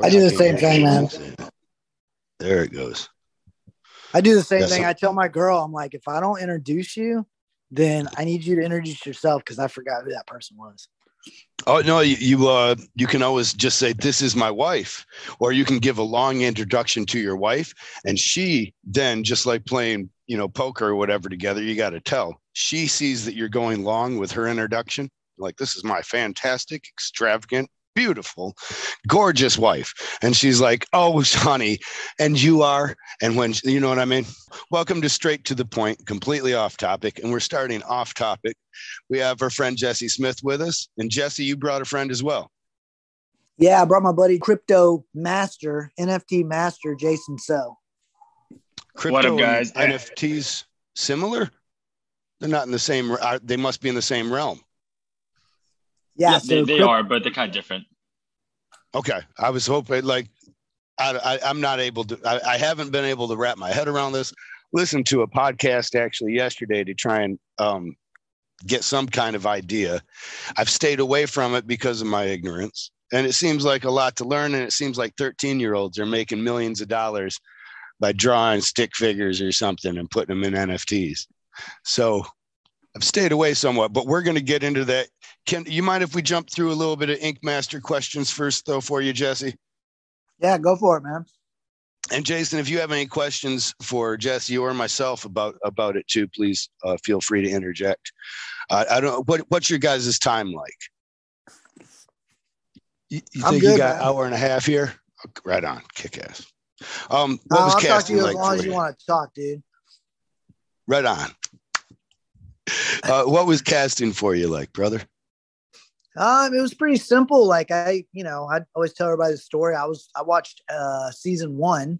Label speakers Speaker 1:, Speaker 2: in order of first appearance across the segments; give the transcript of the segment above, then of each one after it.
Speaker 1: I do the same thing, man.
Speaker 2: There it goes.
Speaker 1: I do the same thing. I tell my girl, I'm like, if I don't introduce you, then I need you to introduce yourself because I forgot who that person was.
Speaker 2: Oh no, you you, uh, you can always just say this is my wife, or you can give a long introduction to your wife, and she then just like playing you know poker or whatever together. You got to tell she sees that you're going long with her introduction. Like this is my fantastic, extravagant, beautiful, gorgeous wife, and she's like, oh honey, and you are, and when you know what I mean. Welcome to straight to the point, completely off topic, and we're starting off topic we have our friend Jesse Smith with us. And Jesse, you brought a friend as well.
Speaker 1: Yeah, I brought my buddy crypto master, NFT master, Jason So.
Speaker 2: Crypto
Speaker 3: What up, guys?
Speaker 2: NFTs similar? They're not in the same. uh, They must be in the same realm.
Speaker 1: Yeah,
Speaker 3: Yeah,
Speaker 1: so
Speaker 3: they, they
Speaker 1: cryp-
Speaker 3: are, but they're kind of different.
Speaker 2: Okay, I was hoping like I, I, I'm not able to. I, I haven't been able to wrap my head around this. Listen to a podcast actually yesterday to try and um, get some kind of idea. I've stayed away from it because of my ignorance, and it seems like a lot to learn. And it seems like 13 year olds are making millions of dollars by drawing stick figures or something and putting them in NFTs. So I've stayed away somewhat, but we're going to get into that. Can you mind if we jump through a little bit of Ink Master questions first, though, for you, Jesse?
Speaker 1: yeah, go for it, man.
Speaker 2: And Jason, if you have any questions for Jesse or myself about about it too, please uh, feel free to interject. Uh, I don't. What what's your guys' time like? You, you think you got
Speaker 1: man.
Speaker 2: hour and a half here? Right on, kick ass. Um, what was
Speaker 1: I'll talk to
Speaker 2: casting
Speaker 1: you as long as you
Speaker 2: you?
Speaker 1: want to talk, dude.
Speaker 2: Right on. Uh, what was casting for you like, brother?
Speaker 1: Um, it was pretty simple. Like I, you know, I always tell everybody the story. I was I watched uh season one,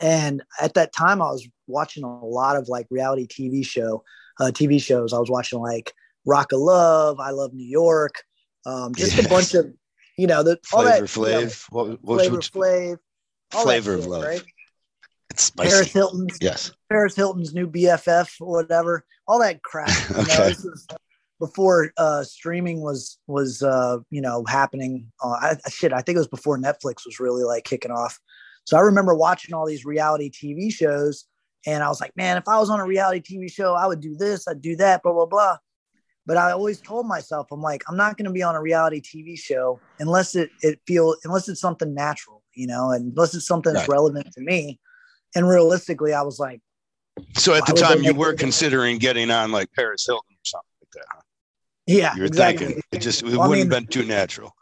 Speaker 1: and at that time I was watching a lot of like reality TV show, uh, TV shows. I was watching like Rock of Love, I Love New York, um, just
Speaker 2: Yes.
Speaker 1: a bunch of, you know, the all
Speaker 2: Flavor
Speaker 1: that, you know,
Speaker 2: Flav. what, what,
Speaker 1: Flavor Flav,
Speaker 2: flavor of
Speaker 1: shit,
Speaker 2: love.
Speaker 1: right?
Speaker 2: It's
Speaker 1: Paris. Hilton's
Speaker 2: Yes.
Speaker 1: Paris Hilton's new BFF or whatever, all that crap. You know, before uh, streaming was was uh, you know happening. Uh, I, shit, I think it was before Netflix was really like kicking off. So I remember watching all these reality TV shows, and I was like, man, if I was on a reality TV show, I would do this, I'd do that, blah blah blah. But I always told myself, I'm like, I'm not going to be on a reality TV show unless it it feel unless it's something natural, you know, and unless it's something that's relevant to me. And realistically, I was like.
Speaker 2: So at the
Speaker 1: Why would they
Speaker 2: time, you were considering getting on like Paris Hilton or something like that. Huh?
Speaker 1: Yeah,
Speaker 2: you're
Speaker 1: exactly.
Speaker 2: thinking it just it
Speaker 1: Well,
Speaker 2: wouldn't
Speaker 1: mean-
Speaker 2: have been too natural.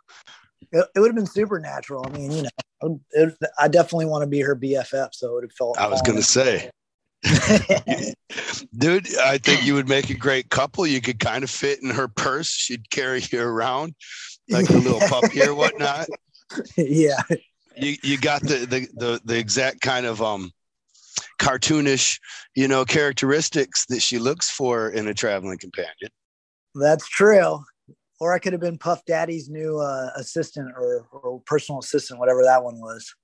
Speaker 1: It, it would have been supernatural. I mean, you know, it, I definitely want to be her BFF, so it would have felt.
Speaker 2: I was going to say, dude, I think you would make a great couple. You could kind of fit in her purse. She'd carry you around like a little puppy or whatnot.
Speaker 1: yeah,
Speaker 2: You you got the the the, the exact kind of um cartoonish, you know, characteristics that she looks for in a traveling companion.
Speaker 1: That's true. Or I could have been Puff Daddy's new uh, assistant or, or personal assistant, whatever that one was.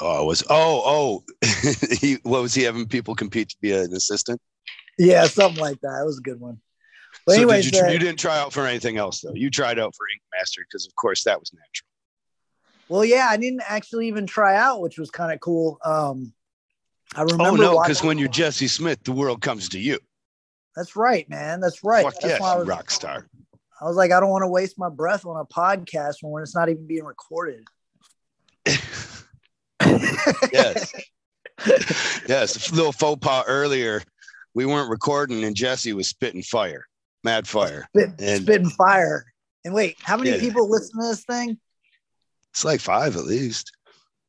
Speaker 2: Oh, it was oh oh, he what was he having people compete to be an assistant?
Speaker 1: Yeah, something like that. It was a good one. But
Speaker 2: so
Speaker 1: anyways,
Speaker 2: did you,
Speaker 1: uh,
Speaker 2: you didn't try out for anything else though. You tried out for Ink Master because of course that was natural.
Speaker 1: well, yeah, I didn't actually even try out, which was kind of cool. Um, I remember.
Speaker 2: Oh no, because when you're Jesse Smith, the world comes to you.
Speaker 1: That's right, man. That's right.
Speaker 2: Fuck
Speaker 1: That's
Speaker 2: yes,
Speaker 1: why I was,
Speaker 2: rock star.
Speaker 1: I was like, I don't want to waste my breath on a podcast when it's not even being recorded.
Speaker 2: Yes. yes. A little faux pas earlier. We weren't recording and Jesse was spitting fire. Mad fire.
Speaker 1: Spit,
Speaker 2: And-
Speaker 1: spitting fire. And wait, how many
Speaker 2: Yeah.
Speaker 1: people listen to this thing?
Speaker 2: It's like five at least.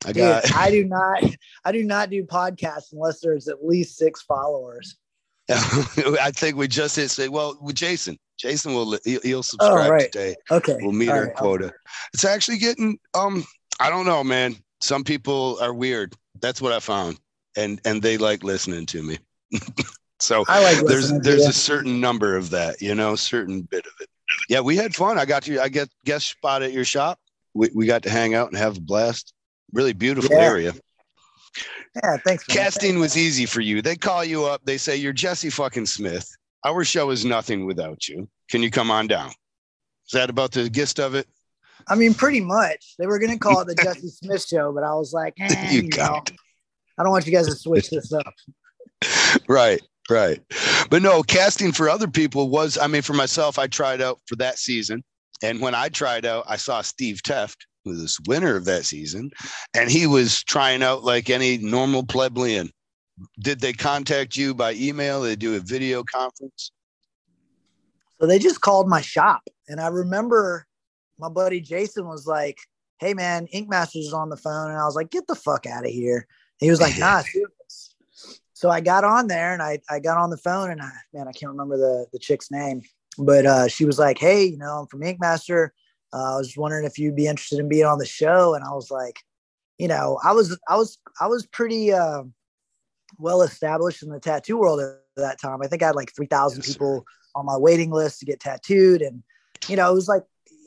Speaker 2: I
Speaker 1: Dude,
Speaker 2: got
Speaker 1: I do not I do not do podcasts unless there's at least six followers.
Speaker 2: I think we just hit say, well, with Jason. Jason will he'll, he'll subscribe
Speaker 1: Oh, right.
Speaker 2: today.
Speaker 1: Okay.
Speaker 2: We'll meet
Speaker 1: all
Speaker 2: our
Speaker 1: right.
Speaker 2: quota. It's actually getting um I don't know, man. Some people are weird. That's what I found. And and they like listening to me. so
Speaker 1: I like
Speaker 2: there's there's a certain number of that, you know, certain bit of it. Yeah, we had fun. I got you. I get guest spot at your shop. We we got to hang out and have a blast. Really beautiful
Speaker 1: Yeah.
Speaker 2: area.
Speaker 1: Yeah, thanks. man.
Speaker 2: Casting was easy for you. They call you up. They say you're Jesse fucking Smith. Our show is nothing without you. Can you come on down? Is that about the gist of it?
Speaker 1: I mean, pretty much. They were going to call it the Jesse Smith Show, but I was like, eh, you, you know, I don't want you guys to switch this up.
Speaker 2: Right, right. But no, casting for other people was, I mean, for myself, I tried out for that season. And when I tried out, I saw Steve Tefft, who was winner of that season, and he was trying out like any normal plebeian. Did they contact you by email? They do a video conference?
Speaker 1: So they just called my shop. And I remember my buddy Jason was like, Hey man, Ink Masters is on the phone. And I was like, get the fuck out of here. And he was like, nah, so I got on there and I, I got on the phone and I, man, I can't remember the, the chick's name, but uh, she was like, Hey, you know, I'm from Ink Master. Uh, I was wondering if you'd be interested in being on the show. And I was like, you know, I was, I was, I was pretty uh, well established in the tattoo world at that time. I think I had like 3,000 yes, people on my waiting list to get tattooed. And, you know, it was like,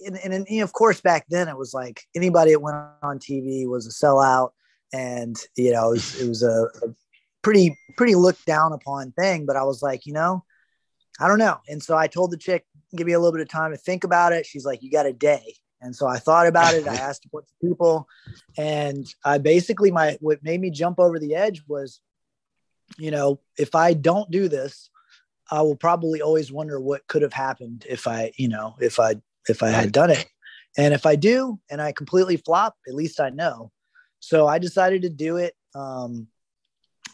Speaker 1: and, and, and, of course back then it was like anybody that went on TV was a sellout and you know it was, it was a, a, pretty pretty looked down upon thing but i was like you know i don't know and so i told the chick give me a little bit of time to think about it. She's like you got a day. And so i thought about it. I asked a bunch of people and i basically my what made me jump over the edge was you know if i don't do this i will probably always wonder what could have happened if i you know if i if i had done it. And if i do and i completely flop at least i know. So i decided to do it. Um,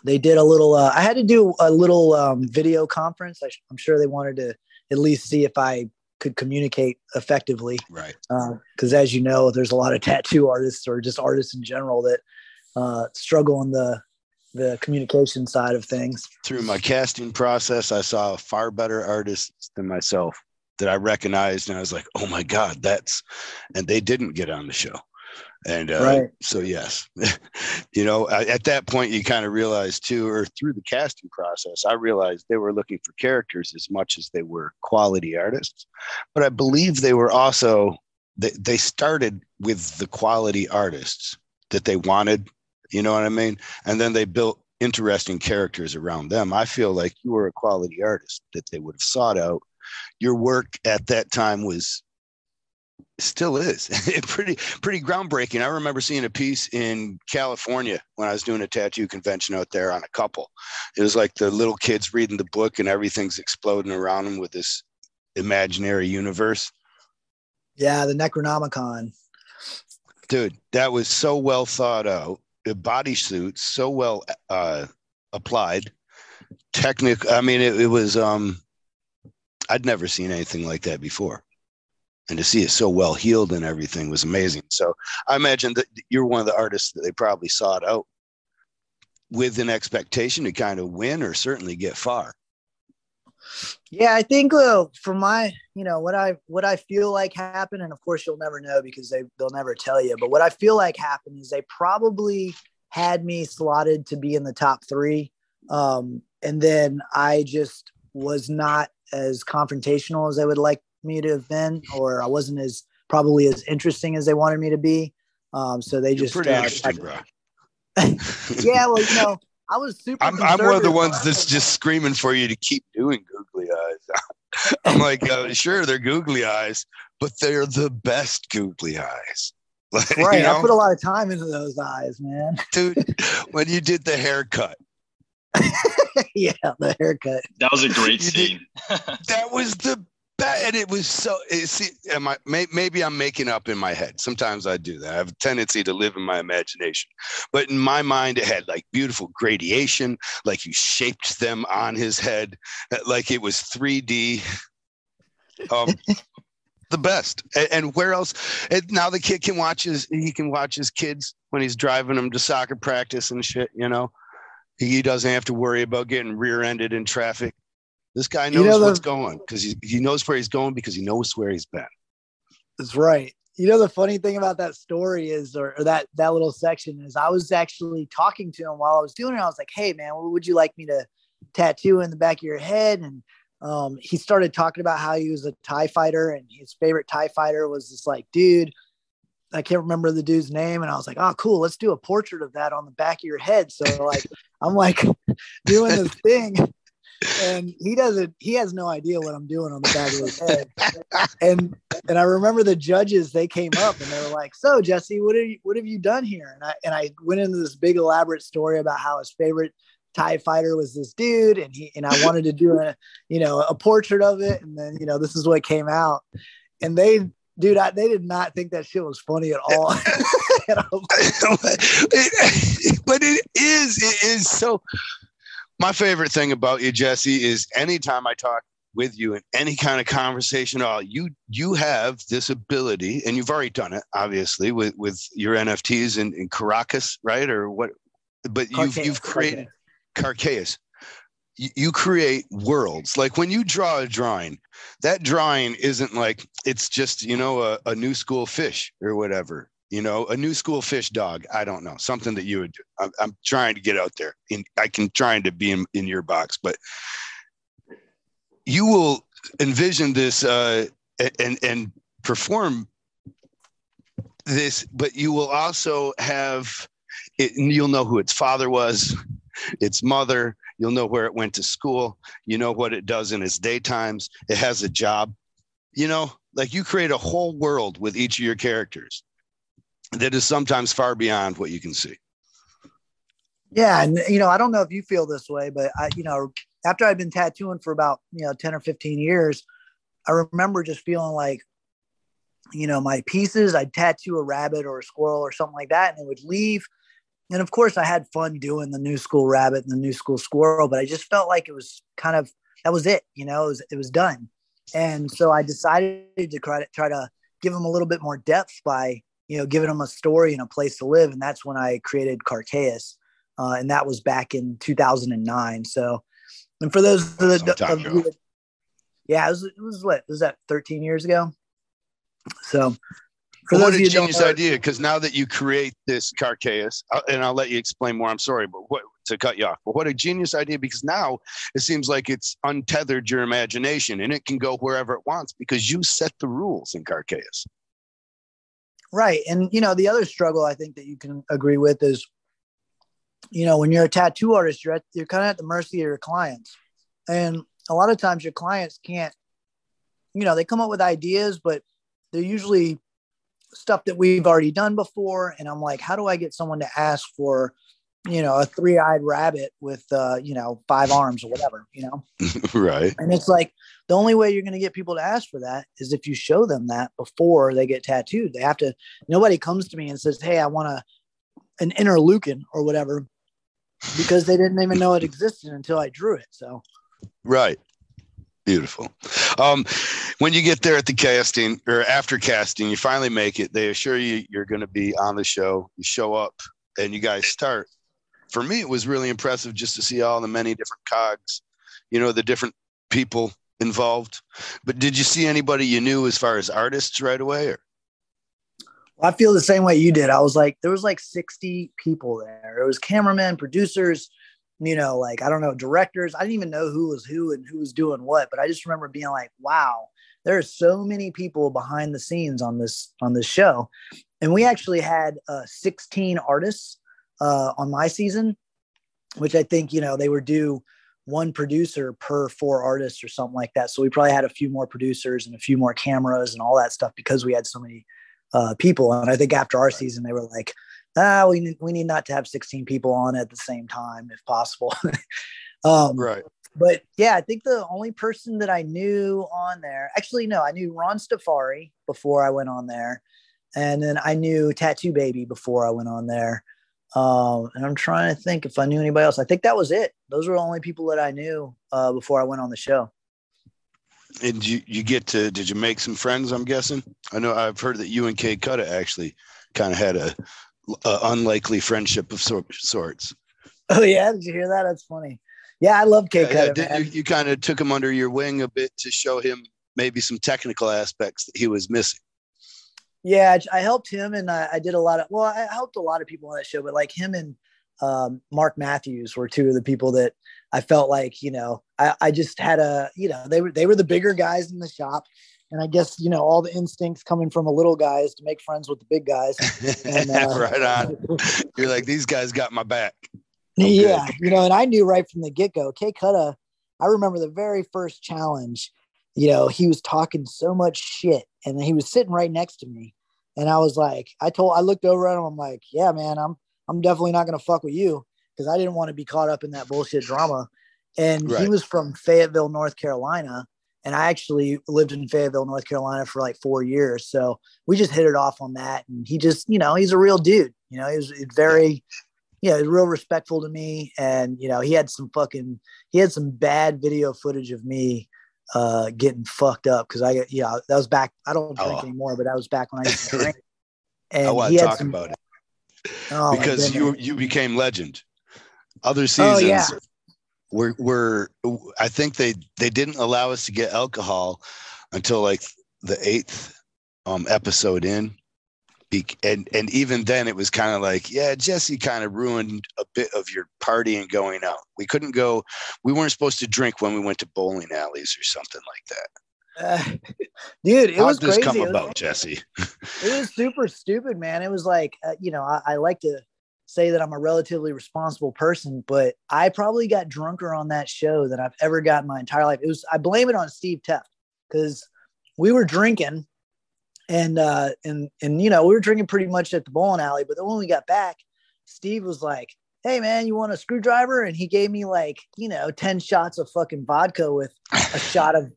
Speaker 1: they did a little uh, i had to do a little um, video conference. I am sure they wanted to at least see if i could communicate effectively.
Speaker 2: Right.
Speaker 1: Because uh, as you know there's a lot of tattoo artists or just artists in general that uh, struggle on the the communication side of things.
Speaker 2: Through my casting process i saw far better artists than myself that i recognized and i was like oh my god that's and they didn't get on the show and uh, right. so, yes, you know, at that point, you kind of realize too, or through the casting process, I realized they were looking for characters as much as they were quality artists. But I believe they were also, they, they started with the quality artists that they wanted, you know what I mean? And then they built interesting characters around them. I feel like you were a quality artist that they would have sought out. Your work at that time was still is pretty pretty groundbreaking. I remember seeing a piece in California when I was doing a tattoo convention out there on a couple. It was like the little kids reading the book and everything's exploding around them with this imaginary universe.
Speaker 1: Yeah, the Necronomicon.
Speaker 2: Dude, that was so well thought out. The body suits so well uh, applied. Technic. I mean, it, it was. Um, I'd never seen anything like that before and to see it so well healed and everything was amazing. So I imagine that you're one of the artists that they probably sought out with an expectation to kind of win or certainly get far.
Speaker 1: Yeah, I think for my, you know, what I what I feel like happened, and of course you'll never know because they they'll never tell you. But what I feel like happened is they probably had me slotted to be in the top three, um, and then I just was not as confrontational as I would like me to have been, or I wasn't as probably as interesting as they wanted me to be. Um, so they You're just
Speaker 2: pretty uh, interesting, bro.
Speaker 1: yeah, well, you know, I was super.
Speaker 2: I'm, I'm, one of the ones that's just screaming for you to keep doing googly eyes. I'm like, uh, sure, they're googly eyes, but they're the best googly eyes.
Speaker 1: Like, right. You know? I put a lot of time into those eyes, man.
Speaker 2: Dude, when you did the haircut.
Speaker 1: yeah, the haircut.
Speaker 3: That was a great scene.
Speaker 2: that was the that and it was so see am I, may, maybe i'm making up in my head. Sometimes i do that. I have a tendency to live in my imagination. But in my mind it had like beautiful gradation like you shaped them on his head like it was 3d um the best. And, and where else and now the kid can watch his he can watch his kids when he's driving them to soccer practice and shit you know? He doesn't have to worry about getting rear-ended in traffic this guy knows you know the, what's going because he, he knows where he's going because he knows where he's been.
Speaker 1: That's right. You know, the funny thing about that story is, or, or, that that little section is, I was actually talking to him while I was doing it. I was like, "Hey, man, what would you like me to tattoo in the back of your head?" And um, he started talking about how he was a Tie fighter, and his favorite Tie fighter was this like dude. I can't remember the dude's name, and I was like, "Oh, cool, let's do a portrait of that on the back of your head." So like, I'm like doing this thing, and he doesn't he has no idea what i'm doing on the back of his head. And and i remember the judges they came up and they were like so jesse what have you what have you done here? And i and i went into this big elaborate story about how his favorite tie fighter was this dude and he and i wanted to do a you know a portrait of it. And then you know this is what came out. And they dude I, they did not think that shit was funny at all.
Speaker 2: But it is it is so my favorite thing about you, Jesse, is anytime I talk with you in any kind of conversation at all, you you have this ability, and you've already done it, obviously, with with your NFTs in, in Caracas, right? Or what? But you've you've created Carcaeus. You, you create worlds. Like when you draw a drawing, that drawing isn't like it's just you know a, a new school fish or whatever you know, a new school fish dog. I don't know, something that you would do. I'm, I'm trying to get out there. In, I can trying to be in, in your box, but you will envision this uh, and and perform this, but you will also have it. You'll know who its father was, its mother. You'll know where it went to school. You know what it does in its daytimes. It has a job. You know, like you create a whole world with each of your characters that is sometimes far beyond what you can see.
Speaker 1: Yeah, and you know, I don't know if you feel this way, but I, you know, after I'd been tattooing for about you know ten or fifteen years, I remember just feeling like, you know, my pieces. I'd tattoo a rabbit or a squirrel or something like that, and it would leave. And of course, I had fun doing the new school rabbit and the new school squirrel, but I just felt like it was kind of that was it. You know, it was it was done. And so I decided to try to try to give them a little bit more depth by you know, giving them a story and a place to live. And that's when I created Carcaeus. Uh, and that was back in 2009. So, and for those of the, of you, yeah, it was, it was what was that 13 years ago? So,
Speaker 2: well, what a genius idea! Because now that you create this Carcaeus, uh, and I'll let you explain more. I'm sorry, but what to cut you off? But what a genius idea! Because now it seems like it's untethered your imagination, and it can go wherever it wants because you set the rules in Carcaeus.
Speaker 1: Right. And, you know, the other struggle I think that you can agree with is, you know, when you're a tattoo artist, you're, at, you're kind of at the mercy of your clients. And a lot of times your clients can't, you know, they come up with ideas, but they're usually stuff that we've already done before. And I'm like, how do I get someone to ask for you know, a three eyed rabbit with, uh, you know, five arms or whatever, you know?
Speaker 2: right.
Speaker 1: And it's like the only way you're going to get people to ask for that is if you show them that before they get tattooed. They have to, nobody comes to me and says, Hey, I want a, an interleukin or whatever, because they didn't even know it existed until I drew it. So,
Speaker 2: right. Beautiful. Um, when you get there at the casting or after casting, you finally make it. They assure you you're going to be on the show. You show up and you guys start for me, it was really impressive just to see all the many different cogs, you know, the different people involved. But did you see anybody you knew as far as artists right away? Or?
Speaker 1: I feel the same way you did. I was like, there was like 60 people there. It was cameramen, producers, you know, like, I don't know, directors. I didn't even know who was who and who was doing what, but I just remember being like, wow, there are so many people behind the scenes on this, on this show. And we actually had uh, 16 artists uh, on my season, which I think, you know, they were due one producer per four artists or something like that. So we probably had a few more producers and a few more cameras and all that stuff because we had so many uh, people. And I think after our season, they were like, ah, we need, we need not to have 16 people on at the same time if possible.
Speaker 2: um, right.
Speaker 1: But yeah, I think the only person that I knew on there, actually, no, I knew Ron Stafari before I went on there. And then I knew Tatu Baby before I went on there. Um, and I'm trying to think if I knew anybody else. I think that was it. Those were the only people that I knew uh, before I went on the show.
Speaker 2: And you you get to did you make some friends? I'm guessing. I know I've heard that you and Kay Cutta actually kind of had a, a, unlikely friendship of sor- sorts.
Speaker 1: Oh yeah, did you hear that? That's funny. Yeah, I love Kay yeah, Cutta.
Speaker 2: Yeah, you, you kind of took him under your wing a bit to show him maybe some technical aspects that he was missing.
Speaker 1: Yeah, I helped him, and I, I, did a lot of. Well, I helped a lot of people on that show, but like him and um, Mark Matthews were two of the people that I felt like you know I, I just had a you know they were they were the bigger guys in the shop, and I guess you know all the instincts coming from a little guy is to make friends with the big guys. And,
Speaker 2: uh, right on. You're like these guys got my back.
Speaker 1: I'm yeah, good. you know, and I knew right from the get go. Kay Cutta I remember the very first challenge, you know, he was talking so much shit and he was sitting right next to me. And I was like, I told, I looked over at him. I'm like, yeah, man, I'm, I'm definitely not going to fuck with you because I didn't want to be caught up in that bullshit drama. And right. he was from Fayetteville, North Carolina. And I actually lived in Fayetteville, North Carolina for like four years. So we just hit it off on that. And he just, you know, he's a real dude. You know, he was very, yeah, he was real respectful to me. And, you know, he had some fucking, he had some bad video footage of me uh, getting fucked up because I, yeah, that was back. I don't drink oh. anymore, but that was back when I used to drink.
Speaker 2: And I want to talk some, about it oh, because you you became legend. Other seasons oh, yeah. were were I think they they didn't allow us to get alcohol until like the eighth um, episode in and and even then it was kind of like yeah jesse kind of ruined a bit of your party and going out. We couldn't go we weren't supposed to drink when we went to bowling alleys or something like that.
Speaker 1: Uh, dude it
Speaker 2: How'd
Speaker 1: was
Speaker 2: this
Speaker 1: crazy.
Speaker 2: come about
Speaker 1: was,
Speaker 2: jesse?
Speaker 1: it was super stupid man. It was like uh, you know I, I like to say that i'm a relatively responsible person but i probably got drunker on that show than i've ever gotten my entire life. It was i blame it on steve tefft because we were drinking and uh and and you know we were drinking pretty much at the bowling alley but then when we got back steve was like hey man you want a screwdriver? And he gave me like you know 10 shots of fucking vodka with a shot of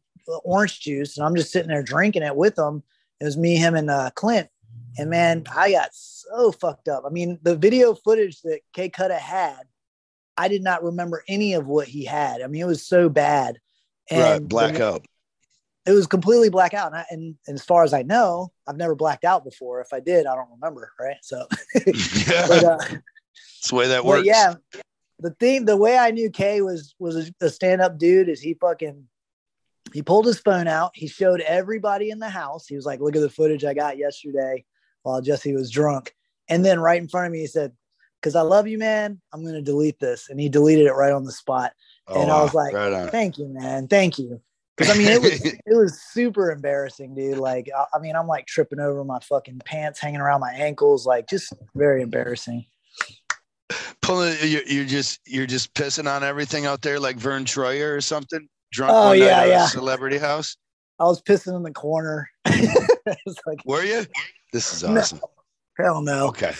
Speaker 1: orange juice and i'm just sitting there drinking it with him. It was me him and uh clint. And man i got so fucked up. I mean the video footage that k cutta had i did not remember any of what he had. I mean it was so bad.
Speaker 2: And right, blackout
Speaker 1: it was completely blackout. And, I, and, and, as far as I know, I've never blacked out before. If I did, I don't remember. Right. So,
Speaker 2: yeah. but, uh, that's the way that works.
Speaker 1: Yeah. The thing, the way I knew Kay was, was a, stand up dude is he fucking, he pulled his phone out. He showed everybody in the house. He was like, look at the footage I got yesterday while Jesse was drunk. And then right in front of me, he said, because I love you, man, I'm going to delete this. And he deleted it right on the spot. Oh, and I was like, right thank you, man. Thank you. Cause I mean, it was it was super embarrassing, dude. Like, I, I, mean, I'm like tripping over my fucking pants, hanging around my ankles, like just very embarrassing.
Speaker 2: Pulling, uh, you're, you're just you're just pissing on everything out there, like Verne Troyer or something. Drunk
Speaker 1: oh yeah, yeah.
Speaker 2: celebrity house.
Speaker 1: I was pissing in the corner.
Speaker 2: like, Were you? This is awesome.
Speaker 1: No, hell no.
Speaker 2: Okay.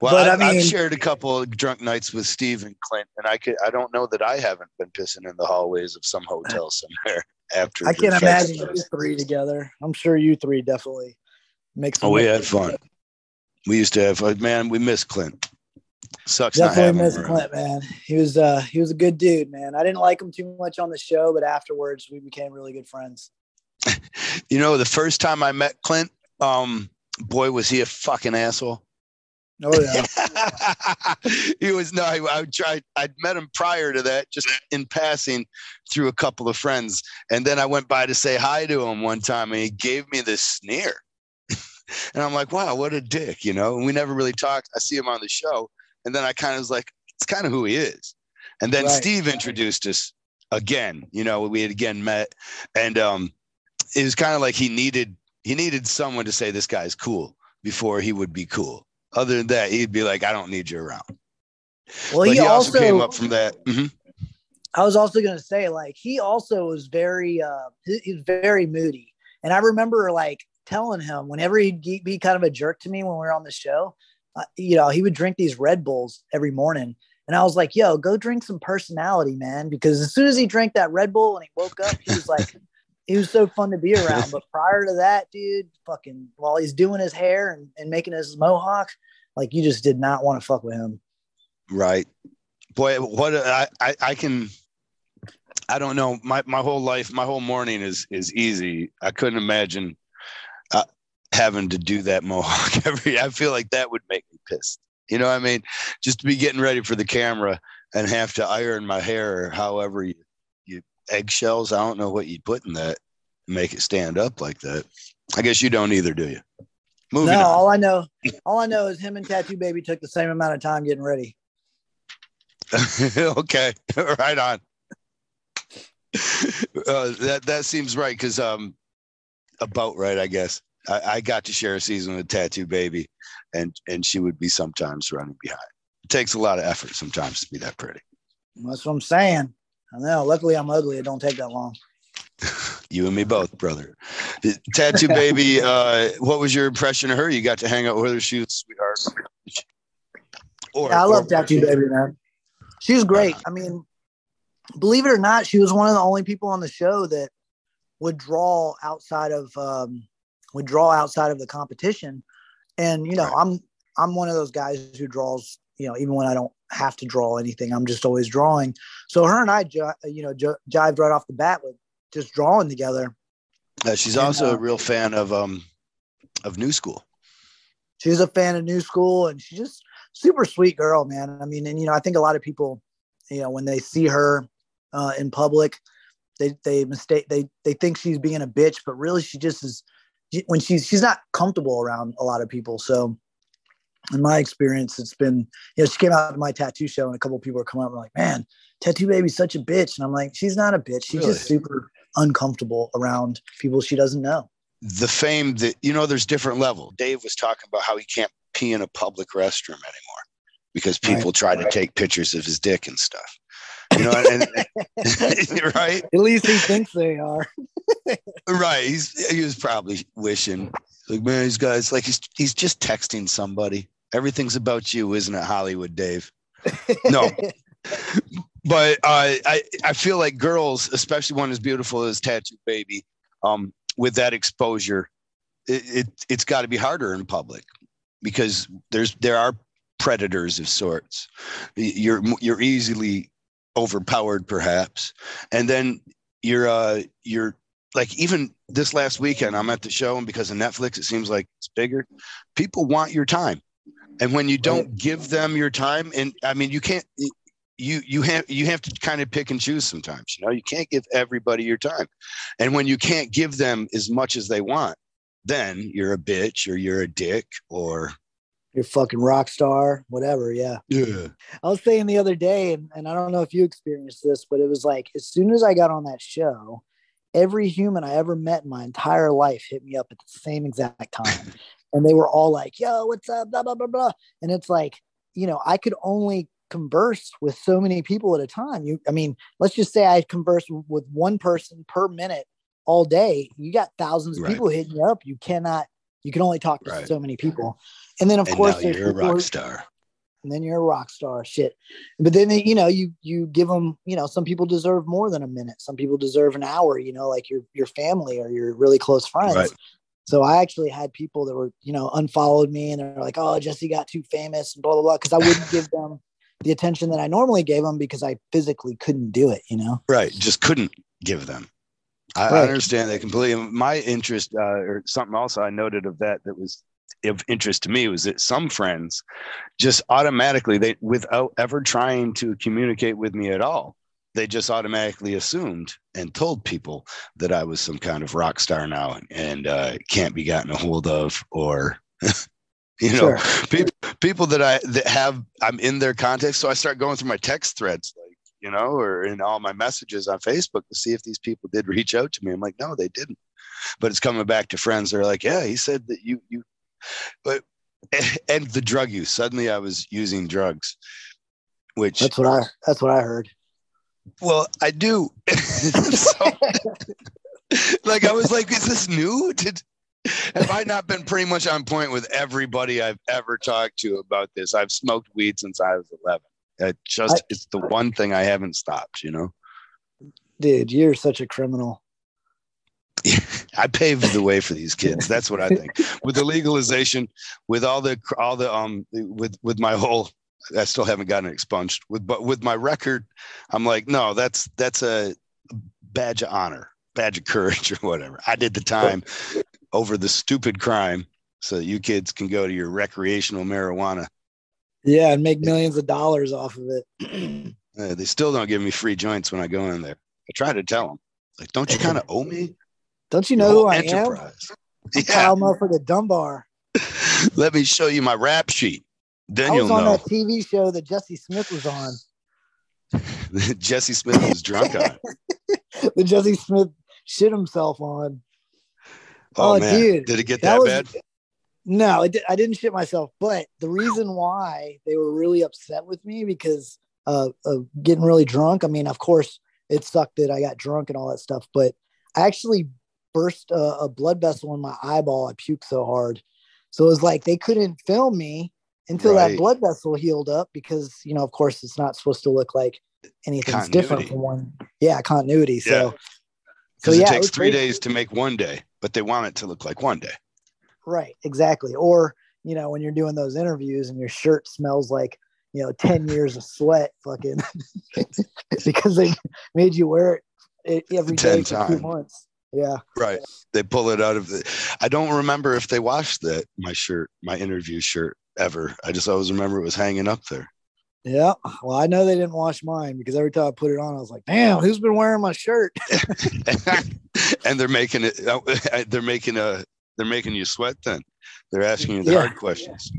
Speaker 2: Well, but, I, I mean, I've shared a couple of drunk nights with Steve and Clint, and I could I don't know that I haven't been pissing in the hallways of some hotel somewhere after.
Speaker 1: I can't imagine you three together. I'm sure you three definitely make some.
Speaker 2: Oh, we had fun. We used to have uh, man. We miss Clint. Sucks.
Speaker 1: Definitely miss Clint, man. He was uh he was a good dude, man. I didn't like him too much on the show, but afterwards we became really good friends.
Speaker 2: you know, the first time I met Clint, um, boy, was he a fucking asshole.
Speaker 1: Oh yeah.
Speaker 2: he was no. I, I tried. I'd met him prior to that, just in passing through a couple of friends, and then I went by to say hi to him one time, and he gave me this sneer, and I'm like, wow, what a dick, you know. And we never really talked. I see him on the show, and then I kind of was like, it's kind of who he is. And then right. Steve introduced us again. You know, we had again met, and um, it was kind of like he needed he needed someone to say this guy's cool before he would be cool other than that, he'd be like, I don't need you around.
Speaker 1: Well, he, he, also, also
Speaker 2: came up from that. Mm-hmm.
Speaker 1: I was also going to say, like, he also was very, uh, he's very moody. And I remember like telling him whenever he'd be kind of a jerk to me when we were on the show, uh, you know, he would drink these Red Bulls every morning. And I was like, yo, go drink some personality, man. Because as soon as he drank that Red Bull and he woke up, he was like, he was so fun to be around. But prior to that, dude, fucking while he's doing his hair and, and making his mohawk, like you just did not want to fuck with him.
Speaker 2: Right. Boy, what I, I, I can I don't know. My my whole life, my whole morning is is easy. I couldn't imagine uh, having to do that mohawk every. I feel like that would make me pissed. You know what I mean? Just to be getting ready for the camera and have to iron my hair, or however you eggshells. I don't know what you'd put in that make it stand up like that. I guess you don't either, do you?
Speaker 1: Moving no, on. all I know, all I know is him and Tatu Baby took the same amount of time getting ready.
Speaker 2: okay, right on. Uh, that that seems right because um, about right, I guess. I, I got to share a season with Tattoo Baby, and and she would be sometimes running behind. It takes a lot of effort sometimes to be that pretty.
Speaker 1: That's what I'm saying. I know. Luckily, I'm ugly. It don't take that long.
Speaker 2: you and me both, brother. Tattoo baby. Uh, what was your impression of her? You got to hang out with her. She was sweetheart.
Speaker 1: Or, yeah, I love Tatu baby, man. She was great. I mean, believe it or not, she was one of the only people on the show that would draw outside of um, would draw outside of the competition. And you know, right. I'm I'm one of those guys who draws. You know, even when I don't have to draw anything, I'm just always drawing. So her and I, you know, jived right off the bat with just drawing together.
Speaker 2: Uh, she's and, also uh, a real fan of um of New School.
Speaker 1: She's a fan of New School, and she's just super sweet girl, man. I mean, and you know, I think a lot of people, you know, when they see her uh, in public, they they mistake they they think she's being a bitch, but really she just is when she's she's not comfortable around a lot of people. So in my experience, it's been you know she came out to my tattoo show and a couple people are coming up and like, man, tatu baby's such a bitch, and I'm like, she's not a bitch. She's really? just super uncomfortable around people she doesn't know.
Speaker 2: The fame that you know, there's different level. Dave was talking about how he can't pee in a public restroom anymore because people right, try right. to take pictures of his dick and stuff. You know, and, and, right?
Speaker 1: At least he thinks they are.
Speaker 2: right. He's he was probably wishing like, man, these guys like he's he's just texting somebody. Everything's about you, isn't it, Hollywood Dave? No. but uh, I I feel like girls, especially one as beautiful as Tatu Baby, um, with that exposure, it, it it's got to be harder in public because there's there are predators of sorts. You're you're easily overpowered perhaps and then you're uh you're like even this last weekend i'm at the show and because of netflix it seems like it's bigger people want your time and when you don't give them your time and i mean you can't you you have you have to kind of pick and choose sometimes you know you can't give everybody your time and when you can't give them as much as they want then you're a bitch or you're a dick or
Speaker 1: you're fucking rock star, whatever. Yeah.
Speaker 2: Yeah.
Speaker 1: I was saying the other day, and, and I don't know if you experienced this, but it was like as soon as I got on that show, every human I ever met in my entire life hit me up at the same exact time. and they were all like, yo, what's up? Blah, blah, blah, blah. And it's like, you know, I could only converse with so many people at a time. You, I mean, let's just say I converse with one person per minute all day. You got thousands of right. people hitting you up. You cannot, you can only talk to right. so many people. And then of
Speaker 2: and
Speaker 1: course
Speaker 2: you're a rock star.
Speaker 1: And then you're a rock star. Shit. But then you know you you give them you know some people deserve more than a minute. Some people deserve an hour. You know like your your family or your really close friends. Right. So I actually had people that were you know unfollowed me and they're like, oh Jesse got too famous and blah blah blah because I wouldn't give them the attention that I normally gave them because I physically couldn't do it. You know.
Speaker 2: Right. Just couldn't give them. I, right. I understand that completely. My interest, uh, or something else I noted of that that was of interest to me was that some friends just automatically they without ever trying to communicate with me at all they just automatically assumed and told people that i was some kind of rock star now and uh, can't be gotten a hold of or you know sure. people people that i that have i'm in their context so i start going through my text threads like you know or in all my messages on facebook to see if these people did reach out to me i'm like no they didn't but it's coming back to friends they're like yeah he said that you you but and the drug use. Suddenly, I was using drugs, which
Speaker 1: that's what I that's what I heard.
Speaker 2: Well, I do. so, like I was like, is this new? Did have I not been pretty much on point with everybody I've ever talked to about this? I've smoked weed since I was eleven. It just I, it's the one thing I haven't stopped. You know,
Speaker 1: dude, you're such a criminal.
Speaker 2: I paved the way for these kids. That's what I think. With the legalization, with all the all the um with with my whole I still haven't gotten it expunged. With but with my record, I'm like, no, that's that's a badge of honor, badge of courage, or whatever. I did the time over the stupid crime, so that you kids can go to your recreational marijuana.
Speaker 1: Yeah, and make millions of dollars off of it.
Speaker 2: uh, they still don't give me free joints when I go in there. I try to tell them, like, don't you kind of owe me?
Speaker 1: Don't you know who I enterprise. am? I'm yeah. Kyle Motherfucker Dunbar.
Speaker 2: Let me show you my rap sheet. Then
Speaker 1: I
Speaker 2: was
Speaker 1: on
Speaker 2: know.
Speaker 1: that TV show that Jesse Smith was on.
Speaker 2: Jesse Smith was drunk on.
Speaker 1: the Jesse Smith shit himself on.
Speaker 2: Oh, oh dude, did it get that, that was, bad?
Speaker 1: No, it did, I didn't shit myself. But the reason why they were really upset with me because uh, of getting really drunk. I mean, of course, it sucked that I got drunk and all that stuff. But I actually burst a, a blood vessel in my eyeball. I puked so hard. So it was like they couldn't film me until right. that blood vessel healed up because, you know, of course, it's not supposed to look like anything's continuity. different from one. Yeah, continuity. So, yeah.
Speaker 2: so yeah, it takes it three crazy. days to make one day, but they want it to look like one day.
Speaker 1: Right, exactly. Or, you know, when you're doing those interviews and your shirt smells like you know 10 years of sweat fucking because they made you wear it every day for times. two months yeah.
Speaker 2: Right. They pull it out of the i don't remember if they washed that my shirt my interview shirt ever. I just always remember it was hanging up there.
Speaker 1: Yeah. Well i know they didn't wash mine because every time i put it on i was like damn who's been wearing my shirt?
Speaker 2: And they're making it they're making a they're making you sweat then. They're asking you the yeah. hard questions.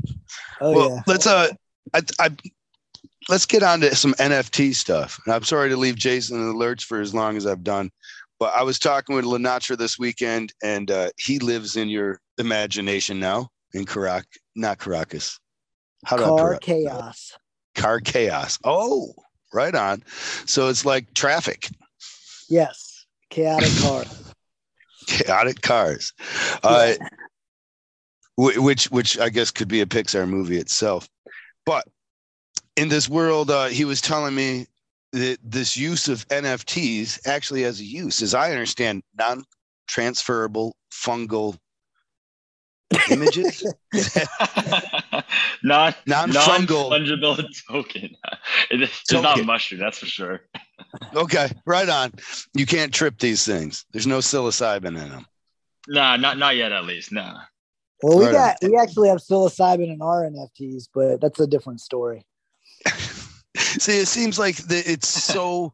Speaker 2: Oh, well yeah. let's uh I, I, let's get on to some NFT stuff. And I'm sorry to leave Jason in the lurch for as long as I've done, but I was talking with Lenatra this weekend, and uh, he lives in your imagination now in Caracas, not Caracas.
Speaker 1: How Car chaos.
Speaker 2: Car chaos. Oh, right on. So it's like traffic.
Speaker 1: Yes, chaotic cars.
Speaker 2: chaotic cars. Uh, which which I guess could be a Pixar movie itself. But in this world, uh, he was telling me that this use of NFTs actually has a use, as I understand, non transferable fungal images.
Speaker 3: not non fungal fungible token. It's token. not mushroom, that's for sure.
Speaker 2: okay, right on. You can't trip these things. There's no psilocybin in them.
Speaker 3: Nah, not not yet. At least, nah.
Speaker 1: Well, we got we actually have psilocybin in our NFTs, but that's a different story.
Speaker 2: See, it seems like the, it's so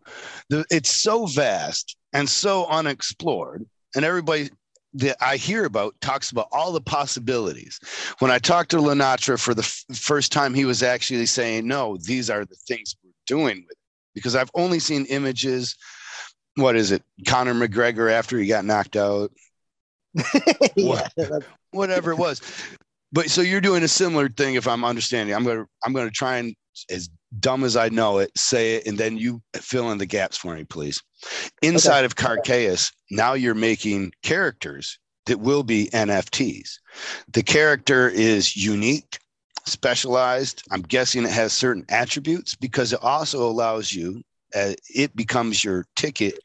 Speaker 2: the, it's so vast and so unexplored, and everybody that I hear about talks about all the possibilities. When I talked to Lenatra for the f- first time, he was actually saying, "No, these are the things we're doing with it," because I've only seen images. What is it, Conor McGregor after he got knocked out? yeah, whatever it was. But so you're doing a similar thing, if I'm understanding. I'm gonna I'm gonna try and as dumb as I know it, say it, and then you fill in the gaps for me, please. Inside okay. of Carcaeus, now you're making characters that will be NFTs. The character is unique, specialized. I'm guessing it has certain attributes because it also allows you, uh, it becomes your ticket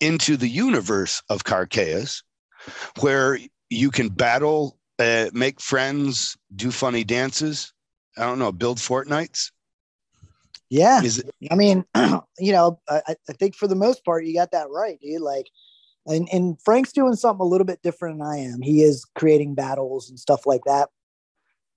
Speaker 2: into the universe of Carcaeus, where you can battle, uh, make friends, do funny dances. I don't know, build Fortnites.
Speaker 1: Yeah. It- I mean, you know, I, I think for the most part, you got that right, dude. Like, and, and Frank's doing something a little bit different than I am. He is creating battles and stuff like that.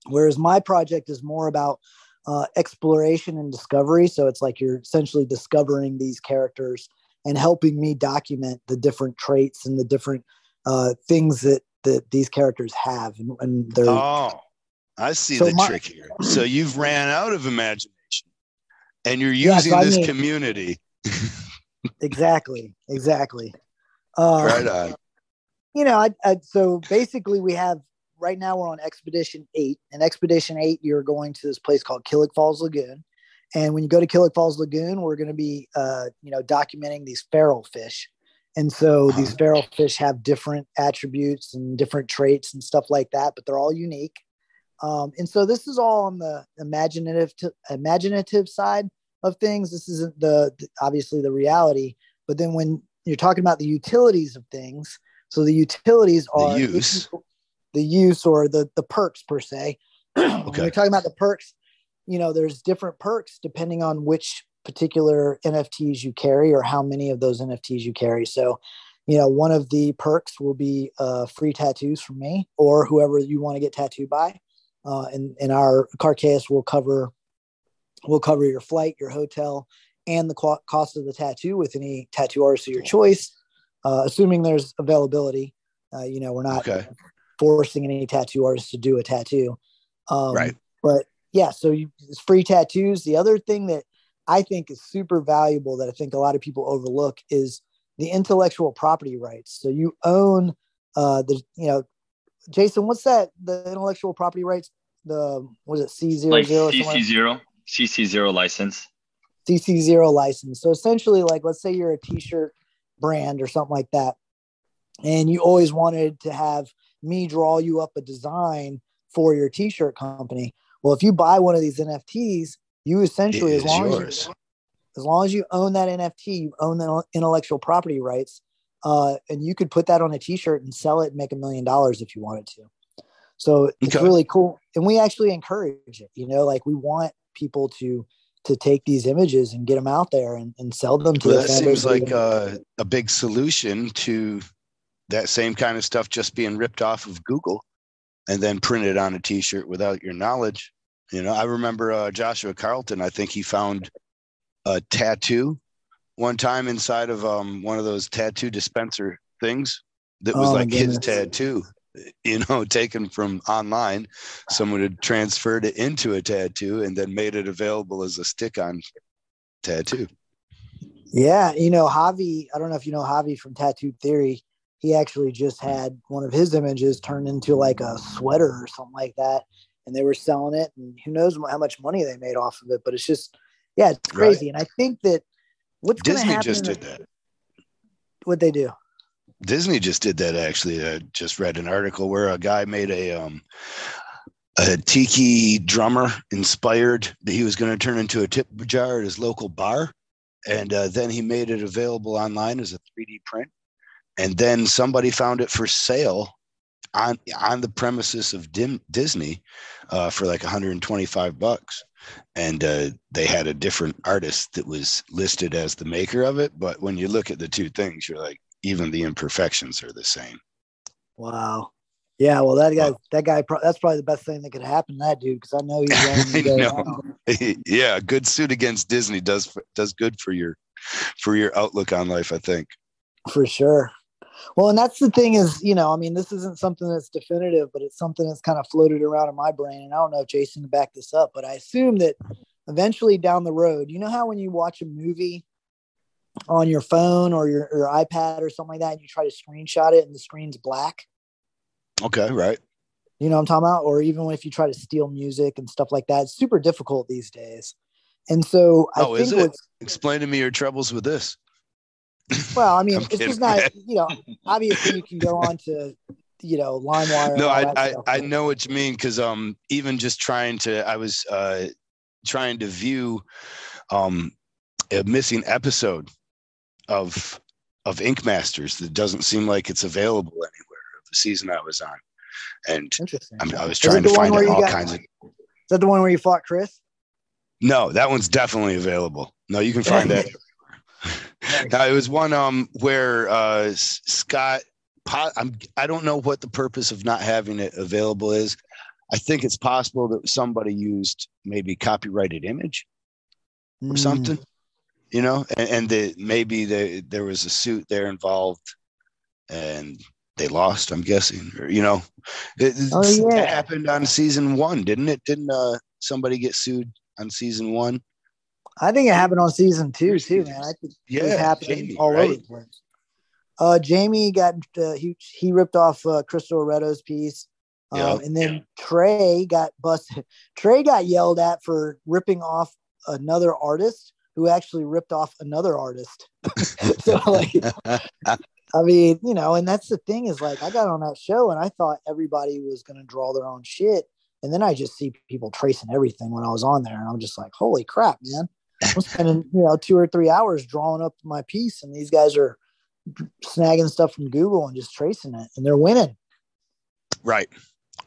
Speaker 1: Whereas my project is more about uh, exploration and discovery. So it's like you're essentially discovering these characters and helping me document the different traits and the different uh, things that that these characters have, and, and they're.
Speaker 2: Oh, I see so the my, trick here. So you've ran out of imagination, and you're using yeah, so this mean, community.
Speaker 1: exactly. Exactly. Uh, right on. You know, I, I, so basically we have right now we're on Expedition Eight, and Expedition Eight you're going to this place called Killick Falls Lagoon. And when you go to Killick Falls Lagoon, we're going to be, uh, you know, documenting these feral fish. And so these feral fish have different attributes and different traits and stuff like that, but they're all unique. Um, and so this is all on the imaginative to, imaginative side of things. This isn't the, the obviously the reality, but then when you're talking about the utilities of things, so the utilities are
Speaker 2: the use,
Speaker 1: the use or the the perks per se. okay. when you're talking about the perks, you know, there's different perks depending on which particular NFTs you carry or how many of those NFTs you carry. So, you know, one of the perks will be uh, free tattoos from me or whoever you want to get tattooed by. Uh, and, and our Carcaeus will cover will cover your flight, your hotel, and the co- cost of the tattoo with any tattoo artist of your choice, uh, assuming there's availability. Uh, you know, we're not okay. forcing any tattoo artist to do a tattoo. Um, right. But yeah, so you, it's free tattoos. The other thing that I think is super valuable that I think a lot of people overlook is the intellectual property rights. So you own uh, the, you know, Jason, what's that? The intellectual property rights. The was it C zero
Speaker 3: zero? CC zero, CC zero license.
Speaker 1: CC zero license. So essentially, like let's say you're a t-shirt brand or something like that, and you always wanted to have me draw you up a design for your t-shirt company. Well, if you buy one of these NFTs, you essentially, as long yours. as you, as long as you own that NFT, you own the intellectual property rights, uh, and you could put that on a T-shirt and sell it and make a million dollars if you wanted to. So it's okay. really cool, and we actually encourage it. You know, like we want people to to take these images and get them out there and, and sell them to.
Speaker 2: Well, that seems like a, a big solution to that same kind of stuff just being ripped off of Google and then printed on a T-shirt without your knowledge. You know, I remember uh, Joshua Carlton. I think he found a tattoo one time inside of um, one of those tattoo dispenser things that was oh, like his tattoo. You know, taken from online. Someone had transferred it into a tattoo and then made it available as a stick-on tattoo.
Speaker 1: Yeah, you know, Javi. I don't know if you know Javi from Tattoo Theory. He actually just had one of his images turned into like a sweater or something like that and they were selling it and who knows how much money they made off of it but it's just yeah it's crazy right. and i think that what's disney just did that. What they do?
Speaker 2: Disney just did that actually. I just read an article where a guy made a um a tiki drummer inspired that he was going to turn into a tip jar at his local bar. And uh, then he made it available online as a 3d print. And then somebody found it for sale on on the premises of Dim, Disney uh, for like 125 bucks, and uh, they had a different artist that was listed as the maker of it. But when you look at the two things, you're like, even the imperfections are the same.
Speaker 1: Wow. Yeah, well, that guy, that guy, that's probably the best thing that could happen to that dude because I know he's
Speaker 2: going yeah, good suit against Disney does does good for your for your outlook on life. I think
Speaker 1: for sure. Well, and that's the thing is, you know, I mean, this isn't something that's definitive, but it's something that's kind of floated around in my brain. And I don't know if Jason can back this up, but I assume that eventually down the road, you know how when you watch a movie on your phone or your, your iPad or something like that, and you try to screenshot it and the screen's black?
Speaker 2: Okay, right.
Speaker 1: You know I'm talking about? Or even if you try to steal music and stuff like that, it's super difficult these days. And so I oh, think is
Speaker 2: it? Explain to me your troubles with this.
Speaker 1: Well, I mean, it's just not, you know, obviously you can go on to, you know, LimeWire.
Speaker 2: No, I, I, I, know what you mean. Cause, um, even just trying to, I was, uh, trying to view, um, a missing episode of, of Ink Masters that doesn't seem like it's available anywhere of the season I was on. And I, I was trying to find it all got, kinds of. Is
Speaker 1: that the one where you fought Chris?
Speaker 2: No, that one's definitely available. No, you can find that now, it was one um where uh, Scott. I'm, I don't know what the purpose of not having it available is. I think it's possible that somebody used maybe copyrighted image or mm. something, you know, and, and the, maybe the, there was a suit there involved and they lost, I'm guessing, or, you know, it, oh, yeah. it happened on season one, didn't it? Didn't uh, somebody get sued on season one?
Speaker 1: I think it happened on season two too, man. I think yeah, it Jamie, all right? over the place. Uh, Jamie got uh, he he ripped off uh, Crystal Loretto's piece, um, yep. and then Trey got busted. Trey got yelled at for ripping off another artist who actually ripped off another artist. so like, I mean, you know, and that's the thing is like I got on that show and I thought everybody was going to draw their own shit, and then I just see people tracing everything when I was on there, and I'm just like, holy crap, man! I'm spending you know two or three hours drawing up my piece, and these guys are snagging stuff from Google and just tracing it, and they're winning.
Speaker 2: Right.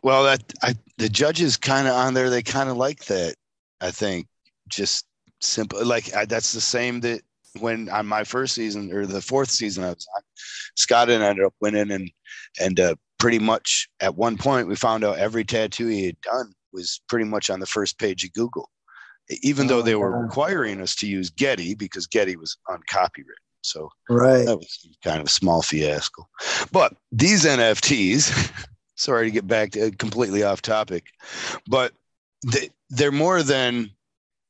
Speaker 2: Well, that I, the judges kind of on there. They kind of like that. I think just simple. Like I, that's the same that when on my first season or the fourth season I was on, Scott and I ended up winning, and and uh, pretty much at one point we found out every tattoo he had done was pretty much on the first page of Google even oh, though they were requiring us to use Getty because Getty was uncopywritten. So
Speaker 1: right.
Speaker 2: that was kind of a small fiasco. But these NFTs, sorry to get back to completely off topic, but they, they're more than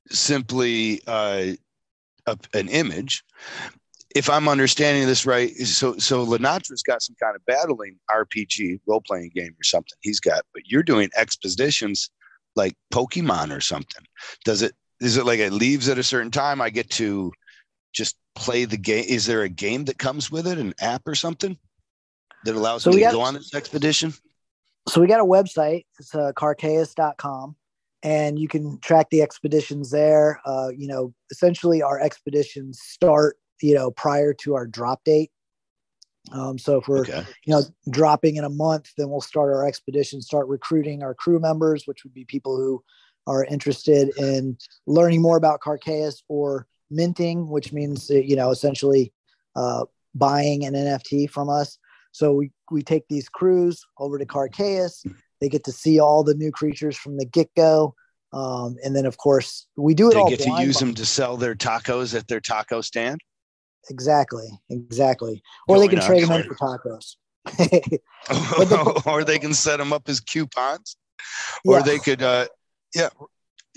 Speaker 2: simply uh, a, an image. If I'm understanding this right, so so Lenatra's got some kind of battling RPG role playing game or something he's got, but you're doing expositions like Pokemon or something. Does it is it like it leaves at a certain time? I get to just play the game. Is there a game that comes with it, an app or something that allows so me to got, go on this expedition?
Speaker 1: So we got a website. It's uh, carcaeus.com and you can track the expeditions there. Uh, you know, essentially our expeditions start, you know, prior to our drop date. Um, so if we're, okay. you know, dropping in a month, then we'll start our expedition, start recruiting our crew members, which would be people who are interested in learning more about Carcaeus or minting, which means, you know, essentially uh, buying an NFT from us. So we, we take these crews over to Carcaeus. They get to see all the new creatures from the get go. Um, and then, of course, we do it
Speaker 2: they
Speaker 1: all.
Speaker 2: get to use them to sell their tacos at their taco stand.
Speaker 1: Exactly, exactly. Or they can trade them in for tacos.
Speaker 2: or they can set them up as coupons. Or yeah. they could, uh, yeah.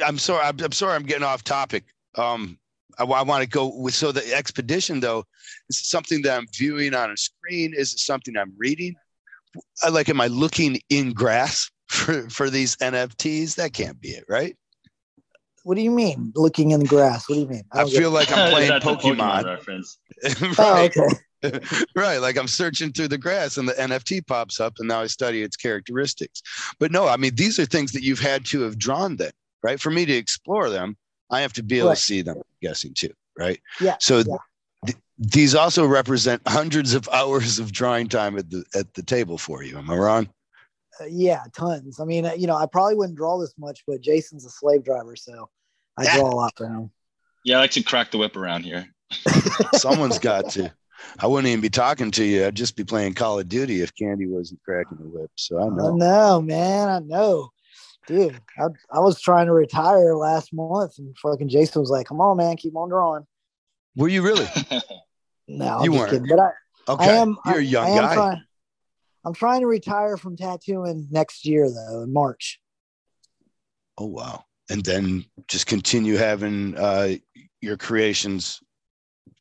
Speaker 2: I'm sorry. I'm, I'm sorry. I'm getting off topic. Um, I, I want to go with so the expedition though is something that I'm viewing on a screen. Is it something I'm reading? like am i looking in grass for for these nfts that can't be it right
Speaker 1: what do you mean looking in the grass? What do you mean?
Speaker 2: I, I feel like i'm playing pokemon, pokemon. reference. Oh, right. oh, okay. right like i'm searching through the grass and the nft pops up and now i study its characteristics. But no i mean these are things that you've had to have drawn them right? For me to explore them i have to be able right. to see them I'm guessing too right?
Speaker 1: Yeah
Speaker 2: so
Speaker 1: yeah.
Speaker 2: these also represent hundreds of hours of drawing time at the at the table for you. Am I wrong?
Speaker 1: Uh, yeah, tons. I mean, uh, you know, I probably wouldn't draw this much, but Jason's a slave driver, so I draw a lot for him.
Speaker 3: Yeah, I like to crack the whip around here.
Speaker 2: Someone's got to. I wouldn't even be talking to you. I'd just be playing Call of Duty if Candy wasn't cracking the whip. So I know.
Speaker 1: I know, man. I know. Dude, I, I was trying to retire last month and fucking Jason was like, come on, man, keep on drawing.
Speaker 2: Were you really?
Speaker 1: No, you weren't. Kidding. But I,
Speaker 2: okay. I am. You're a young I, I guy.
Speaker 1: Trying, I'm trying to retire from tattooing next year, though, in March.
Speaker 2: Oh wow! And then just continue having uh, your creations,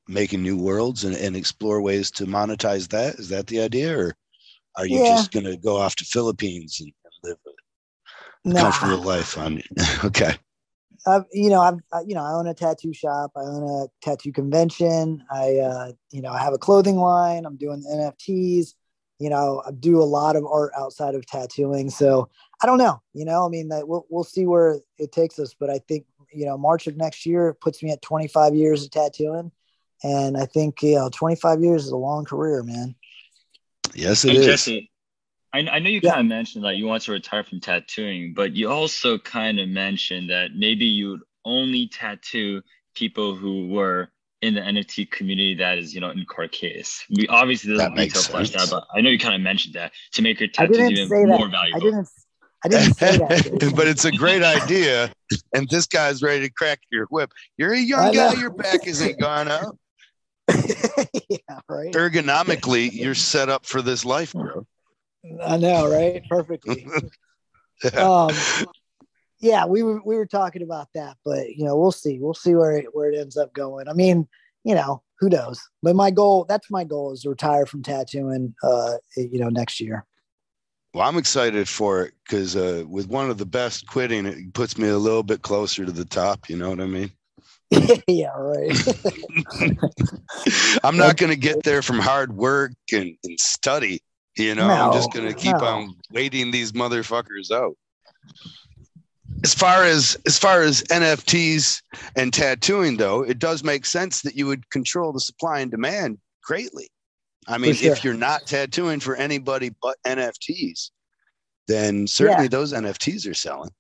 Speaker 2: making new worlds, and, and explore ways to monetize that. Is that the idea, or are you yeah. just going to go off to Philippines and, live a nah. comfortable life on? okay.
Speaker 1: I've, you know, I've, you know, I own a tattoo shop. I own a tattoo convention. I, uh, you know, I have a clothing line. I'm doing NFTs. You know, I do a lot of art outside of tattooing. So I don't know. You know, I mean, that we'll we'll see where it takes us. But I think you know, March of next year puts me at 25 years of tattooing, and I think you know, 25 years is a long career, man.
Speaker 2: Yes, it is.
Speaker 3: Jesse, I, I know you yeah. kind of mentioned that you want to retire from tattooing, but you also kind of mentioned that maybe you would only tattoo people who were in the NFT community that is, you know, in Carcaeus. We obviously doesn't detail flesh that, but I know you kind of mentioned that to make your tattoos even more that. valuable.
Speaker 1: I didn't I didn't say that.
Speaker 2: but it's a great idea. And this guy's ready to crack your whip. You're a young guy, your back isn't gone out. yeah, right. Ergonomically, you're set up for this life, bro.
Speaker 1: I know, right? Perfectly. um, yeah, we were we were talking about that, but you know, we'll see. We'll see where it, where it ends up going. I mean, you know, who knows? But my goal, that's my goal, is to retire from tattooing. Uh, you know, next year.
Speaker 2: Well, I'm excited for it because uh, with one of the best quitting, it puts me a little bit closer to the top. You know what I mean?
Speaker 1: yeah, right.
Speaker 2: I'm not going to get there from hard work and, and study. You know, no, I'm just gonna keep no. on waiting these motherfuckers out. As far as as far as NFTs and tattooing, though, it does make sense that you would control the supply and demand greatly. I mean, sure. if you're not tattooing for anybody but NFTs, then certainly yeah. those NFTs are selling.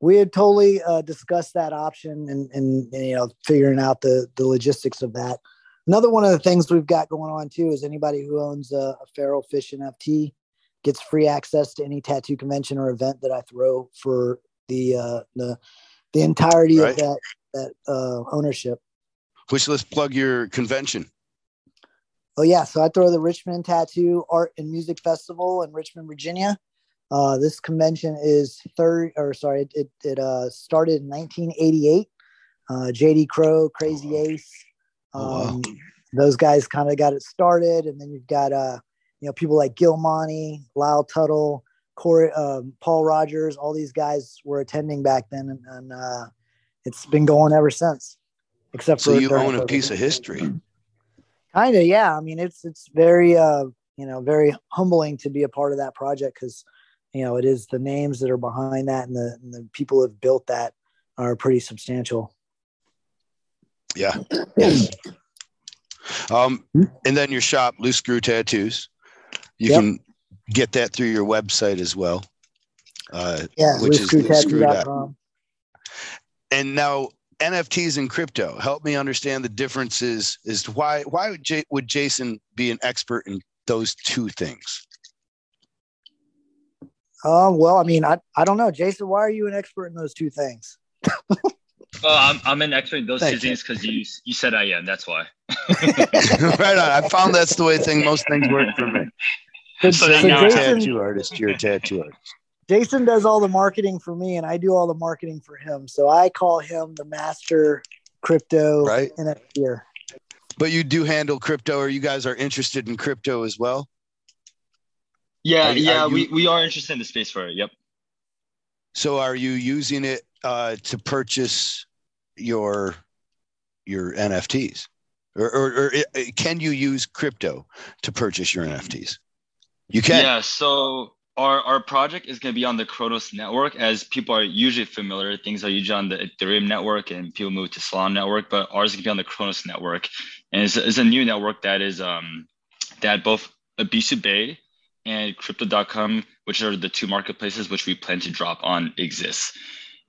Speaker 1: We had totally uh, discussed that option and, and, and you know figuring out the the logistics of that. Another one of the things we've got going on too is anybody who owns a, a feral fish NFT gets free access to any tattoo convention or event that I throw for the uh, the the entirety right. of that that uh, ownership.
Speaker 2: Which let's plug your convention.
Speaker 1: Oh yeah, so I throw the Richmond Tattoo Art and Music Festival in Richmond, Virginia. Uh, this convention is third, or sorry, it it uh, started in 1988. Uh, JD Crowe, Crazy Ace, Oh, um, wow. Those guys kind of got it started, and then you've got uh, you know people like Gill Montie, Lyle Tuttle, Corey, um, Paul Rogers. All these guys were attending back then, and, and uh, it's been going ever since. Except for
Speaker 2: so
Speaker 1: for
Speaker 2: you own a piece of history.
Speaker 1: Kind of, yeah. I mean, it's it's very uh, you know very humbling to be a part of that project because you know it is the names that are behind that and the, and the people who have built that are pretty substantial.
Speaker 2: Yeah. Yes. Um, and then your shop, Loose Screw Tattoos. You yep. can get that through your website as well. Uh,
Speaker 1: yeah, which is loosescrew.com.
Speaker 2: And now NFTs and crypto. Help me understand the differences as to why why would, J, would Jason be an expert in those two things?
Speaker 1: Uh, well, I mean, I, I don't know. Jason, why are you an expert in those two things?
Speaker 3: Oh, I'm, I'm an expert in those Thank two things because you you said I am. That's why.
Speaker 2: right on. I found that's the way thing most things work for me. So, so, so you're Jason, a tattoo artist. You're a tattoo artist.
Speaker 1: Jason does all the marketing for me, and I do all the marketing for him. So I call him the master crypto
Speaker 2: right.
Speaker 1: NFTer.
Speaker 2: But you do handle crypto, or you guys are interested in crypto as well?
Speaker 3: Yeah, are, yeah, are you, we, we are interested in the space for it. Yep.
Speaker 2: So are you using it uh, to purchase your your NFTs, or, or, or can you use crypto to purchase your NFTs? You can.
Speaker 3: Yeah. So our, our project is going to be on the Cronos network, as people are usually familiar. Things are usually on the Ethereum network, and people move to Solana network. But ours is going to be on the Cronos network, and it's, it's a new network that is um that both Ebisu Bay and Crypto.com, which are the two marketplaces which we plan to drop on, exists.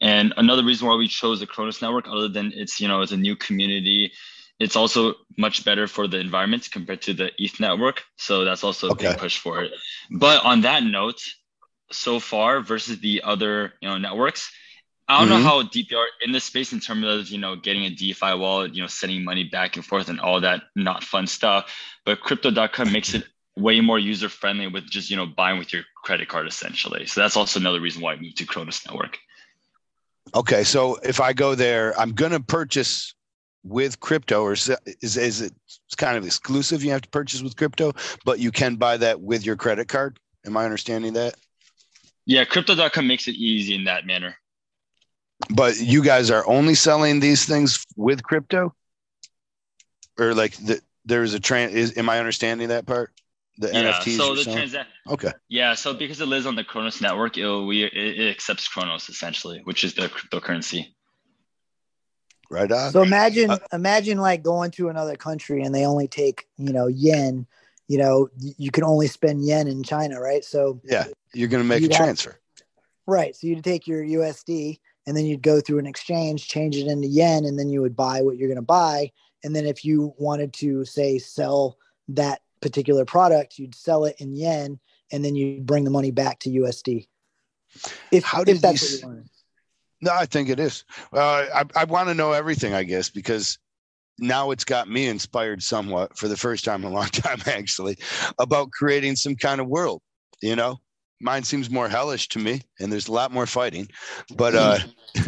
Speaker 3: And another reason why we chose the Cronos network, other than it's you know it's a new community, it's also much better for the environment compared to the ETH network. So that's also a okay. big push for it. But on that note, so far versus the other you know networks, I don't mm-hmm. know how deep you are in this space in terms of you know getting a DeFi wallet, you know, sending money back and forth and all that not fun stuff. But crypto.com makes it way more user friendly with just you know buying with your credit card essentially. So that's also another reason why I moved to Cronos Network.
Speaker 2: Okay, so if I go there, I'm going to purchase with crypto, or is, is is it kind of exclusive? You have to purchase with crypto, but you can buy that with your credit card. Am I understanding that?
Speaker 3: Yeah, crypto.com makes it easy in that manner.
Speaker 2: But you guys are only selling these things with crypto, or like the, there's a train. Is am I understanding that part? the yeah, NFTs. So the transaction. Okay.
Speaker 3: Yeah. So because it lives on the Cronos network, it we it, it accepts Cronos essentially, which is the cryptocurrency.
Speaker 2: Right on.
Speaker 1: So imagine uh, imagine like going to another country and they only take you know yen. You know you can only spend yen in China, right? So
Speaker 2: yeah, you're going to make a transfer.
Speaker 1: Right. So you'd take your USD and then you'd go through an exchange, change it into yen, and then you would buy what you're going to buy. And then if you wanted to say sell that particular product, you'd sell it in yen and then you bring the money back to USD. If, How if that's you, what you wanted.
Speaker 2: No, I think it is. Uh, I, I want to know everything, I guess, because now it's got me inspired somewhat for the first time in a long time, actually, about creating some kind of world. You know, mine seems more hellish to me, and there's a lot more fighting. But, uh,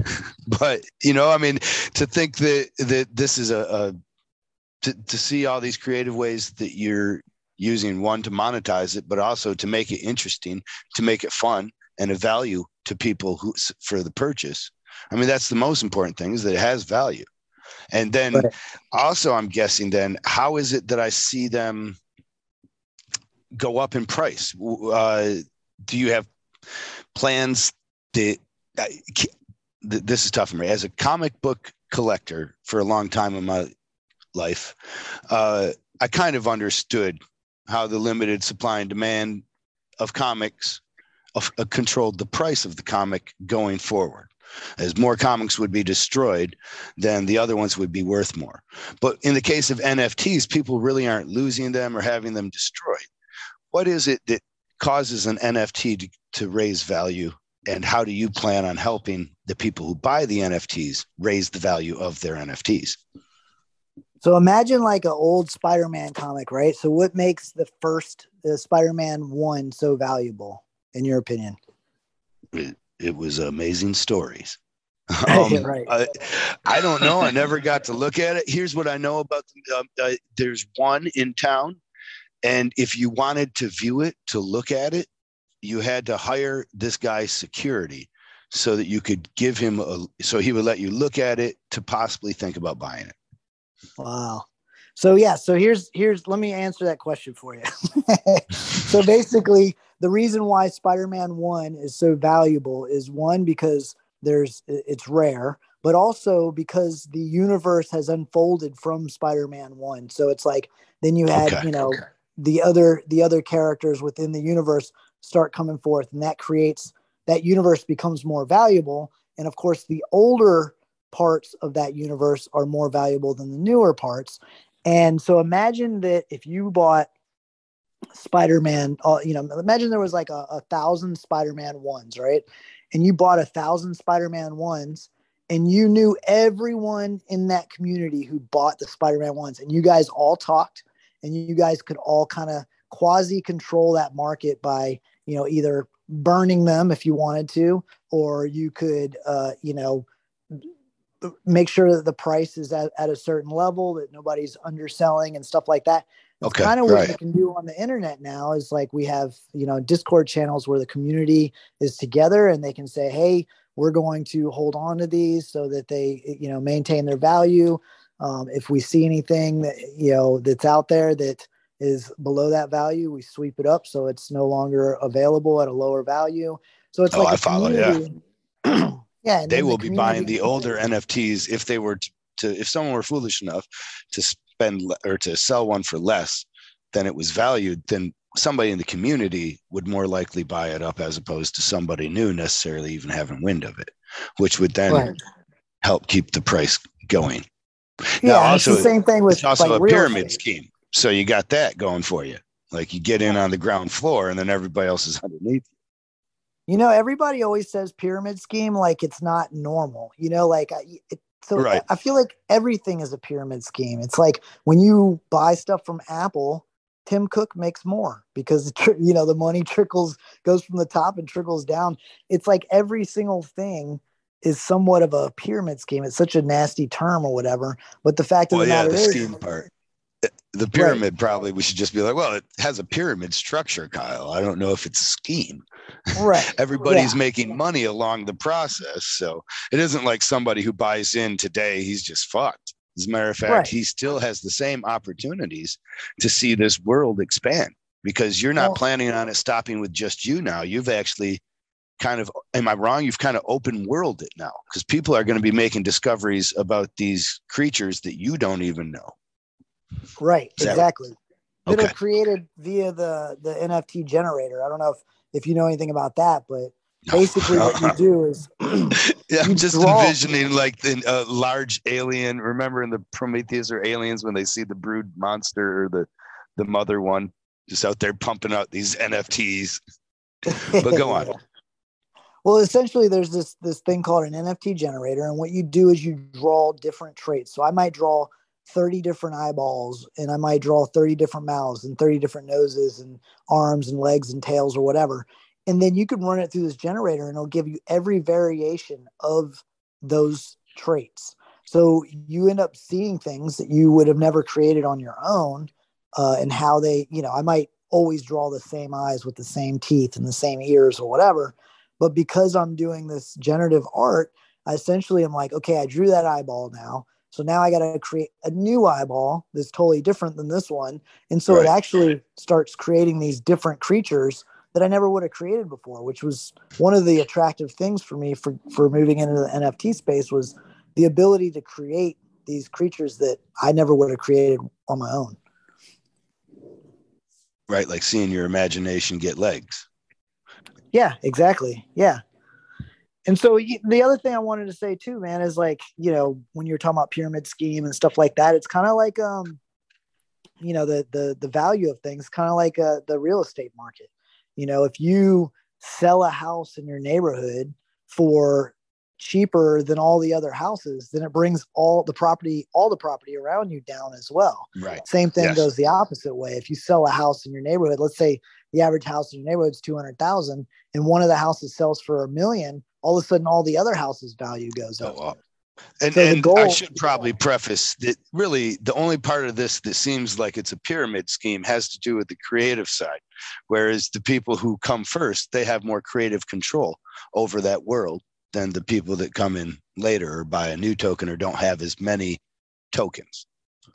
Speaker 2: but you know, I mean, to think that that this is a, a to, to see all these creative ways that you're using one to monetize it, but also to make it interesting, to make it fun and a value to people who for the purchase. I mean, that's the most important thing is that it has value. And then right. also, I'm guessing then, how is it that I see them go up in price? Uh, do you have plans that uh, this is tough for me as a comic book collector for a long time in my life, uh, I kind of understood how the limited supply and demand of comics uh, controlled the price of the comic going forward. As more comics would be destroyed, then the other ones would be worth more. But in the case of NFTs, people really aren't losing them or having them destroyed. What is it that causes an NFT to, to raise value? And how do you plan on helping the people who buy the NFTs raise the value of their NFTs?
Speaker 1: So imagine like an old Spider-Man comic, right? So what makes the first the Spider-Man one so valuable, in your opinion?
Speaker 2: It, it was amazing stories. Um, right. I, I, don't know. I never got to look at it. Here's what I know about them. Um, uh, there's one in town, and if you wanted to view it, to look at it, you had to hire this guy's security so that you could give him a so he would let you look at it to possibly think about buying it.
Speaker 1: Wow. So yeah, so here's here's let me answer that question for you. so basically, the reason why Spider-Man 1 is so valuable is one because there's it's rare, but also because the universe has unfolded from Spider-Man 1. So it's like then you had, okay. you know, okay. the other the other characters within the universe start coming forth and that creates that universe becomes more valuable and of course the older parts of that universe are more valuable than the newer parts and so imagine that if you bought spider-man uh, you know imagine there was like a, a thousand spider-man ones right? And you bought a thousand spider-man ones and you knew everyone in that community who bought the spider-man ones and you guys all talked and you guys could all kind of quasi control that market by you know either burning them if you wanted to or you could uh, you know make sure that the price is at, at a certain level that nobody's underselling and stuff like that okay, kind of what right. you can do on the internet now is like we have you know discord channels where the community is together and they can say hey we're going to hold on to these so that they you know maintain their value um, if we see anything that you know that's out there that is below that value, we sweep it up so it's no longer available at a lower value. So it's oh, like I follow,
Speaker 2: yeah. yeah. They will the be buying the older NFTs if they were to, to, if someone were foolish enough to spend or to sell one for less than it was valued, then somebody in the community would more likely buy it up as opposed to somebody new necessarily even having wind of it, which would then right. help keep the price going.
Speaker 1: Yeah, now, also, it's the same thing with
Speaker 2: it's also like a pyramid scheme. So you got that going for you. Like you get in on the ground floor and then everybody else is underneath.
Speaker 1: You know, everybody always says pyramid scheme like it's not normal. You know, like it, so right. I feel like everything is a pyramid scheme. It's like when you buy stuff from Apple, Tim Cook makes more because you know the money trickles goes from the top and trickles down. It's like every single thing is somewhat of a pyramid scheme. It's such a nasty term or whatever, but the fact of well, the yeah, matter the is, scheme part
Speaker 2: the pyramid right. probably we should just be like well it has a pyramid structure kyle i don't know if it's a scheme
Speaker 1: right
Speaker 2: everybody's yeah. making money along the process so it isn't like somebody who buys in today he's just fucked as a matter of fact right. he still has the same opportunities to see this world expand because you're not well, planning on it stopping with just you now you've actually kind of am i wrong you've kind of open world it now because people are going to be making discoveries about these creatures that you don't even know
Speaker 1: Right, exactly. That, okay. created via the the NFT generator. I don't know if if you know anything about that, but basically what you do is
Speaker 2: yeah i'm just draw. envisioning like the uh, large alien. Remember in the prometheus or aliens when they see the brood monster or the the mother one just out there pumping out these nfts but go on.
Speaker 1: Well essentially there's this this thing called an nft generator and what you do is you draw different traits. So i might draw 30 different eyeballs and I might draw 30 different mouths and 30 different noses and arms and legs and tails or whatever. And then you can run it through this generator and it'll give you every variation of those traits. So you end up seeing things that you would have never created on your own uh, and how they, you know, I might always draw the same eyes with the same teeth and the same ears or whatever. But because I'm doing this generative art, I essentially am like, okay, I drew that eyeball now so now I got to create a new eyeball that's totally different than this one. And so right. it actually starts creating these different creatures that I never would have created before, which was one of the attractive things for me for, for moving into the NFT space was the ability to create these creatures that I never would have created on my own.
Speaker 2: Right. Like seeing your imagination get legs.
Speaker 1: Yeah, exactly. Yeah and so the other thing I wanted to say too, man, is like, you know, when you're talking about pyramid scheme and stuff like that, it's kind of like, um, you know, the, the, the value of things, kind of like uh, the real estate market. You know, if you sell a house in your neighborhood for cheaper than all the other houses, then it brings all the property, all the property around you down as well.
Speaker 2: Right.
Speaker 1: Same thing yes. goes the opposite way. If you sell a house in your neighborhood, let's say the average house in your neighborhood is 200,000 and one of the houses sells for a million, all of a sudden all the other houses value goes up. Oh,
Speaker 2: and, so and goal, I should probably preface that really the only part of this that seems like it's a pyramid scheme has to do with the creative side. Whereas the people who come first, they have more creative control over that world than the people that come in later or buy a new token or don't have as many tokens.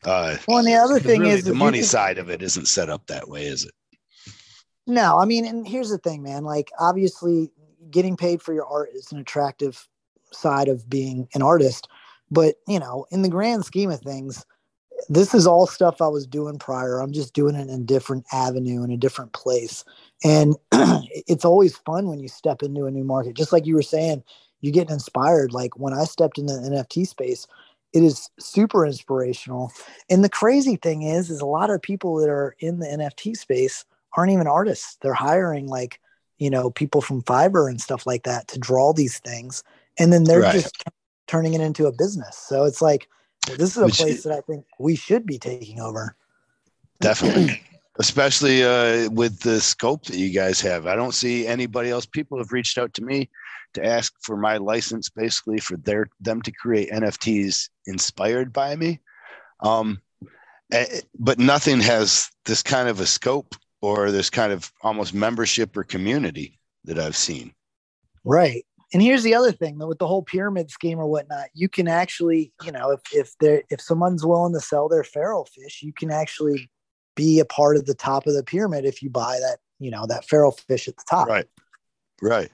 Speaker 1: Uh, well, and the other thing really is
Speaker 2: the money can, side of it isn't set up that way, is it?
Speaker 1: No, I mean, and here's the thing, man. Like, obviously, getting paid for your art is an attractive side of being an artist, but you know, in the grand scheme of things, this is all stuff I was doing prior. I'm just doing it in a different avenue in a different place. And it's always fun when you step into a new market. Just like you were saying, you get inspired. Like when I stepped in the NFT space, it is super inspirational. And the crazy thing is, is a lot of people that are in the NFT space aren't even artists. They're hiring like, you know, people from Fiverr and stuff like that to draw these things. And then they're right. just turning it into a business. So it's like, this is a Which, place that I think we should be taking over.
Speaker 2: Definitely. Especially uh, with the scope that you guys have. I don't see anybody else. People have reached out to me to ask for my license basically for their them to create NFTs inspired by me. Um, but nothing has this kind of a scope or this kind of almost membership or community that I've seen.
Speaker 1: Right. And here's the other thing with the whole pyramid scheme or whatnot, you can actually, you know, if if there if someone's willing to sell their feral fish, you can actually be a part of the top of the pyramid if you buy that, you know, that feral fish at the top.
Speaker 2: Right. Right.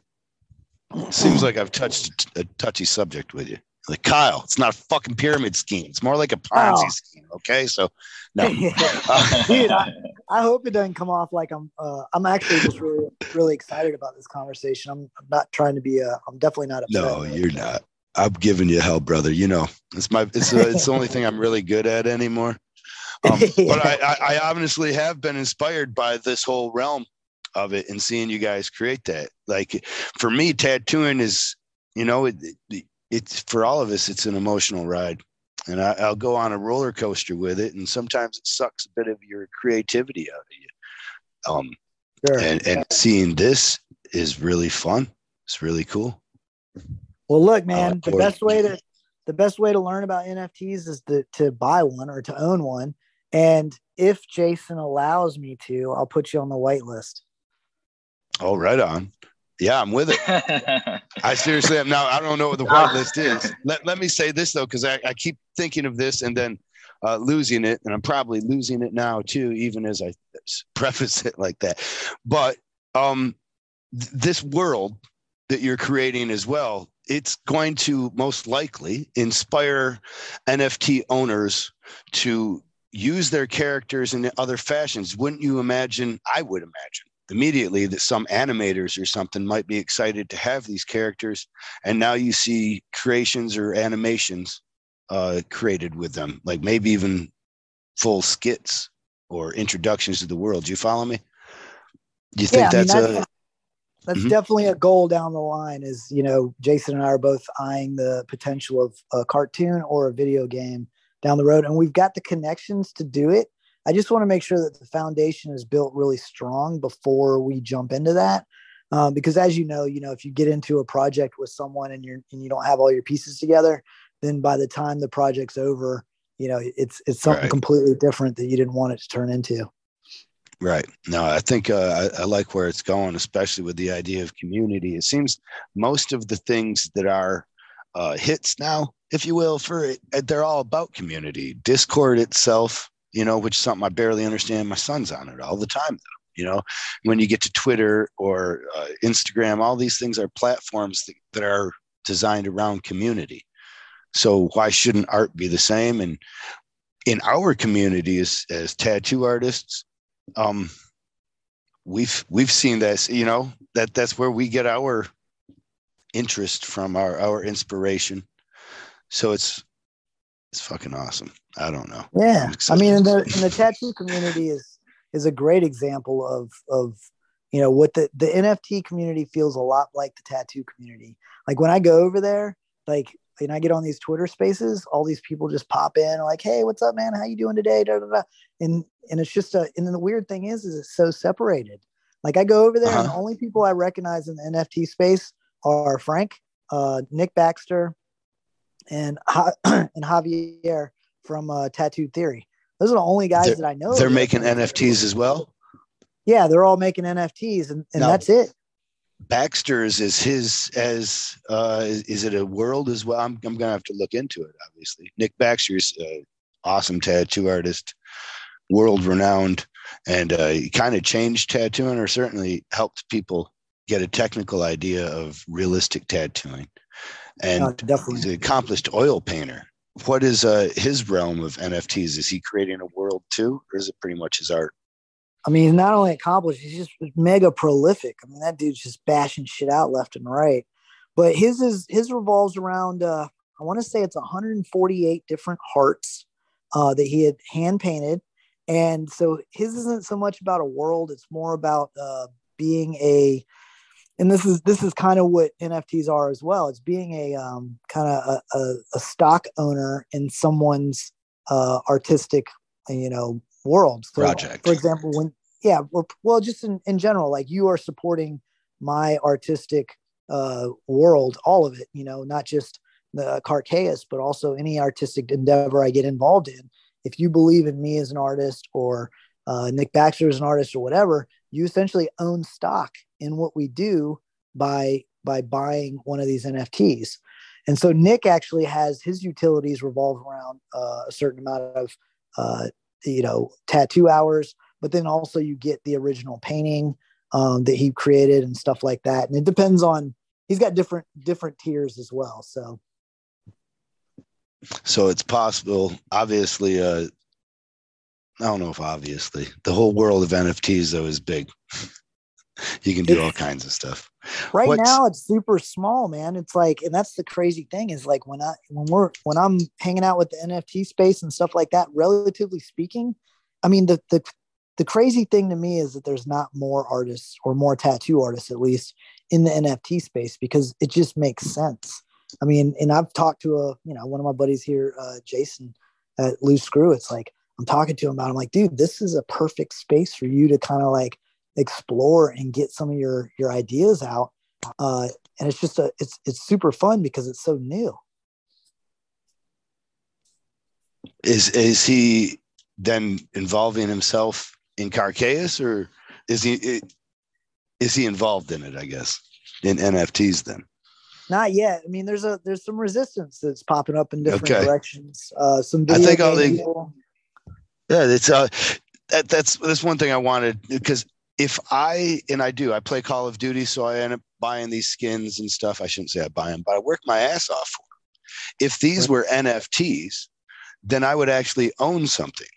Speaker 2: Seems like I've touched a touchy subject with you. Like Kyle, it's not a fucking pyramid scheme. It's more like a Ponzi oh. scheme. Okay, so no, Dude,
Speaker 1: I, I, hope it doesn't come off like I'm. Uh, I'm actually just really, really excited about this conversation. I'm, I'm not trying to be. A, I'm definitely not upset.
Speaker 2: No, you're not. I'm giving you hell, brother. You know, it's my. It's a, uh, it's the only thing I'm really good at anymore. Um, yeah. But I, I, I obviously have been inspired by this whole realm of it and seeing you guys create that. Like for me, tattooing is, you know, it, it, it's for all of us, it's an emotional ride. And I, will go on a roller coaster with it. And sometimes it sucks a bit of your creativity out of you. Um, sure. and, and seeing this is really fun. It's really cool.
Speaker 1: Well, look, man, the best way to the best way to learn about NFTs is to, to buy one or to own one. And if Jason allows me to, I'll put you on the whitelist.
Speaker 2: Oh, right on. Yeah, I'm with it. I seriously am now. I don't know what the white list is. Let, let me say this though, because I, I keep thinking of this and then uh, losing it, and I'm probably losing it now too, even as I preface it like that. But um, th- this world that you're creating as well, it's going to most likely inspire NFT owners to use their characters in other fashions. Wouldn't you imagine? I would imagine immediately that some animators or something might be excited to have these characters. And now you see creations or animations uh, created with them like maybe even full skits or introductions to the world. Do you follow me? Do you think yeah, that's, I mean, that's, a
Speaker 1: that's mm-hmm. definitely a goal down the line is you know jason and i are both eyeing the potential of a cartoon or a video game down the road and we've got the connections to do it I just want to make sure that the foundation is built really strong before we jump into that. Um, because as you know, you know, if you get into a project with someone and you're and you don't have all your pieces together, then by the time the project's over, you know, it's it's something right. completely different that you didn't want it to turn into.
Speaker 2: Right. No, I think uh, I, I, like where it's going, especially with the idea of community. It seems most of the things that are uh, hits now, if you will, for they're all about community. Discord itself you know, which is something I barely understand. My son's on it all the time, though. You know, when you get to Twitter or uh, Instagram, all these things are platforms that, that are designed around community. So why shouldn't art be the same? And in our community as, as tattoo artists, um, we've we've seen this. You know that that's where we get our interest from, our our inspiration. So it's it's fucking awesome. I don't know.
Speaker 1: Yeah, I mean, in the in the tattoo community is is a great example of of you know what the the NFT community feels a lot like the tattoo community. Like when I go over there, like and I get on these Twitter spaces, all these people just pop in like, "Hey, what's up, man? How you doing today?" Da, da, da. And and it's just a and then the weird thing is, is it's so separated. Like I go over there, uh-huh. and the only people I recognize in the NFT space are Frank, uh, Nick Baxter, and and Javier from uh, Tattoo Theory. Those are the only guys
Speaker 2: they're,
Speaker 1: that I know.
Speaker 2: They're making NFTs as well.
Speaker 1: Yeah, they're all making NFTs, and, and now, that's it.
Speaker 2: Baxter's is his as uh, is, is, it a world as well? I'm I'm gonna have to look into it. Obviously, Nick Baxter's uh, awesome tattoo artist, world renowned, and uh, he kind of changed tattooing, or certainly helped people get a technical idea of realistic tattooing. And definitely. he's an accomplished oil painter. What is uh, his realm of NFTs? Is he creating a world too, or is it pretty much his art?
Speaker 1: I mean, he's not only accomplished, he's just mega prolific. I mean, that dude's just bashing shit out left and right. But his is his revolves around uh I want to say it's 148 different hearts uh, that he had hand painted. And so his isn't so much about a world, it's more about uh, being a and this is this is kind of what NFTs are as well. It's being a um, kind of a, a, a, stock owner in someone's uh, artistic, you know, world.
Speaker 2: So, Project.
Speaker 1: For example, when yeah, well, just in, in general, like you are supporting my artistic uh, world, all of it. You know, not just the Carcaeus, but also any artistic endeavor I get involved in. If you believe in me as an artist or uh, Nick Baxter as an artist or whatever, you essentially own stock in what we do by by buying one of these NFTs. And so Nick actually has his utilities revolve around uh, a certain amount of uh, you know tattoo hours, but then also you get the original painting um, that he created and stuff like that. And it depends on he's got different different tiers as well. So
Speaker 2: so it's possible obviously uh i don't know if obviously. The whole world of nfts though is big. You can do all kinds of stuff.
Speaker 1: Right What's, now it's super small man. It's like and that's the crazy thing is like when i when we're when i'm hanging out with the nft space and stuff like that relatively speaking i mean the the the crazy thing to me is that there's not more artists or more tattoo artists at least in the nft space because it just makes sense. I mean, and I've talked to a, you know, one of my buddies here, uh, Jason at Loose Screw. It's like, I'm talking to him about, I'm like, dude, this is a perfect space for you to kind of like explore and get some of your, your ideas out. Uh, and it's just a, it's, it's super fun because it's so new.
Speaker 2: Is, is he then involving himself in Carcaeus or is he, is he involved in it, I guess, in NFTs then?
Speaker 1: Not yet. I mean, there's a there's some resistance that's popping up in different okay. directions. Uh, some
Speaker 2: I think all the people. Yeah, it's uh that, that's that's one thing I wanted because if I and I do I play Call of Duty, so I end up buying these skins and stuff. I shouldn't say I buy them, but I work my ass off for them. If these right. were NFTs, then I would actually own something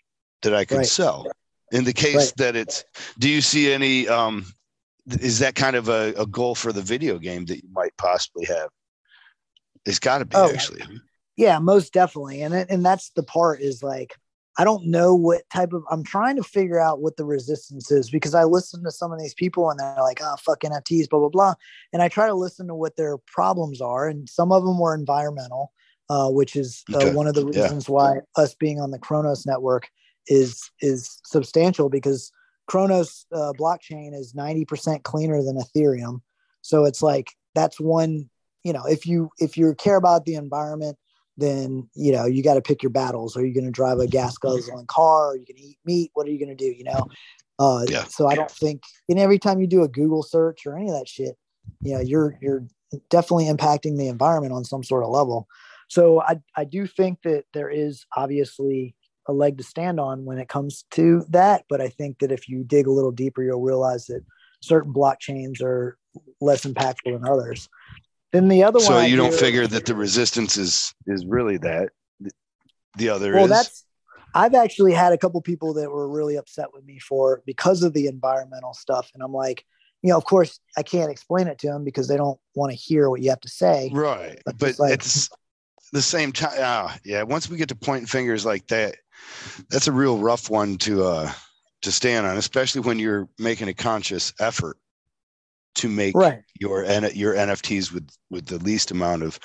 Speaker 2: that I could right. sell. In the case right. that it's, do you see any um, is that kind of a, a goal for the video game that you might possibly have? It's got to be oh, actually.
Speaker 1: Yeah, most definitely, and and that's the part is like I don't know what type of I'm trying to figure out what the resistance is because I listen to some of these people and they're like, oh fuck NFTs, blah blah blah. And I try to listen to what their problems are. And some of them were environmental, uh, which is uh, okay. one of the reasons yeah. why us being on the Cronos network is is substantial because Cronos uh, blockchain is 90% cleaner than Ethereum. So it's like that's one, you know, if you if you care about the environment, then you know you got to pick your battles. Are you going to drive a gas guzzling car? Are you going to eat meat? What are you going to do? You know. Uh, yeah. So I don't think, and every time you do a Google search or any of that shit, you know, you're you're definitely impacting the environment on some sort of level. So I I do think that there is obviously a leg to stand on when it comes to that. But I think that if you dig a little deeper, you'll realize that certain blockchains are less impactful than others. Then the other
Speaker 2: so
Speaker 1: one.
Speaker 2: So you don't figure that the resistance is is really that. The other
Speaker 1: well,
Speaker 2: is.
Speaker 1: that's. I've actually had a couple people that were really upset with me for because of the environmental stuff, and I'm like, you know, of course, I can't explain it to them because they don't want to hear what you have to say.
Speaker 2: Right, but, but like, it's the same time. Ah, yeah. Once we get to pointing fingers like that, that's a real rough one to uh to stand on, especially when you're making a conscious effort to make right. your your NFTs with with the least amount of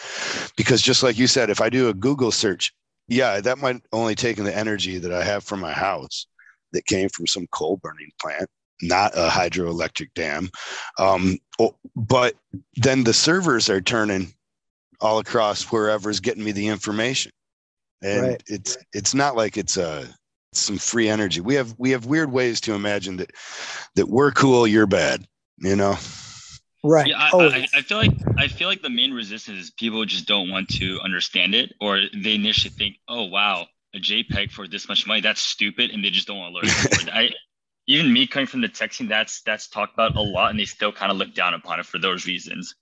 Speaker 2: because just like you said, if I do a Google search, yeah, that might only take in the energy that I have from my house that came from some coal burning plant, not a hydroelectric dam. Um, but then the servers are turning all across wherever's getting me the information and right. it's it's not like it's a uh, some free energy. We have we have weird ways to imagine that that we're cool, you're bad. You know.
Speaker 1: Right.
Speaker 3: Yeah, I, oh. I, I, feel like I feel like the main resistance is people just don't want to understand it, or they initially think, "Oh, wow, a JPEG for this much money, that's stupid," and they just don't want to learn. I, even me coming from the tech scene, that's that's talked about a lot, and they still kind of look down upon it for those reasons.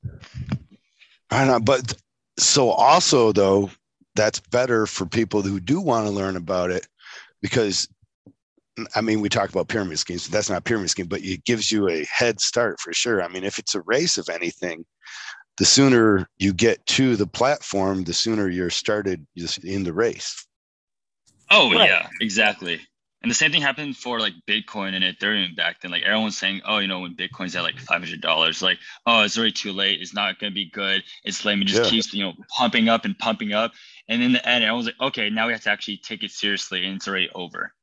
Speaker 2: I know, but so also though, that's better for people who do want to learn about it because I mean, we talk about pyramid schemes, but that's not pyramid scheme, but it gives you a head start for sure. I mean, if it's a race of anything, the sooner you get to the platform, the sooner you're started in the race.
Speaker 3: Oh right. yeah, exactly. And the same thing happened for like Bitcoin and Ethereum back then. Like everyone's saying, oh, you know, when Bitcoin's at like five hundred dollars, like, oh, it's already too late. It's not gonna be good. It's lame. It just yeah. keeps, you know, pumping up and pumping up. And in the end, I was like, okay, now we have to actually take it seriously, and it's already over.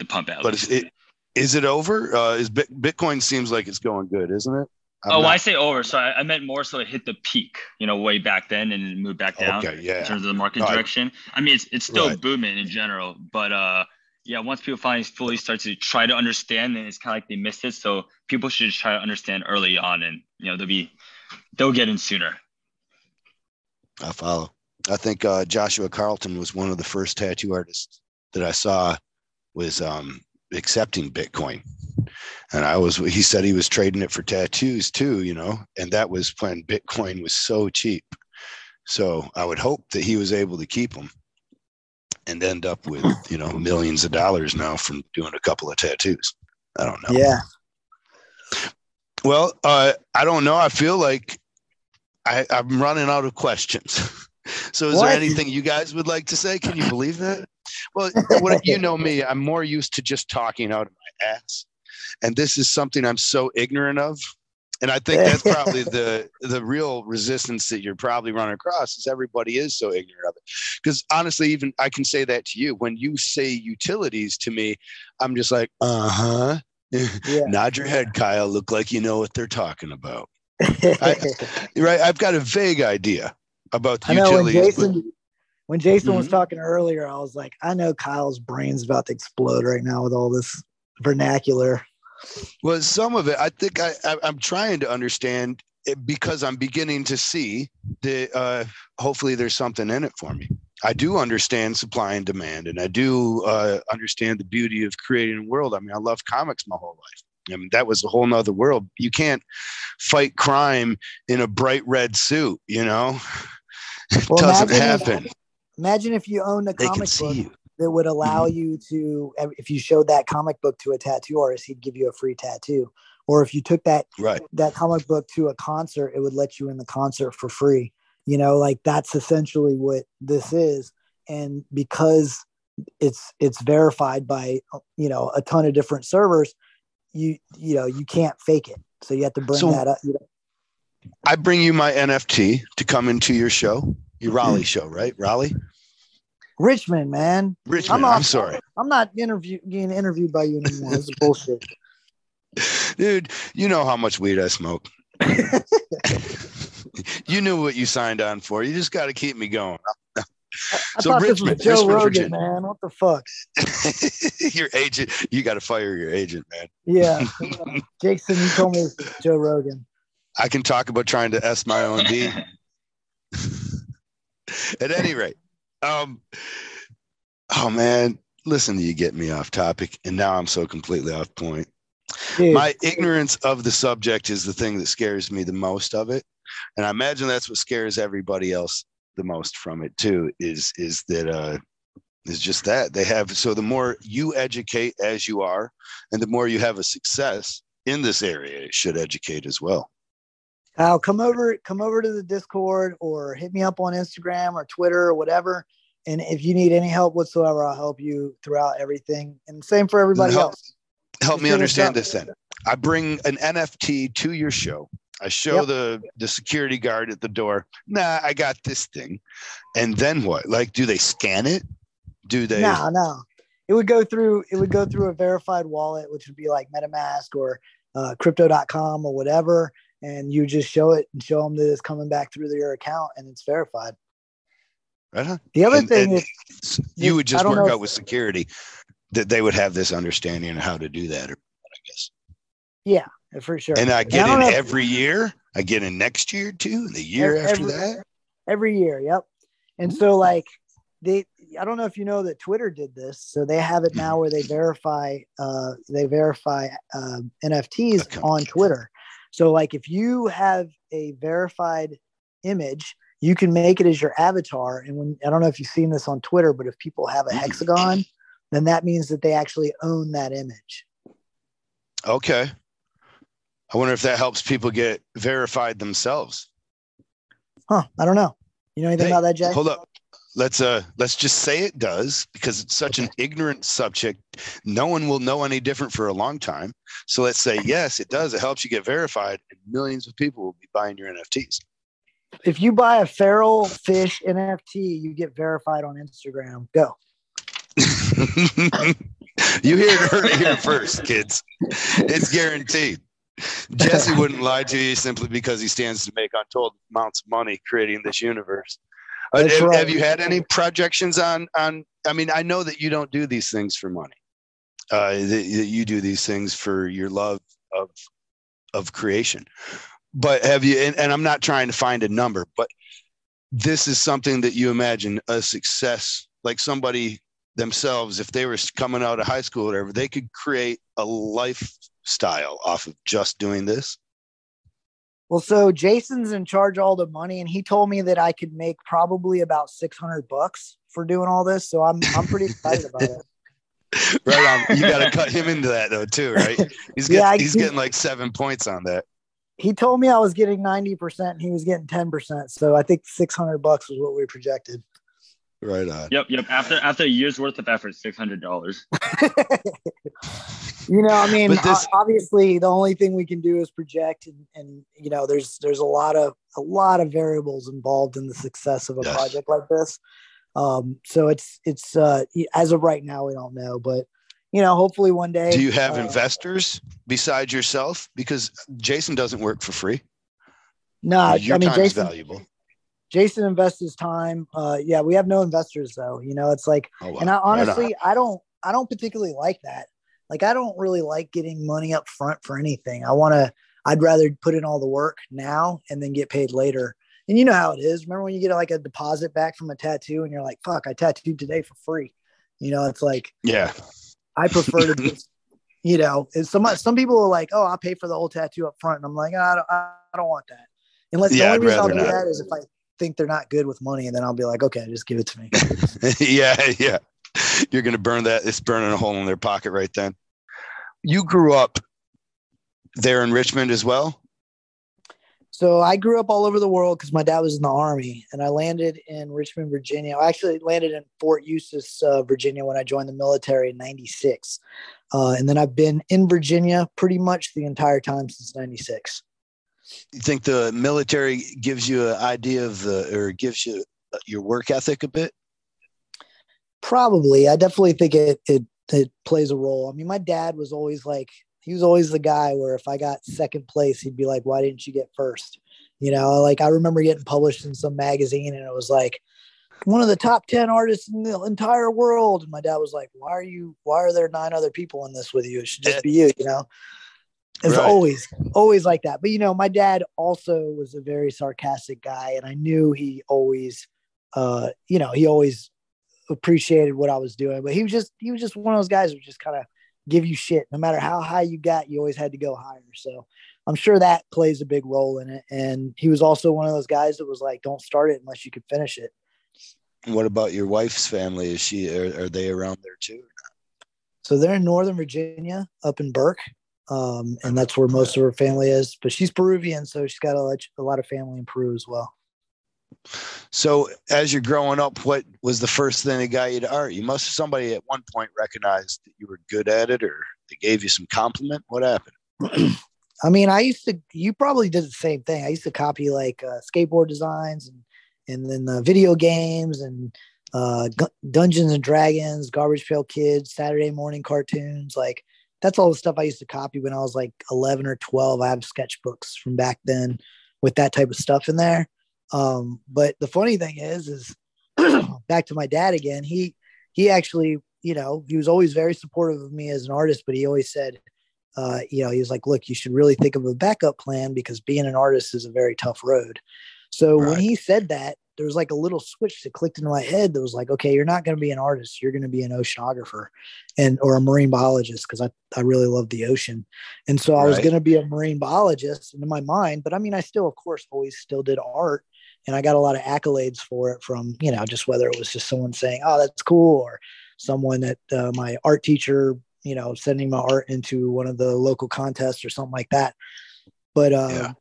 Speaker 3: The pump out.
Speaker 2: But is it is it over? Uh, is Bitcoin seems like it's going good, isn't it?
Speaker 3: I'm oh, not... I say over. So I, I, meant more so it hit the peak, you know, way back then and moved back down
Speaker 2: okay, yeah.
Speaker 3: in terms of the market direction. I mean, it's it's still right. booming in general, but uh yeah, once people finally fully start to try to understand, then it's kind of like they missed it. So people should try to understand early on, and you know they'll be they'll get in sooner.
Speaker 2: I follow. I think uh, Joshua Carlton was one of the first tattoo artists that I saw was um, accepting Bitcoin, and I was. He said he was trading it for tattoos too, you know, and that was when Bitcoin was so cheap. So I would hope that he was able to keep them and end up with you know millions of dollars now from doing a couple of tattoos. I don't know.
Speaker 1: Yeah.
Speaker 2: Well, uh, I don't know. I feel like I, I'm running out of questions. so, is what? there anything you guys would like to say? Can you believe that? Well, what, you know me. I'm more used to just talking out of my ass, and this is something I'm so ignorant of and I think that's probably the the real resistance that you're probably running across is everybody is so ignorant of it. Because honestly, even I can say that to you when you say utilities to me, I'm just like, uh huh. Yeah. Nod your head, Kyle. Look like you know what they're talking about. I, right? I've got a vague idea about the I know utilities.
Speaker 1: When Jason, when Jason mm-hmm. was talking earlier, I was like, I know Kyle's brain's about to explode right now with all this vernacular.
Speaker 2: Well, some of it, I think I, I am trying to understand because I'm beginning to see that uh, hopefully there's something in it for me. I do understand supply and demand, and I do uh, understand the beauty of creating a world. I mean, I love comics my whole life. I mean, that was a whole nother world. You can't fight crime in a bright red suit, you know? It well, doesn't happen.
Speaker 1: Imagine if you owned a they comic book you. that would allow mm-hmm. you to if you showed that comic book to a tattoo artist he'd give you a free tattoo. Or if you took that
Speaker 2: right.
Speaker 1: that comic book to a concert it would let you in the concert for free. You know like that's essentially what this is. And because it's it's verified by you know a ton of different servers you you know you can't fake it. So you have to bring so that up you know.
Speaker 2: i bring you my nft to come into your show your raleigh mm-hmm. show right raleigh
Speaker 1: Richmond, man.
Speaker 2: Richmond. I'm, I'm sorry.
Speaker 1: I'm not interview, getting interviewed by you anymore. This bullshit.
Speaker 2: Dude, you know how much weed I smoke. you knew what you signed on for. You just got to keep me going.
Speaker 1: I, I so Richmond, Joe Richmond, Rogan, Virginia. man. What the fuck?
Speaker 2: your agent, you got to fire your agent, man.
Speaker 1: Yeah, Jason, you told me Joe Rogan.
Speaker 2: I can talk about trying to S my own D. At any rate, um, oh man, listen to you get me off topic, and now I'm so completely off point. Dude. My ignorance of the subject is the thing that scares me the most of it, and I imagine that's what scares everybody else the most from it too. Is is that uh, is just that they have so the more you educate as you are, and the more you have a success in this area, it should educate as well.
Speaker 1: I'll come over, come over to the Discord or hit me up on Instagram or Twitter or whatever. And if you need any help whatsoever, I'll help you throughout everything. And same for everybody
Speaker 2: help,
Speaker 1: else.
Speaker 2: Help me understand this then. I bring an NFT to your show. I show yep. the the security guard at the door. Nah, I got this thing. And then what? Like, do they scan it? Do they?
Speaker 1: No, no. It would go through. It would go through a verified wallet, which would be like MetaMask or uh, Crypto.com or whatever and you just show it and show them that it's coming back through your account and it's verified.
Speaker 2: Right on.
Speaker 1: The other and, thing and
Speaker 2: is you would just work out with security that they would have this understanding of how to do that, I guess.
Speaker 1: Yeah, for sure.
Speaker 2: And I get and I in every year. I get in next year too. The year every, after that.
Speaker 1: Every year, yep. And so like they I don't know if you know that Twitter did this. So they have it now where they verify uh, they verify uh, NFTs on Twitter. So like if you have a verified image, you can make it as your avatar. And when I don't know if you've seen this on Twitter, but if people have a hexagon, then that means that they actually own that image.
Speaker 2: Okay. I wonder if that helps people get verified themselves.
Speaker 1: Huh. I don't know. You know anything hey, about that, Jay?
Speaker 2: Hold up let's uh let's just say it does because it's such an ignorant subject. No one will know any different for a long time. So let's say yes it does. It helps you get verified and millions of people will be buying your nfts
Speaker 1: if you buy a feral fish nft you get verified on instagram. Go.
Speaker 2: You heard it here first kids. It's guaranteed. Jesse wouldn't lie to you simply because he stands to make untold amounts of money creating this universe uh, have, right. have, you had any projections on on? I mean, I know that you don't do these things for money. Uh, that you do these things for your love of of creation. But have you? And, and I'm not trying to find a number, but this is something that you imagine a success, like somebody themselves, if they were coming out of high school or whatever, they could create a lifestyle off of just doing this.
Speaker 1: Well, so Jason's in charge of all the money, and he told me that I could make probably about six hundred bucks for doing all this. So I'm I'm pretty excited about it.
Speaker 2: Right on. You got to cut him into that though, too, right? He's getting, yeah, he's getting like seven points on that.
Speaker 1: He told me I was getting ninety percent, and he was getting ten percent. So I think six hundred bucks was what we projected.
Speaker 2: Right on.
Speaker 3: Yep, yep. After after a year's worth of effort, six hundred dollars.
Speaker 1: you know, I mean, this, obviously, the only thing we can do is project, and, and you know, there's there's a lot of a lot of variables involved in the success of a yes. project like this. Um, so it's it's uh, as of right now, we don't know, but you know, hopefully one day.
Speaker 2: Do you have uh, investors besides yourself? Because Jason doesn't work for free.
Speaker 1: No, your I mean, time Jason, is valuable. Jason invests his time. Uh, yeah, we have no investors though. You know, it's like, oh, wow. and I honestly, I don't, I don't particularly like that. Like, I don't really like getting money up front for anything. I want to, I'd rather put in all the work now and then get paid later. And you know how it is. Remember when you get like a deposit back from a tattoo and you're like, fuck, I tattooed today for free. You know, it's like,
Speaker 2: yeah,
Speaker 1: I prefer to just, you know, it's some, some people are like, oh, I'll pay for the whole tattoo up front. And I'm like, I don't, I don't want that. Unless yeah, the only I'd reason I'll do not. that is if I think they're not good with money, and then I'll be like, okay, just give it to me.
Speaker 2: yeah, yeah. You're gonna burn that. It's burning a hole in their pocket right then. You grew up there in Richmond as well.
Speaker 1: So I grew up all over the world because my dad was in the army, and I landed in Richmond, Virginia. I actually landed in Fort Eustis, uh, Virginia, when I joined the military in '96, uh, and then I've been in Virginia pretty much the entire time since '96
Speaker 2: you think the military gives you an idea of the or gives you uh, your work ethic a bit?
Speaker 1: Probably. I definitely think it it it plays a role. I mean my dad was always like he was always the guy where if i got second place he'd be like why didn't you get first? You know like i remember getting published in some magazine and it was like one of the top 10 artists in the entire world. And my dad was like why are you why are there nine other people in this with you? It should just be you you know it's right. always, always like that. But you know, my dad also was a very sarcastic guy, and I knew he always, uh, you know, he always appreciated what I was doing. But he was just, he was just one of those guys who just kind of give you shit, no matter how high you got, you always had to go higher. So I'm sure that plays a big role in it. And he was also one of those guys that was like, "Don't start it unless you can finish it."
Speaker 2: What about your wife's family? Is she are, are they around there too?
Speaker 1: So they're in Northern Virginia, up in Burke um, and that's where most of her family is. But she's Peruvian, so she's got a, a lot of family in Peru as well.
Speaker 2: So, as you're growing up, what was the first thing that got you to art? You must have somebody at one point recognized that you were good at it, or they gave you some compliment. What happened?
Speaker 1: I mean, I used to. You probably did the same thing. I used to copy like uh, skateboard designs and and then uh, video games and uh, Dungeons and Dragons, Garbage Pail Kids, Saturday morning cartoons. Like that's all the stuff I used to copy when I was like 11 or 12. I have sketchbooks from back then with that type of stuff in there. Um, but the funny thing is, is back to my dad again. He he actually, you know, he was always very supportive of me as an artist, but he always said, uh, you know, he was like, look, you should really think of a backup plan because being an artist is a very tough road. So right. when he said that, there was like a little switch that clicked into my head that was like, okay, you're not going to be an artist. You're going to be an oceanographer and, or a marine biologist. Cause I, I really love the ocean. And so I right. was going to be a marine biologist in my mind, but I mean, I still, of course, always still did art and I got a lot of accolades for it from, you know, just whether it was just someone saying, oh, that's cool. Or someone that uh, my art teacher, you know, sending my art into one of the local contests or something like that. But, uh, yeah.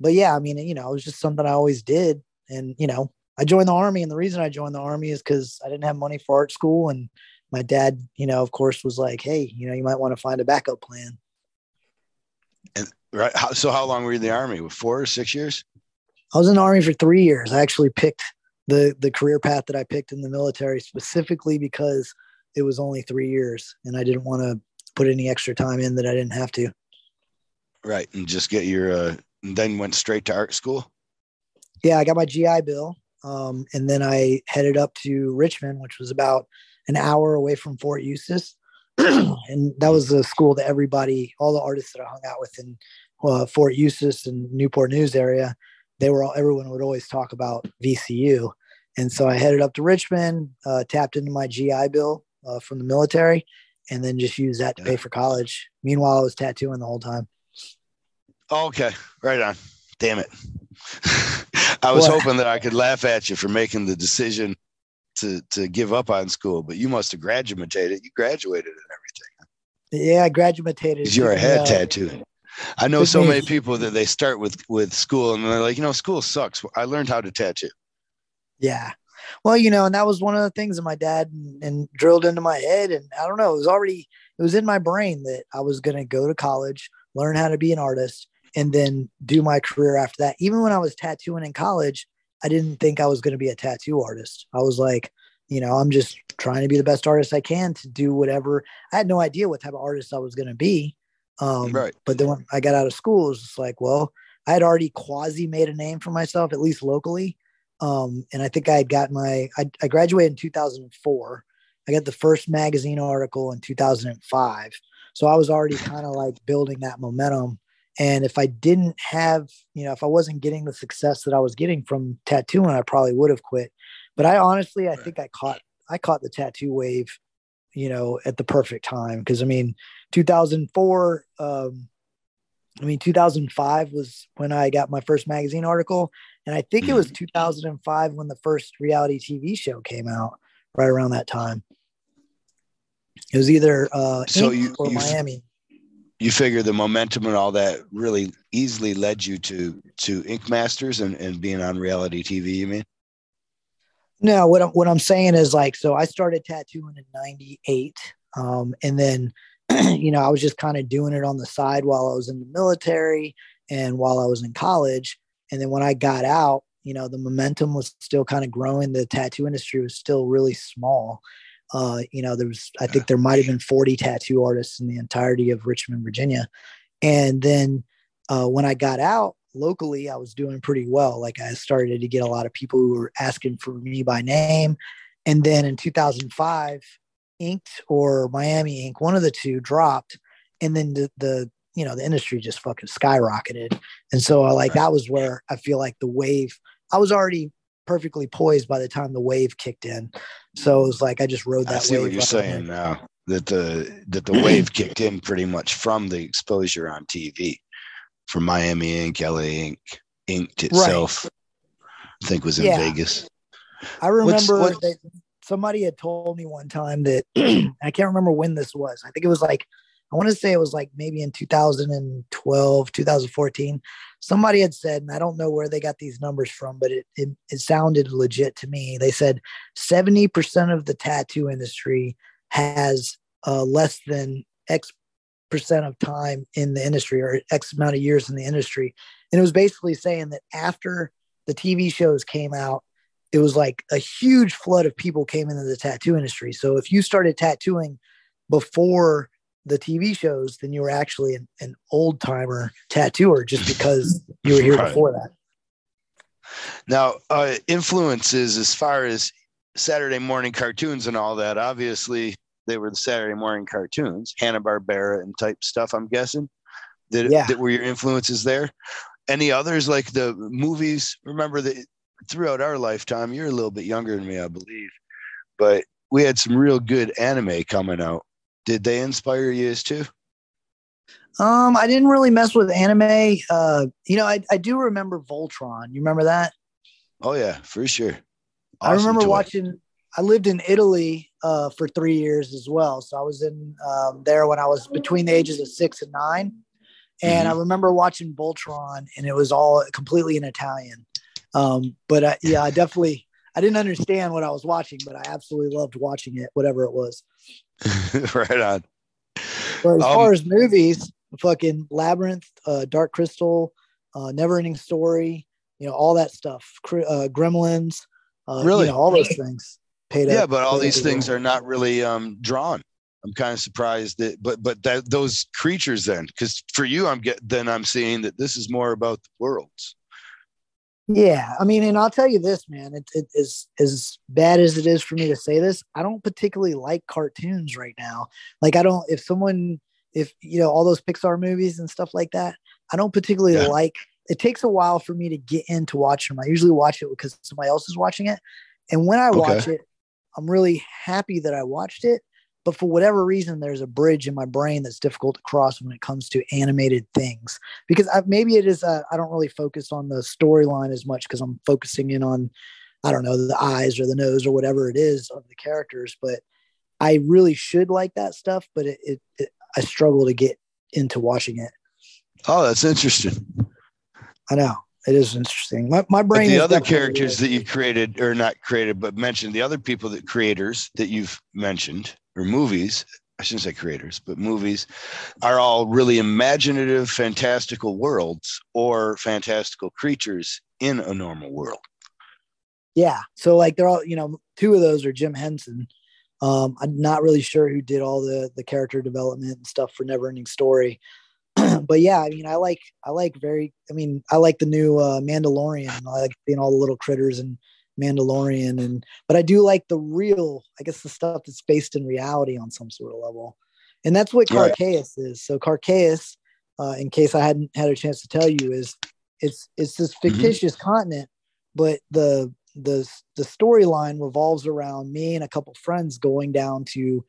Speaker 1: But yeah, I mean, you know, it was just something I always did. And you know i joined the army and the reason i joined the army is because i didn't have money for art school and my dad you know of course was like hey you know you might want to find a backup plan.
Speaker 2: And right how, so how long were you in the army? Four or six years?
Speaker 1: I was in the army for three years. I actually picked the the career path that i picked in the military specifically because it was only three years and i didn't want to put any extra time in that i didn't have to.
Speaker 2: Right and just get your uh then went straight to art school
Speaker 1: yeah, I got my GI Bill. Um, and then I headed up to Richmond, which was about an hour away from Fort Eustis. and that was the school that everybody, all the artists that I hung out with in uh, Fort Eustis and Newport News area, they were all, everyone would always talk about VCU. And so I headed up to Richmond, uh, tapped into my GI Bill uh, from the military, and then just used that to pay for college. Meanwhile, I was tattooing the whole time.
Speaker 2: Okay, right on. Damn it. I was hoping that I could laugh at you for making the decision to to give up on school, but you must have graduated. You graduated and
Speaker 1: everything. Yeah, I graduated.
Speaker 2: You're a head uh, tattoo. I know so many people that they start with with school and they're like, you know, school sucks. I learned how to tattoo.
Speaker 1: Yeah. Well, you know, and that was one of the things that my dad and, and drilled into my head. And I don't know, it was already it was in my brain that I was going to go to college, learn how to be an artist, and then do my career after that. Even when I was tattooing in college, I didn't think I was going to be a tattoo artist. I was like, you know, I'm just trying to be the best artist I can to do whatever. I had no idea what type of artist I was going to be. Um, right. But then when I got out of school, it was just like, well, I had already quasi made a name for myself, at least locally. Um, and I think I had got my, I, I graduated in 2004. I got the first magazine article in 2005. So I was already kind of like building that momentum and if I didn't have, you know, if I wasn't getting the success that I was getting from tattooing, I probably would have quit. But I honestly, I right. think I caught, I caught the tattoo wave, you know, at the perfect time. Cause I mean, 2004, um, I mean, 2005 was when I got my first magazine article. And I think it was mm-hmm. 2005 when the first reality TV show came out, right around that time. It was either uh, so you, or you, Miami
Speaker 2: you figure the momentum and all that really easily led you to to Ink Masters and, and being on reality TV, you mean?
Speaker 1: No, what I'm, what I'm saying is like, so I started tattooing in 98. Um, and then, you know, I was just kind of doing it on the side while I was in the military and while I was in college. And then when I got out, you know, the momentum was still kind of growing. The tattoo industry was still really small. Uh, you know, there was, I think there might have been 40 tattoo artists in the entirety of Richmond, Virginia. And then uh, when I got out locally, I was doing pretty well. Like I started to get a lot of people who were asking for me by name. And then in 2005, Inked or Miami Ink, one of the two dropped. And then the, the you know, the industry just fucking skyrocketed. And so like that was where I feel like the wave, I was already perfectly poised by the time the wave kicked in. So it was like I just rode that. I
Speaker 2: see what you're saying now. That the that the wave kicked in pretty much from the exposure on TV, from Miami Ink, LA Ink, Inked itself. Right. I think was in yeah. Vegas.
Speaker 1: I remember that somebody had told me one time that I can't remember when this was. I think it was like I want to say it was like maybe in 2012, 2014. Somebody had said, and I don't know where they got these numbers from, but it, it, it sounded legit to me. They said 70% of the tattoo industry has uh, less than X percent of time in the industry or X amount of years in the industry. And it was basically saying that after the TV shows came out, it was like a huge flood of people came into the tattoo industry. So if you started tattooing before the TV shows, then you were actually an, an old timer tattooer just because you were here right. before that.
Speaker 2: Now, uh, influences as far as Saturday morning cartoons and all that, obviously, they were the Saturday morning cartoons, Hanna Barbera and type stuff. I'm guessing that
Speaker 1: Yeah.
Speaker 2: that were your influences there. Any others like the movies? Remember that throughout our lifetime, you're a little bit younger than me, I believe, but we had some real good anime coming out. Did they inspire you as too?
Speaker 1: Um, I didn't really mess with anime. Uh, you know, I, I do remember Voltron. You remember that?
Speaker 2: Oh yeah, for sure.
Speaker 1: I remember
Speaker 2: toy.
Speaker 1: watching. I lived in Italy uh, for three years as well, so I was in um, there when I was between the ages of six and nine, and I remember watching Voltron, and it was all completely in Italian. Um, but I, yeah, I definitely I didn't understand what I was watching, but I absolutely loved watching it, whatever it was.
Speaker 2: right on.
Speaker 1: But as
Speaker 2: Um,
Speaker 1: far as movies, fucking Labyrinth, uh, Dark Crystal, uh, Neverending Story, you know, all that stuff, uh, Gremlins, uh,
Speaker 2: Really?
Speaker 1: you know, all those things. Paid
Speaker 2: Yeah,
Speaker 1: up-
Speaker 2: but all these things are not really um, drawn. I'm kind of surprised that, but but that those creatures then, because for you, I'm get then I'm seeing that this is more about the worlds.
Speaker 1: Yeah, I mean, and I'll tell you this, man. It, it is as bad as it is for me to say this. I don't particularly like cartoons right now. Like, I don't. If someone, if you know, all those Pixar movies and stuff like that, I don't particularly
Speaker 2: Yeah.
Speaker 1: like. It takes a while for me to get into watching them. I usually watch it because somebody else is watching it, and when I
Speaker 2: Okay.
Speaker 1: watch it, I'm really happy that I watched it. But for whatever reason, there's a bridge in my brain that's difficult to cross when it comes to animated things because I, maybe it is uh, I don't really focus on the storyline as much because I'm focusing in on I don't know the eyes or the nose or whatever it is of the characters. But I really should like that stuff, but it, it, it I struggle to get into watching it.
Speaker 2: Oh, that's interesting.
Speaker 1: I know it is interesting. My my
Speaker 2: But
Speaker 1: brain.
Speaker 2: the
Speaker 1: is
Speaker 2: other characters that you've created, or not created, but mentioned, the other people that creators that you've mentioned, or movies, I shouldn't say creators, but movies, are all really imaginative, fantastical worlds or fantastical creatures in a normal world.
Speaker 1: Yeah. So like they're all, you know, two of those are Jim Henson. Um, I'm not really sure who did all the the character development and stuff for Neverending Story. but yeah, I mean, I like I like very I mean, I like the new uh Mandalorian. I like seeing all the little critters and Mandalorian and but I do like the real, I guess the stuff that's based in reality on some sort of level. And that's what
Speaker 2: Right.
Speaker 1: Carcaeus is. So Carcaeus, uh, in case I hadn't had a chance to tell you, is it's it's this fictitious continent, but the the the storyline revolves around me and a couple friends going down to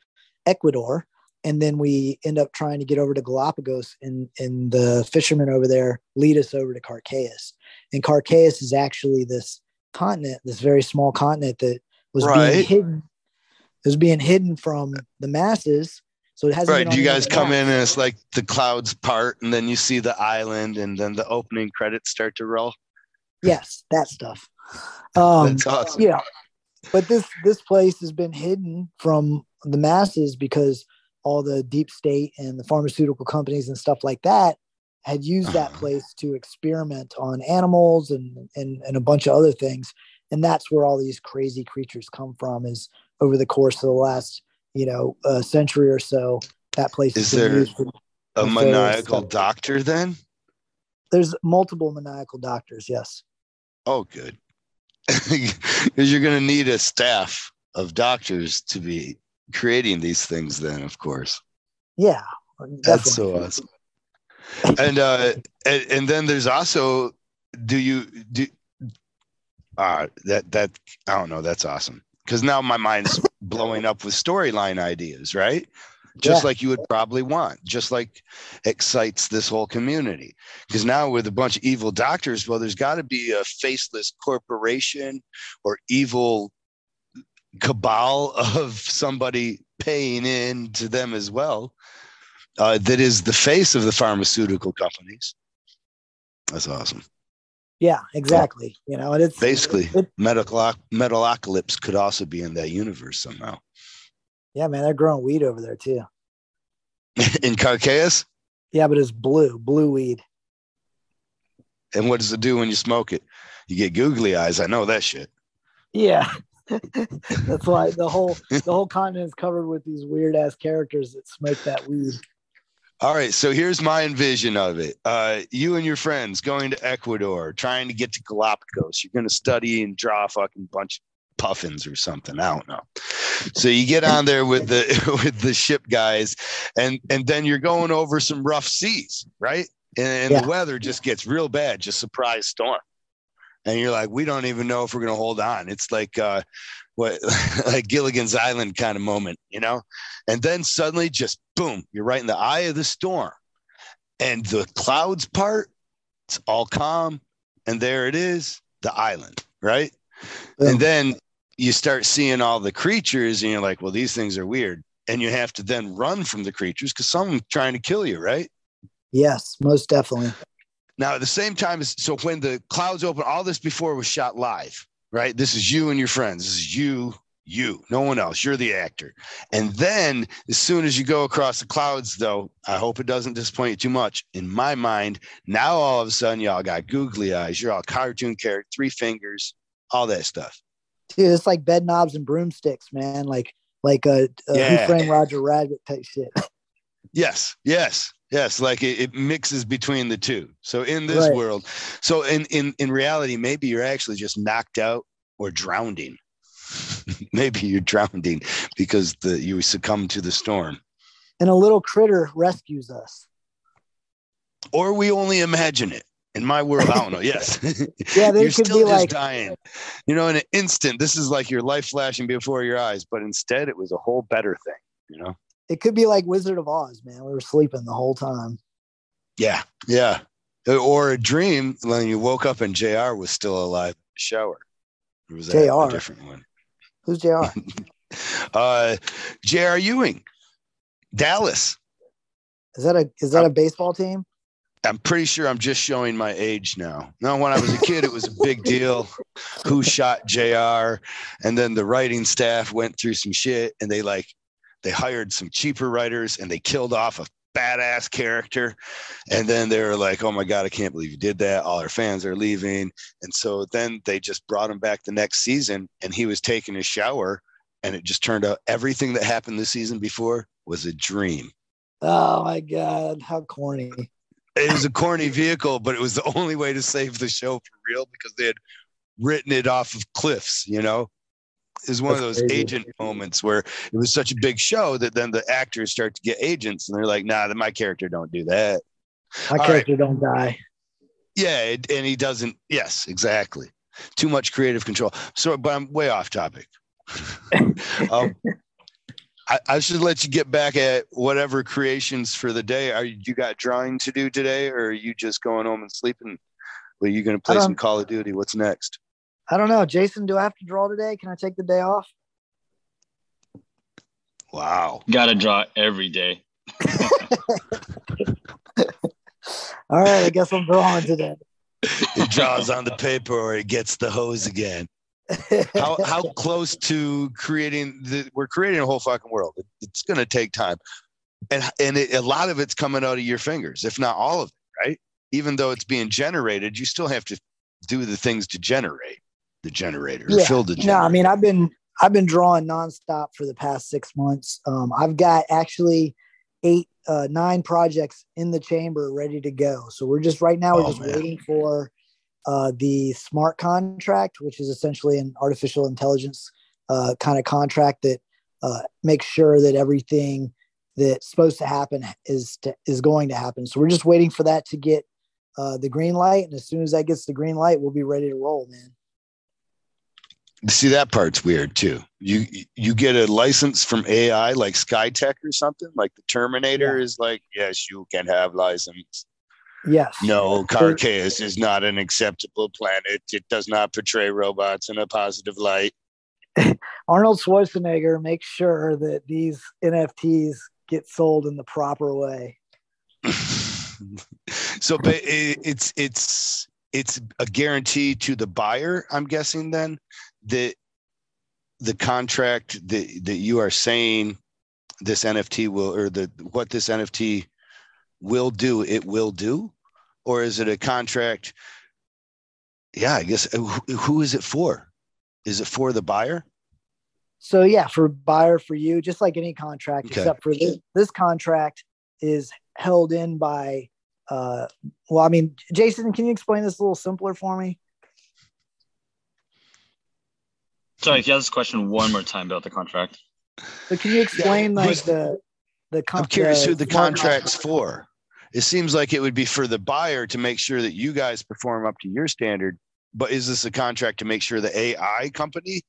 Speaker 1: Ecuador, and then we end up trying to get over to Galapagos, and and the fishermen over there lead us over to Carcaeus, and Carcaeus is actually this continent, this very small continent that was
Speaker 2: Right.
Speaker 1: being hidden, it was being hidden from the masses. So it hasn't.
Speaker 2: Right. Do you guys come in and it's like the clouds part and then you see the island and then the opening credits start to roll?
Speaker 1: Yes, that stuff. Um,
Speaker 2: That's awesome.
Speaker 1: yeah but this this place has been hidden from the masses because all the deep state and the pharmaceutical companies and stuff like that had used that
Speaker 2: Uh-huh.
Speaker 1: place to experiment on animals and, and and a bunch of other things and that's where all these crazy creatures come from is over the course of the last you know uh, century or so that place
Speaker 2: Is there- A maniacal
Speaker 1: stuff.
Speaker 2: doctor then?
Speaker 1: there's multiple maniacal doctors yes
Speaker 2: Oh, good. Because you're going to need a staff of doctors to be creating these things, then, of course.
Speaker 1: yeah
Speaker 2: That's so awesome. And uh and, and then there's also do you do uh that that I don't know, that's awesome. Because now my mind's blowing up with storyline ideas, right? Just
Speaker 1: Yeah.
Speaker 2: like you would probably want, just like excites this whole community. Because now with a bunch of evil doctors, well, there's got to be a faceless corporation or evil cabal of somebody paying in to them as well uh, that is the face of the pharmaceutical companies. That's awesome.
Speaker 1: yeah exactly you know and it's
Speaker 2: Basically,
Speaker 1: it-
Speaker 2: Metal Metalocalypse could also be in that universe somehow.
Speaker 1: Yeah, man, they're growing weed over there too.
Speaker 2: in Carcaeus?
Speaker 1: Yeah, but it's blue, blue weed.
Speaker 2: And what does it do when you smoke it? You get googly eyes. I know that shit.
Speaker 1: Yeah. That's why the whole the whole continent is covered with these weird ass characters that smoke that weed.
Speaker 2: All right, so here's my envision of it. Uh, you and your friends going to Ecuador, trying to get to Galapagos. You're going to study and draw a fucking bunch of puffins or something. I don't know. So you get on there with the with the ship guys, and and then you're going over some rough seas, right? And, and yeah. the weather just gets real bad, just surprise storm. And you're like, we don't even know if we're gonna hold on. It's like uh what like Gilligan's Island kind of moment, you know? And then suddenly just boom, you're right in the eye of the storm. And the clouds part, it's all calm. And there it is, the island, right? Yeah. And then you start seeing all the creatures and you're like, well, these things are weird. And you have to then run from the creatures because someone's trying to kill you, right?
Speaker 1: Yes, most definitely.
Speaker 2: Now, at the same time, so when the clouds open, all this before was shot live, right? This is you and your friends. This is you, you, no one else. You're the actor. And then as soon as you go across the clouds, though, I hope it doesn't disappoint you too much. In my mind, now all of a sudden, y'all got googly eyes. You're all cartoon character, three fingers, all that stuff.
Speaker 1: Dude, it's like bed knobs and broomsticks, man. Like, like a, a yeah. Who Framed Roger Rabbit type shit.
Speaker 2: Yes, yes, yes. Like it, it, mixes between the two. So in this right. world, so in in in reality, maybe you're actually just knocked out or drowning. maybe you're drowning because the you succumb to the storm.
Speaker 1: And a little critter rescues us.
Speaker 2: Or we only imagine it. In my world, I don't know. Yes.
Speaker 1: yeah, they you're could still be just like
Speaker 2: dying. You know, in an instant, this is like your life flashing before your eyes, but instead, it was a whole better thing. You know
Speaker 1: it could be like Wizard of Oz, man. We were sleeping the whole time.
Speaker 2: Yeah, yeah. Or a dream when you woke up and Jr. was still alive shower. Or was Jr. a different one?
Speaker 1: Who's Jr.
Speaker 2: uh, Jr. Ewing, Dallas.
Speaker 1: Is that a is that a baseball team?
Speaker 2: I'm pretty sure I'm just showing my age now. No, when I was a kid, it was a big deal. Who shot JR? And then the writing staff went through some shit and they like they hired some cheaper writers and they killed off a badass character. And then they were like, oh my God, I can't believe you did that. All our fans are leaving. And so then they just brought him back the next season and he was taking a shower and it just turned out everything that happened the season before was a dream.
Speaker 1: Oh my God, how corny.
Speaker 2: It was a corny vehicle, but it was the only way to save the show for real because they had written it off of cliffs, you know? Is one That's of those crazy. agent moments where it was such a big show that then the actors start to get agents and they're like, nah, my character don't do that.
Speaker 1: My All character right. don't die.
Speaker 2: Yeah, it, and he doesn't. Yes, exactly. Too much creative control. So, but I'm way off topic. um, I, I, should let you get back at whatever creations for the day. Are you, you got drawing to do today, or are you just going home and sleeping? Are you going to play some Call of Duty? What's next?
Speaker 1: I don't know. Jason, do I have to draw today? Can I take the day off?
Speaker 2: Wow.
Speaker 3: Got to draw every day.
Speaker 1: All right. I guess I'm drawing today.
Speaker 2: It draws on the paper or it gets the hose again. how, how close to creating the, we're creating a whole fucking world. It, it's going to take time. And, and it, a lot of it's coming out of your fingers, if not all of it, right? Even though it's being generated, you still have to do the things to generate the generator, yeah. fill the generator.
Speaker 1: No, I mean I've been I've been drawing nonstop for the past six months. Um, I've got actually eight, uh, nine projects in the chamber ready to go. So we're just right now we're oh, just man. waiting for uh, the smart contract, which is essentially an artificial intelligence uh, kind of contract that uh, makes sure that everything that's supposed to happen is to, is going to happen. So we're just waiting for that to get uh, the green light, and as soon as that gets the green light, we'll be ready to roll, man.
Speaker 2: See that part's weird too. You you get a license from AI like Skytech or something. Like the Terminator yeah. is like, yes, you can have license.
Speaker 1: Yes.
Speaker 2: No, Carcass is not an acceptable planet. It does not portray robots in a positive light.
Speaker 1: Arnold Schwarzenegger makes sure that these NFTs get sold in the proper way.
Speaker 2: so, but it's it's it's a guarantee to the buyer. I'm guessing then the the contract that that you are saying this NFT will or the what this NFT will do, it will do, or is it a contract? Yeah, I guess uh, who is it for? Is it for the buyer?
Speaker 1: So yeah, for buyer for you, just like any contract, okay. except for this, this contract is held in by. Uh, well, I mean, Jason, can you explain this a little simpler for me?
Speaker 3: Sorry, if you ask this question one more time about the contract.
Speaker 1: But can you explain like the the? Con-
Speaker 2: I'm curious who the contract's for. It seems like it would be for the buyer to make sure that you guys perform up to your standard. But is this a contract to make sure the AI company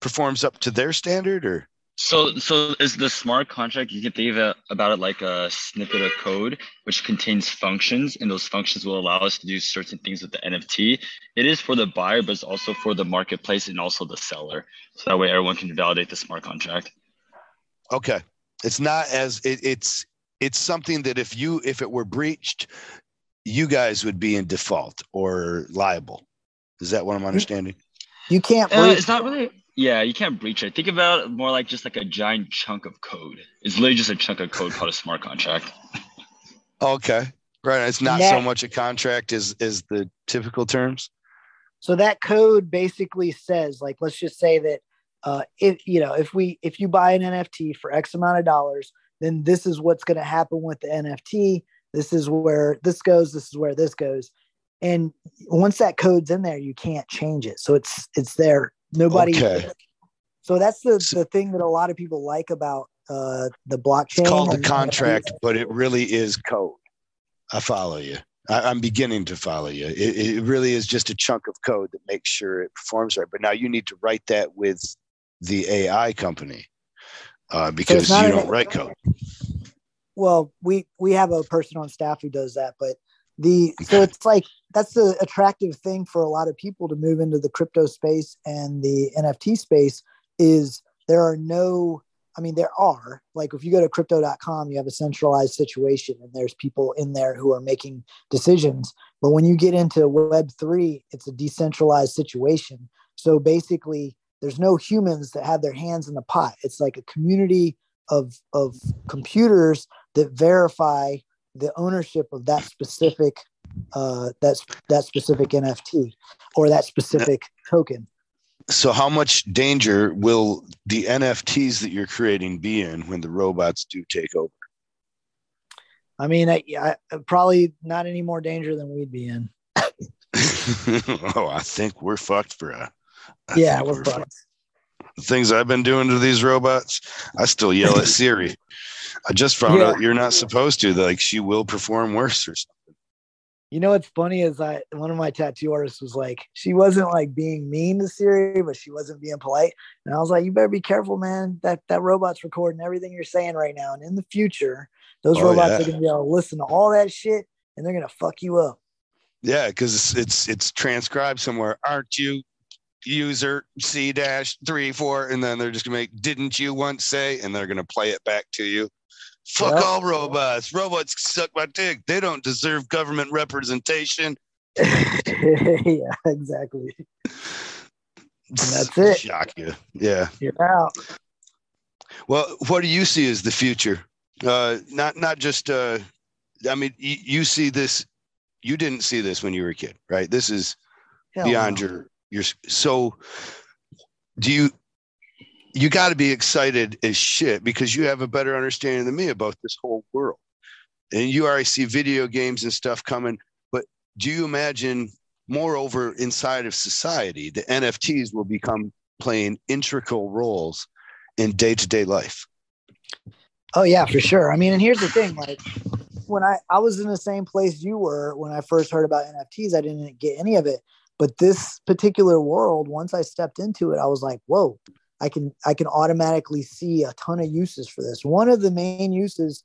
Speaker 2: performs up to their standard or?
Speaker 3: So, so is the smart contract? You can think of it, about it like a snippet of code which contains functions, and those functions will allow us to do certain things with the NFT. It is for the buyer, but it's also for the marketplace and also the seller. So that way, everyone can validate the smart contract.
Speaker 2: Okay. It's not as it, it's it's something that if you if it were breached, you guys would be in default or liable. Is that what I'm understanding?
Speaker 1: You can't
Speaker 3: Uh, it's not really. Yeah, you can't breach it. Think about it more like just like a giant chunk of code. It's literally just a chunk of code called a smart contract.
Speaker 2: Okay. Right. It's not
Speaker 1: that-
Speaker 2: so much a contract as as the typical terms.
Speaker 1: So that code basically says, like, let's just say that uh, if you know, if we if you buy an NFT for X amount of dollars, then this is what's going to happen with the NFT. This is where this goes. This is where this goes. And once that code's in there, you can't change it. So it's it's there. Nobody.
Speaker 2: Okay.
Speaker 1: So that's the
Speaker 2: So-
Speaker 1: the thing that a lot of people like about uh, the blockchain.
Speaker 2: It's called the contract, but it really is code. I follow you. I, I'm beginning to follow you. It, it really is just a chunk of code that makes sure it performs right. But now you need to write that with the AI company uh, because
Speaker 1: not
Speaker 2: you don't write code.
Speaker 1: well we we have a person on staff who does that but the so it's like that's the attractive thing for a lot of people to move into the crypto space and the nft space is there are no i mean there are like if you go to crypto.com you have a centralized situation and there's people in there who are making decisions. But when you get into web 3 it's a decentralized situation. So basically there's no humans that have their hands in the pot. It's like a community of of computers that verify the ownership of that specific uh, that's that specific NFT or that specific token.
Speaker 2: So, how much danger will the NFTs that you're creating be in when the robots do take over?
Speaker 1: I mean, I, I, probably not any more danger than we'd be in.
Speaker 2: oh, I think we're fucked, bro. I
Speaker 1: yeah,
Speaker 2: think
Speaker 1: we're fucked.
Speaker 2: the things I've been doing to these robots, I still yell at Siri. I just found
Speaker 1: Yeah.
Speaker 2: out you're not supposed to. Like she will perform worse or something.
Speaker 1: You know what's funny is I one of my tattoo artists was like, she wasn't like being mean to Siri, but she wasn't being polite. And I was like, you better be careful, man. That that robot's recording everything you're saying right now. And in the future, those
Speaker 2: Oh,
Speaker 1: robots
Speaker 2: yeah.
Speaker 1: are gonna be able to listen to all that shit and they're gonna fuck you up.
Speaker 2: Yeah, because it's, it's it's transcribed somewhere. Aren't you user C dash three four? And then they're just gonna make didn't you once say? And they're gonna play it back to you. Fuck
Speaker 1: Yep.
Speaker 2: all robots. Robots suck my dick. They don't deserve government representation.
Speaker 1: yeah, exactly. that's it.
Speaker 2: Shock you. Yeah.
Speaker 1: You're out.
Speaker 2: Well, what do you see as the future? Uh, not not just. Uh, I mean, you, you see this. You didn't see this when you were a kid, right? This is
Speaker 1: Hell
Speaker 2: beyond
Speaker 1: no.
Speaker 2: your your. So, do you? You got to be excited as shit because you have a better understanding than me about this whole world, and you already see video games and stuff coming. But do you imagine, moreover, inside of society, the NFTs will become playing integral roles in day to day life?
Speaker 1: Oh yeah, for sure. I mean, and here's the thing: like when I I was in the same place you were when I first heard about NFTs, I didn't get any of it. But this particular world, once I stepped into it, I was like, whoa, I can I can automatically see a ton of uses for this. One of the main uses,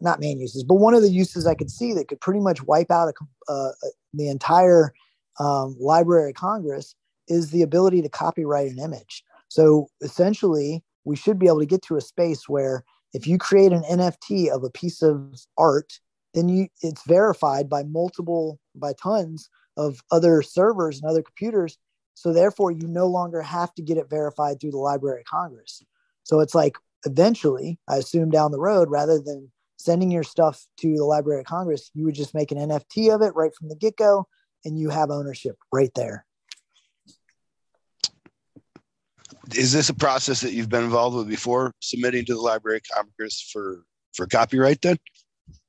Speaker 1: not main uses, but one of the uses I could see that could pretty much wipe out a, uh, the entire um, Library of Congress is the ability to copyright an image. So essentially, we should be able to get to a space where if you create an NFT of a piece of art, then you it's verified by multiple by tons of other servers and other computers. So therefore, you no longer have to get it verified through the Library of Congress. So it's like eventually, I assume down the road, rather than sending your stuff to the Library of Congress, you would just make an NFT of it right from the get go, and you have ownership right there.
Speaker 2: Is this a process that you've been involved with before, submitting to the Library of Congress for for copyright? Then,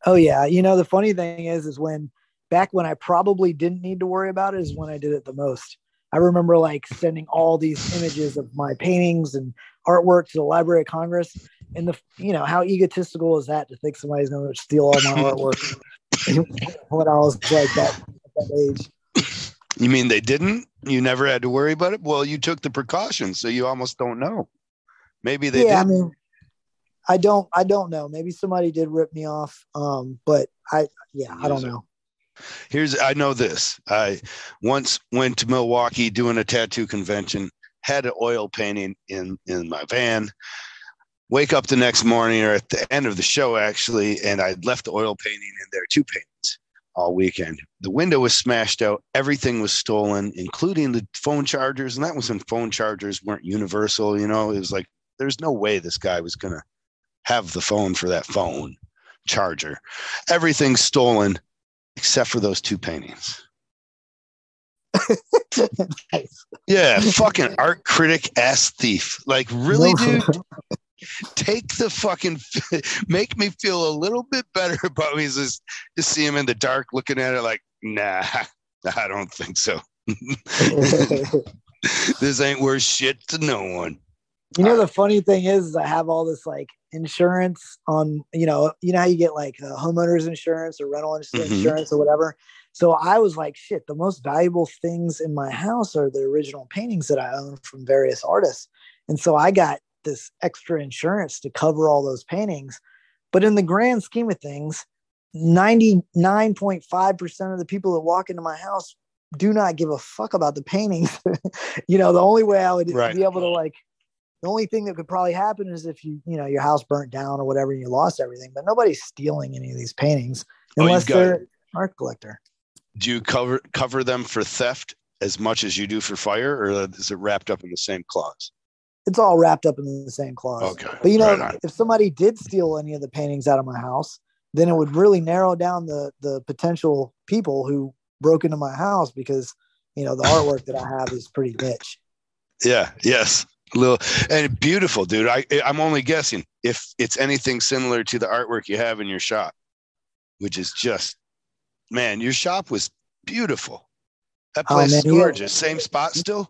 Speaker 1: Oh yeah, you know the funny thing is, is when back when I probably didn't need to worry about it is when I did it the most. I remember like sending all these images of my paintings and artwork to the Library of Congress. And the you know how egotistical is that to think somebody's going to steal all my artwork when I was like that, that age.
Speaker 2: You mean they didn't? You never had to worry about it? Well, you took the precautions, so you almost don't know. Maybe they
Speaker 1: yeah,
Speaker 2: did.
Speaker 1: I mean, I don't, I don't know. Maybe somebody did rip me off. Um, but I, yeah, I don't know.
Speaker 2: Here's I know this. I once went to Milwaukee doing a tattoo convention, had an oil painting in in my van. Wake up the next morning or at the end of the show actually, and I'd left the oil painting in there, two paintings all weekend. The window was smashed out, everything was stolen, including the phone chargers. And that was when phone chargers weren't universal, you know. It was like there's no way this guy was gonna have the phone for that phone charger. Everything's stolen except for those two paintings.
Speaker 1: nice.
Speaker 2: Yeah, fucking art critic ass thief. Like, really,
Speaker 1: No.
Speaker 2: dude? Take the fucking, make me feel a little bit better about me. Just, just see him in the dark looking at it like, nah, I don't think so. this ain't worth shit to no one.
Speaker 1: You know the funny thing is, is I have all this like insurance on you know you know how you get like uh, homeowners insurance or rental
Speaker 2: Mhm.
Speaker 1: insurance or whatever. So I was like, shit, the most valuable things in my house are the original paintings that I own from various artists, and so I got this extra insurance to cover all those paintings. But in the grand scheme of things, ninety nine point five percent of the people that walk into my house do not give a fuck about the paintings. you know, the only way I would
Speaker 2: Right.
Speaker 1: be able to like the only thing that could probably happen is if you you know your house burnt down or whatever and you lost everything but nobody's stealing any of these paintings
Speaker 2: Oh,
Speaker 1: unless
Speaker 2: got-
Speaker 1: they're an art collector
Speaker 2: Do you cover cover them for theft as much as you do for fire, or is it wrapped up in the same clause?
Speaker 1: it's all wrapped up in the same clause
Speaker 2: Okay,
Speaker 1: but you know
Speaker 2: right
Speaker 1: if somebody did steal any of the paintings out of my house then it would really narrow down the the potential people who broke into my house because you know the artwork that i have is pretty niche
Speaker 2: Yeah. Yes. Little and beautiful, dude. I I'm only guessing if it's anything similar to the artwork you have in your shop, which is just man, your shop was beautiful. That
Speaker 1: Oh,
Speaker 2: place is
Speaker 1: man, you-
Speaker 2: gorgeous. Same spot still.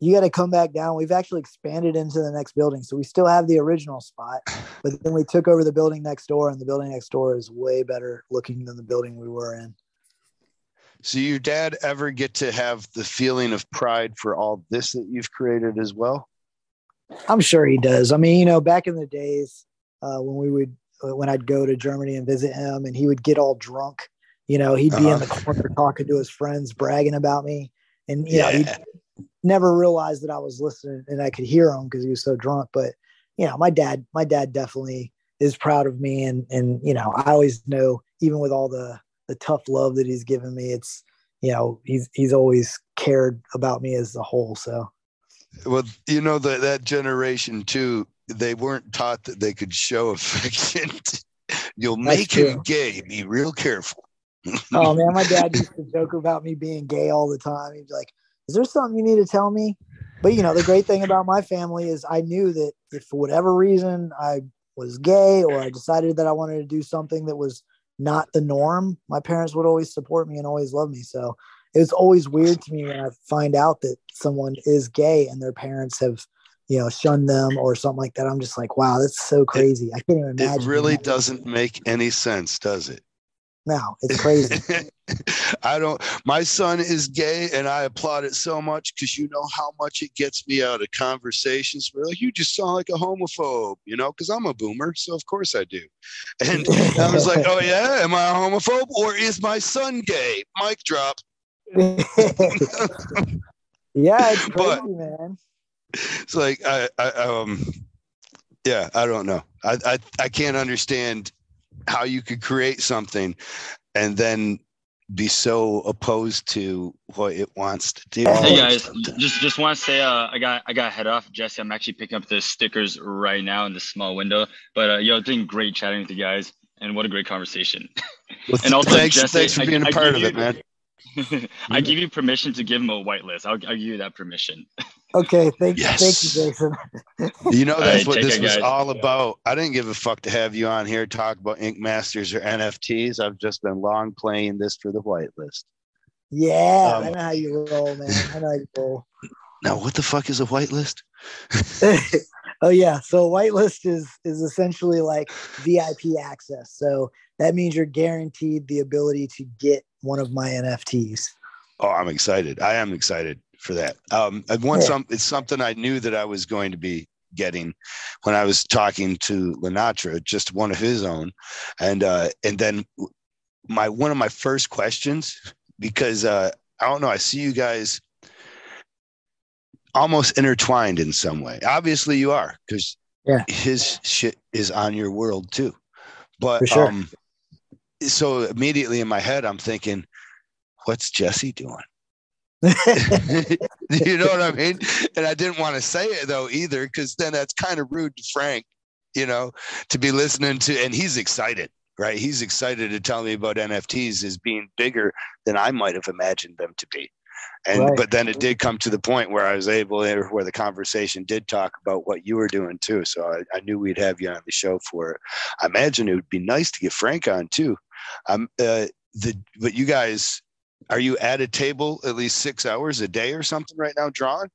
Speaker 1: you got to come back down. We've actually expanded into the next building. So we still have the original spot, but then we took over the building next door, and the building next door is way better looking than the building we were in.
Speaker 2: So your dad ever get to have the feeling of pride for all this that you've created as well?
Speaker 1: I'm sure he does. I mean, you know, back in the days uh, when we would, uh, when I'd go to Germany and visit him, and he would get all drunk, you know, he'd be in the
Speaker 2: Uh-huh.
Speaker 1: corner talking to his friends, bragging about me, and you know,
Speaker 2: Yeah.
Speaker 1: he never realized that I was listening and I could hear him because he was so drunk. But you know, my dad, my dad definitely is proud of me, and and you know, I always know, even with all the the tough love that he's given me, it's you know, he's he's always cared about me as a whole. So.
Speaker 2: Well, you know that that generation too, they weren't taught that they could show affection. You'll make him gay. Be real careful.
Speaker 1: Oh man, my dad used to joke about me being gay all the time. He'd be like, "Is there something you need to tell me?" But you know, the great thing about my family is I knew that if for whatever reason I was gay or I decided that I wanted to do something that was not the norm, my parents would always support me and always love me. So it was always weird to me when I find out that someone is gay and their parents have, you know, shunned them or something like that. I'm just like, wow, that's so crazy. I can't even imagine.
Speaker 2: It really
Speaker 1: that.
Speaker 2: doesn't make any sense, does it?
Speaker 1: No, it's crazy.
Speaker 2: I don't. My son is gay, and I applaud it so much because you know how much it gets me out of conversations where like you just sound like a homophobe, you know, because I'm a boomer, so of course I do. And I was like, oh yeah, am I a homophobe or is my son gay? Mic drop.
Speaker 1: yeah, it's crazy,
Speaker 2: But-
Speaker 1: man.
Speaker 2: It's like I, I um, yeah, I don't know. I, I I can't understand how you could create something and then be so opposed to what it wants to do.
Speaker 3: Hey
Speaker 1: Oh,
Speaker 3: guys, just just want to say uh, I got I got to head off. Jesse, I'm actually picking up the stickers right now in the small window. But uh, yo, it's been great chatting with you guys, and what a great conversation.
Speaker 2: Well,
Speaker 3: and also,
Speaker 2: thanks,
Speaker 3: Jesse,
Speaker 2: thanks for being a
Speaker 3: I
Speaker 2: part of it,
Speaker 3: you-
Speaker 2: man.
Speaker 3: I give you permission to give him a whitelist. I'll, I'll give you that permission.
Speaker 1: Okay, thank,
Speaker 2: Yes.
Speaker 1: thank you, Jason.
Speaker 2: You know, that's
Speaker 3: right,
Speaker 2: what this
Speaker 3: care,
Speaker 2: was
Speaker 3: guys.
Speaker 2: all about. I didn't give a fuck to have you on here talk about Ink Masters or NFTs. I've just been long playing this for the whitelist.
Speaker 1: Yeah, um, I know how you roll, man. I know how you roll.
Speaker 2: Now, what the fuck is a whitelist?
Speaker 1: oh yeah, so whitelist is is essentially like VIP access. So that means you're guaranteed the ability to get one of my NFTs.
Speaker 2: Oh, I'm excited. I am excited for that. Um, I want yeah. some. It's something I knew that I was going to be getting when I was talking to Lenatra, just one of his own, and uh, and then my one of my first questions because uh, I don't know. I see you guys almost intertwined in some way. Obviously, you are because yeah. his shit is on your world too. But sure. um, so immediately in my head, I'm thinking, what's Jesse doing? you know what I mean? And I didn't want to say it though either, because then that's kind of rude to Frank, you know, to be listening to, and he's excited right? He's excited to tell me about NFTs as being bigger than I might have imagined them to be. And right. but then it did come to the point where I was able, eh, where the conversation did talk about what you were doing too. So I, I knew we'd have you on the show for it. I imagine it would be nice to get Frank on too. Um, uh, the but you guys, are you at a table at least six hours a day or something right now, drawing?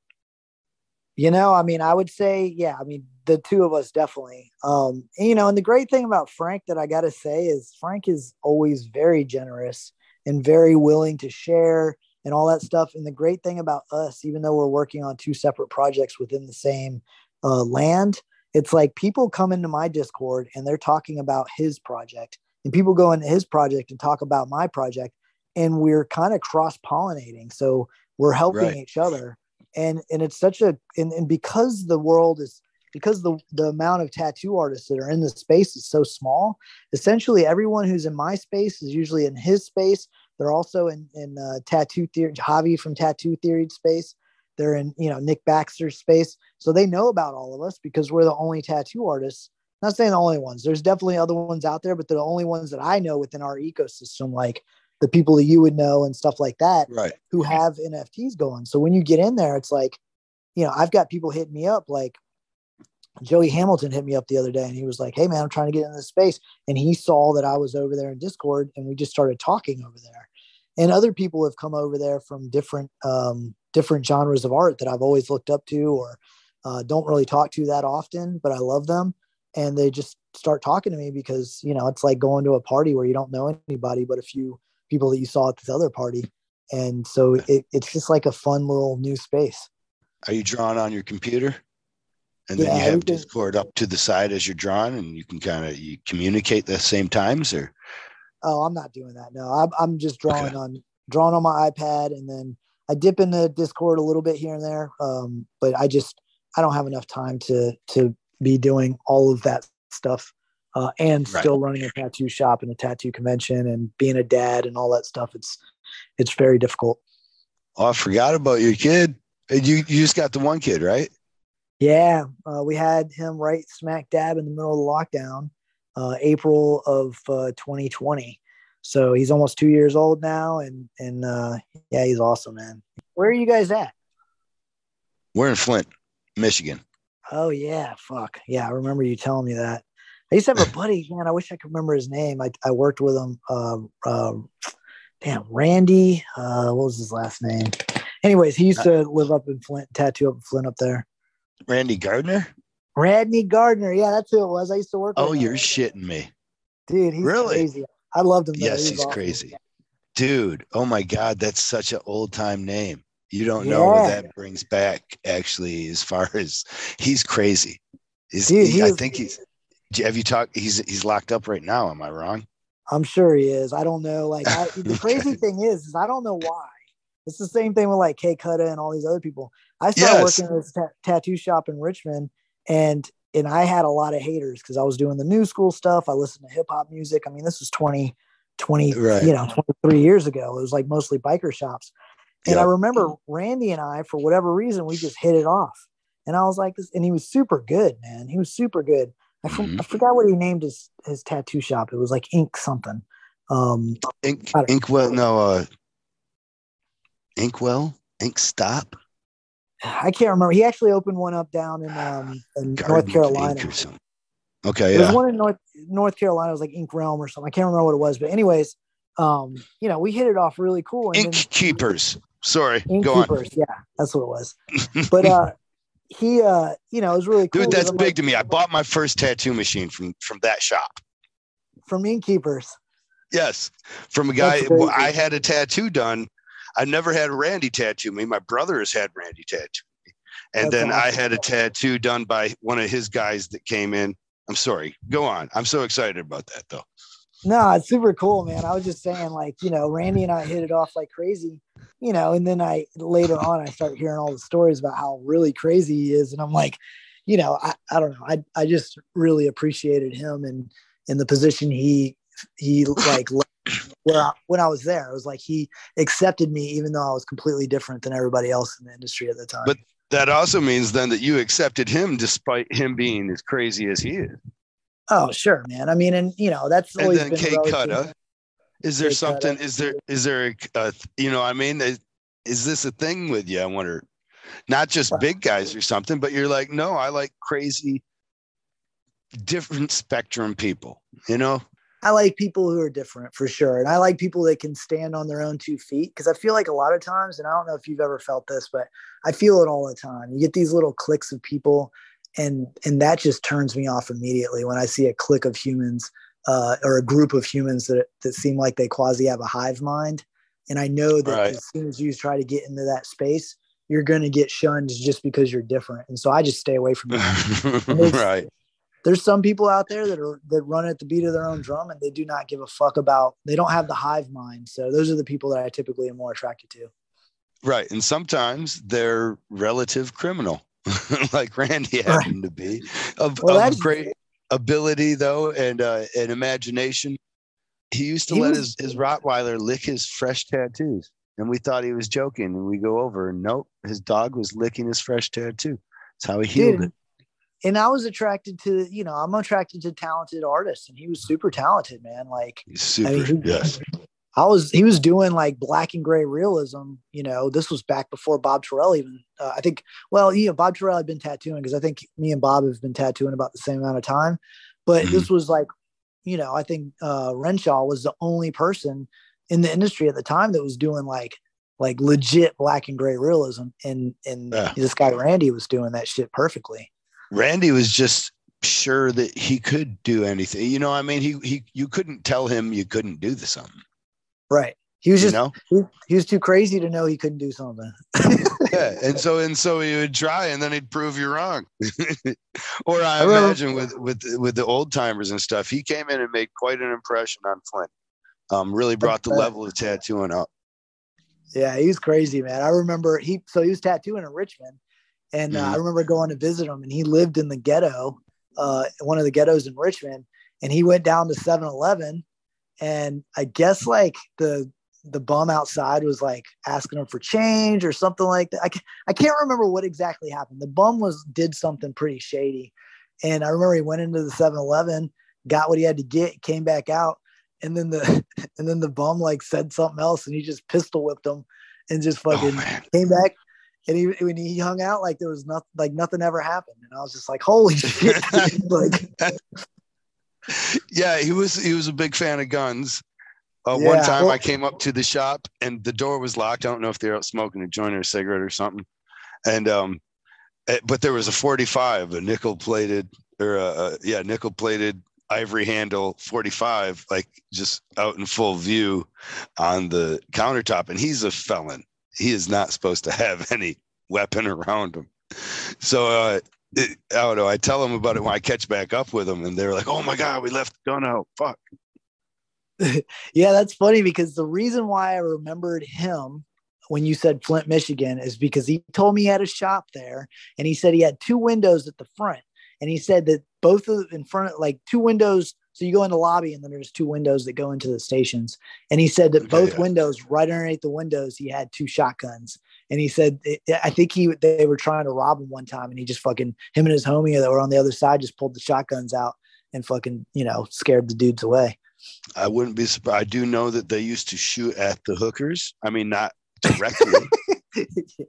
Speaker 1: You know, I mean, I would say, yeah, I mean, the two of us definitely. Um, and, you know, and the great thing about Frank that I got to say is Frank is always very generous and very willing to share and all that stuff. And the great thing about us, even though we're working on two separate projects within the same uh, land, it's like people come into my Discord and they're talking about his project, and people go into his project and talk about my project, and we're kind of cross pollinating. So we're helping right. each other. And and it's such a and, and because the world is because the the amount of tattoo artists that are in the space is so small essentially everyone who's in my space is usually in his space. They're also in in uh, tattoo theory javi from tattoo theory space. They're in you know nick baxter's space. So they know about all of us because we're the only tattoo artists not saying the only ones there's definitely other ones out there but they're the only ones that i know within our ecosystem like the people that you would know and stuff like that
Speaker 2: right.
Speaker 1: who have NFTs going. So when you get in there, it's like, you know, I've got people hitting me up like Joey Hamilton hit me up the other day and he was like, Hey man, I'm trying to get in this space. And he saw that I was over there in Discord and we just started talking over there. And other people have come over there from different um, different genres of art that I've always looked up to or uh, don't really talk to that often, but I love them. And they just start talking to me because, you know, it's like going to a party where you don't know anybody, but a few people that you saw at this other party. And so it, it's just like a fun little new space.
Speaker 2: Are you drawing on your computer? And then yeah, you have Discord up to the side as you're drawing, and you can kind of you communicate the same times, or
Speaker 1: oh, I'm not doing that. No, I'm, I'm just drawing okay. on drawing on my iPad, and then I dip into Discord a little bit here and there. Um, but I just I don't have enough time to to be doing all of that stuff uh, and right. still running a tattoo shop and a tattoo convention and being a dad and all that stuff. It's it's very difficult.
Speaker 2: Oh, I forgot about your kid. You you just got the one kid, right?
Speaker 1: Yeah, uh, we had him right smack dab in the middle of the lockdown, uh, April of 2020. Uh, so he's almost two years old now, and and uh, yeah, he's awesome, man. Where are you guys at?
Speaker 2: We're in Flint, Michigan.
Speaker 1: Oh yeah, fuck yeah! I remember you telling me that. I used to have a buddy, man. I wish I could remember his name. I, I worked with him. Um, um, damn, Randy. Uh, what was his last name? Anyways, he used to live up in Flint, tattoo up in Flint up there.
Speaker 2: Randy Gardner.
Speaker 1: Randy Gardner. Yeah, that's who it was. I used to work.
Speaker 2: Oh, you're him. shitting me,
Speaker 1: dude. He's really crazy. I loved him.
Speaker 2: Though. Yes, he's, he's crazy, dude. Oh my god, that's such an old time name. You don't yeah. know what that brings back. Actually, as far as he's crazy. Is he, he I think he's have you talked? He's he's locked up right now. Am I wrong?
Speaker 1: I'm sure he is. I don't know. Like I, the crazy thing is, is I don't know why. It's the same thing with like K Cutta and all these other people. I started yes. working at this ta- tattoo shop in Richmond, and and I had a lot of haters because I was doing the new school stuff. I listened to hip hop music. I mean, this was 20, 20, right. you know, 23 years ago. It was like mostly biker shops. And yep. I remember Randy and I, for whatever reason, we just hit it off. And I was like, and he was super good, man. He was super good. I, mm-hmm. I forgot what he named his his tattoo shop. It was like Ink something. Um,
Speaker 2: Ink Inkwell. No, uh, Inkwell. Ink Stop.
Speaker 1: I can't remember. He actually opened one up down in um in North Carolina.
Speaker 2: Okay,
Speaker 1: yeah. There's one in North North Carolina. It was like Ink Realm or something. I can't remember what it was, but anyways, um, you know, we hit it off really cool.
Speaker 2: And keepers. Sorry, go on.
Speaker 1: Yeah, that's what it was. But uh, he, uh, you know, it was really cool.
Speaker 2: Dude, that's big like, to me. I bought my first tattoo machine from from that shop.
Speaker 1: From Innkeepers.
Speaker 2: Yes, from a guy. I had a tattoo done. I've never had Randy tattoo me. My brother has had Randy tattoo me, and that's then awesome. I had a tattoo done by one of his guys that came in. I'm sorry. Go on. I'm so excited about that though.
Speaker 1: No, it's super cool, man. I was just saying, like, you know, Randy and I hit it off like crazy, you know, and then I later on I start hearing all the stories about how really crazy he is. And I'm like, you know, I, I don't know. I I just really appreciated him and in the position he he like where I, when I was there. It was like he accepted me even though I was completely different than everybody else in the industry at the time.
Speaker 2: But that also means then that you accepted him despite him being as crazy as he is.
Speaker 1: Oh, sure, man. I mean, and you know, that's
Speaker 2: and always then been K Cutta. Is there something? Is there is there a, you know? I mean, is, is, this a thing with you? I wonder. Not just big guys or something, but you're like, no, I like crazy, different spectrum people. You know.
Speaker 1: I like people who are different for sure, and I like people that can stand on their own two feet because I feel like a lot of times, and I don't know if you've ever felt this, but I feel it all the time. You get these little clicks of people and and that just turns me off immediately when I see a clique of humans uh, or a group of humans that that seem like they quasi have a hive mind. And I know that right. as soon as you try to get into that space, you're going to get shunned just because you're different. And so I just stay away from that.
Speaker 2: right.
Speaker 1: There's some people out there that are that run at the beat of their own drum and they do not give a fuck about. They don't have the hive mind. So those are the people that I typically am more attracted to.
Speaker 2: Right. And sometimes they're relative criminal. like Randy happened to be, of, well, of great ability though and uh, and imagination. He used to he let was, his, his Rottweiler lick his fresh tattoos, and we thought he was joking. And we go over, and nope, his dog was licking his fresh tattoo. That's how he healed Dude, it.
Speaker 1: And I was attracted to, you know, I'm attracted to talented artists, and he was super talented, man. Like,
Speaker 2: He's super, I mean, he,
Speaker 1: yes. I was he was doing like black and gray realism. You know, this was back before Bob Tyrrell even. Uh, I think. Well, you know, Bob Tyrrell had been tattooing because I think me and Bob have been tattooing about the same amount of time. But mm-hmm. this was like, you know, I think uh, Renshaw was the only person in the industry at the time that was doing like like legit black and gray realism, and and yeah. this guy Randy was doing that shit perfectly.
Speaker 2: Randy was just sure that he could do anything. You know, I mean, he he you couldn't tell him you couldn't do the something.
Speaker 1: Right. He was just you know? he, he, was too crazy to know he couldn't do something.
Speaker 2: yeah, and so and so he would try, and then he'd prove you wrong. or I, I imagine with with with the old timers and stuff, he came in and made quite an impression on Flint. Um, really brought the level of tattooing up.
Speaker 1: Yeah, he was crazy, man. I remember he so he was tattooing in Richmond, and uh, mm-hmm. I remember going to visit him, and he lived in the ghetto, uh, one of the ghettos in Richmond, and he went down to 7-Eleven and I guess like the the bum outside was like asking him for change or something like that. I can't, I can't remember what exactly happened. The bum was did something pretty shady, and I remember he went into the 7-Eleven, got what he had to get, came back out, and then the and then the bum like said something else, and he just pistol whipped him, and just oh, fucking oh, came back. And he when he hung out like there was nothing like nothing ever happened, and I was just like, "Holy shit!" like
Speaker 2: yeah, he was he was a big fan of guns. Uh, yeah, one time well, I came up to the shop and the door was locked. I don't know if they were out smoking a joint or a cigarette or something. And um, eh, but there was a 45, a nickel plated or a, a yeah nickel plated ivory handle 45 like just out in full view on the countertop and he's a felon he is not supposed to have any weapon around him so uh, it, I don't know. I tell them about it when I catch back up with them, and they're like, "Oh my god, we left the gun out. Fuck."
Speaker 1: yeah, that's funny because the reason why I remembered him when you said Flint, Michigan, is because he told me he had a shop there, and he said he had two windows at the front, and he said that both of in front, of, like two windows. So you go in the lobby, and then there's two windows that go into the stations. And he said that okay, both yeah. windows, right underneath the windows, he had two shotguns and he said I think he they were trying to rob him one time, and he just fucking him and his homie that were on the other side just pulled the shotguns out and fucking you know scared the dudes away.
Speaker 2: I wouldn't be surprised. I do know that they used to shoot at the hookers. I mean, not directly. yeah.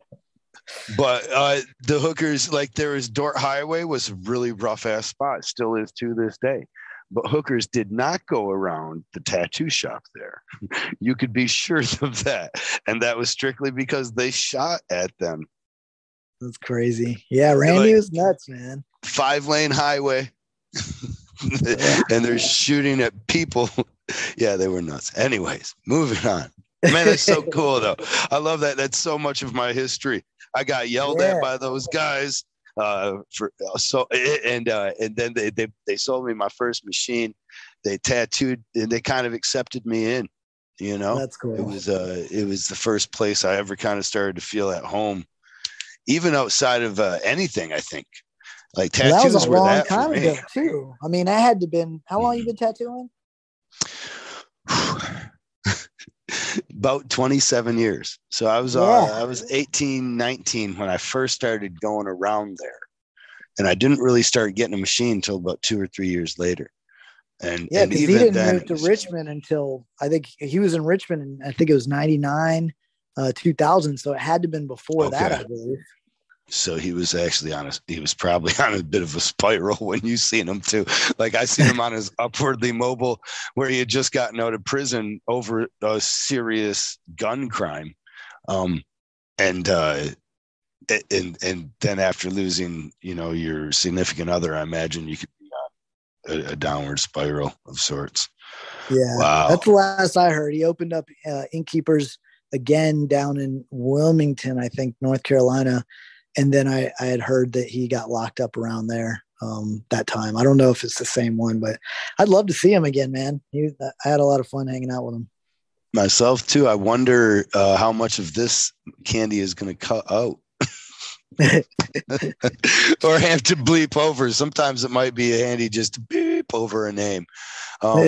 Speaker 2: But uh, the hookers, like there is Dort Highway, was a really rough ass spot. Still is to this day. But hookers did not go around the tattoo shop there. you could be sure of that. And that was strictly because they shot at them.
Speaker 1: That's crazy. Yeah, Randy like, was nuts, man.
Speaker 2: Five lane highway. and they're shooting at people. yeah, they were nuts. Anyways, moving on. Man, that's so cool though. I love that. That's so much of my history. I got yelled yeah. at by those guys uh, for uh, so and uh, and then they, they they sold me my first machine. They tattooed and they kind of accepted me in. You know,
Speaker 1: that's cool.
Speaker 2: It was uh, it was the first place I ever kind of started to feel at home, even outside of uh, anything. I think like tattoos well, that was a long time ago
Speaker 1: too. I mean, I had to been how long you mm-hmm. been tattooing?
Speaker 2: about 27 years. So I was yeah. uh, I was 18, 19 when I first started going around there. And I didn't really start getting a machine until about two or three years later. And
Speaker 1: yeah, because he didn't move to was, Richmond until I think he was in Richmond and I think it was 99, uh, 2000. So it had to have been before okay. that, I believe.
Speaker 2: So he was actually on a he was probably on a bit of a spiral when you seen him too. Like I seen him on his upwardly mobile where he had just gotten out of prison over a serious gun crime. Um and uh and and then after losing, you know, your significant other, I imagine you could be on a, a downward spiral of sorts.
Speaker 1: Yeah, wow. that's the last I heard. He opened up uh, Innkeepers again down in Wilmington, I think, North Carolina, and then I, I had heard that he got locked up around there um, that time. I don't know if it's the same one, but I'd love to see him again, man. He, I had a lot of fun hanging out with him.
Speaker 2: Myself too. I wonder uh, how much of this candy is going to cut out. or have to bleep over. Sometimes it might be handy just to beep over a name. Um,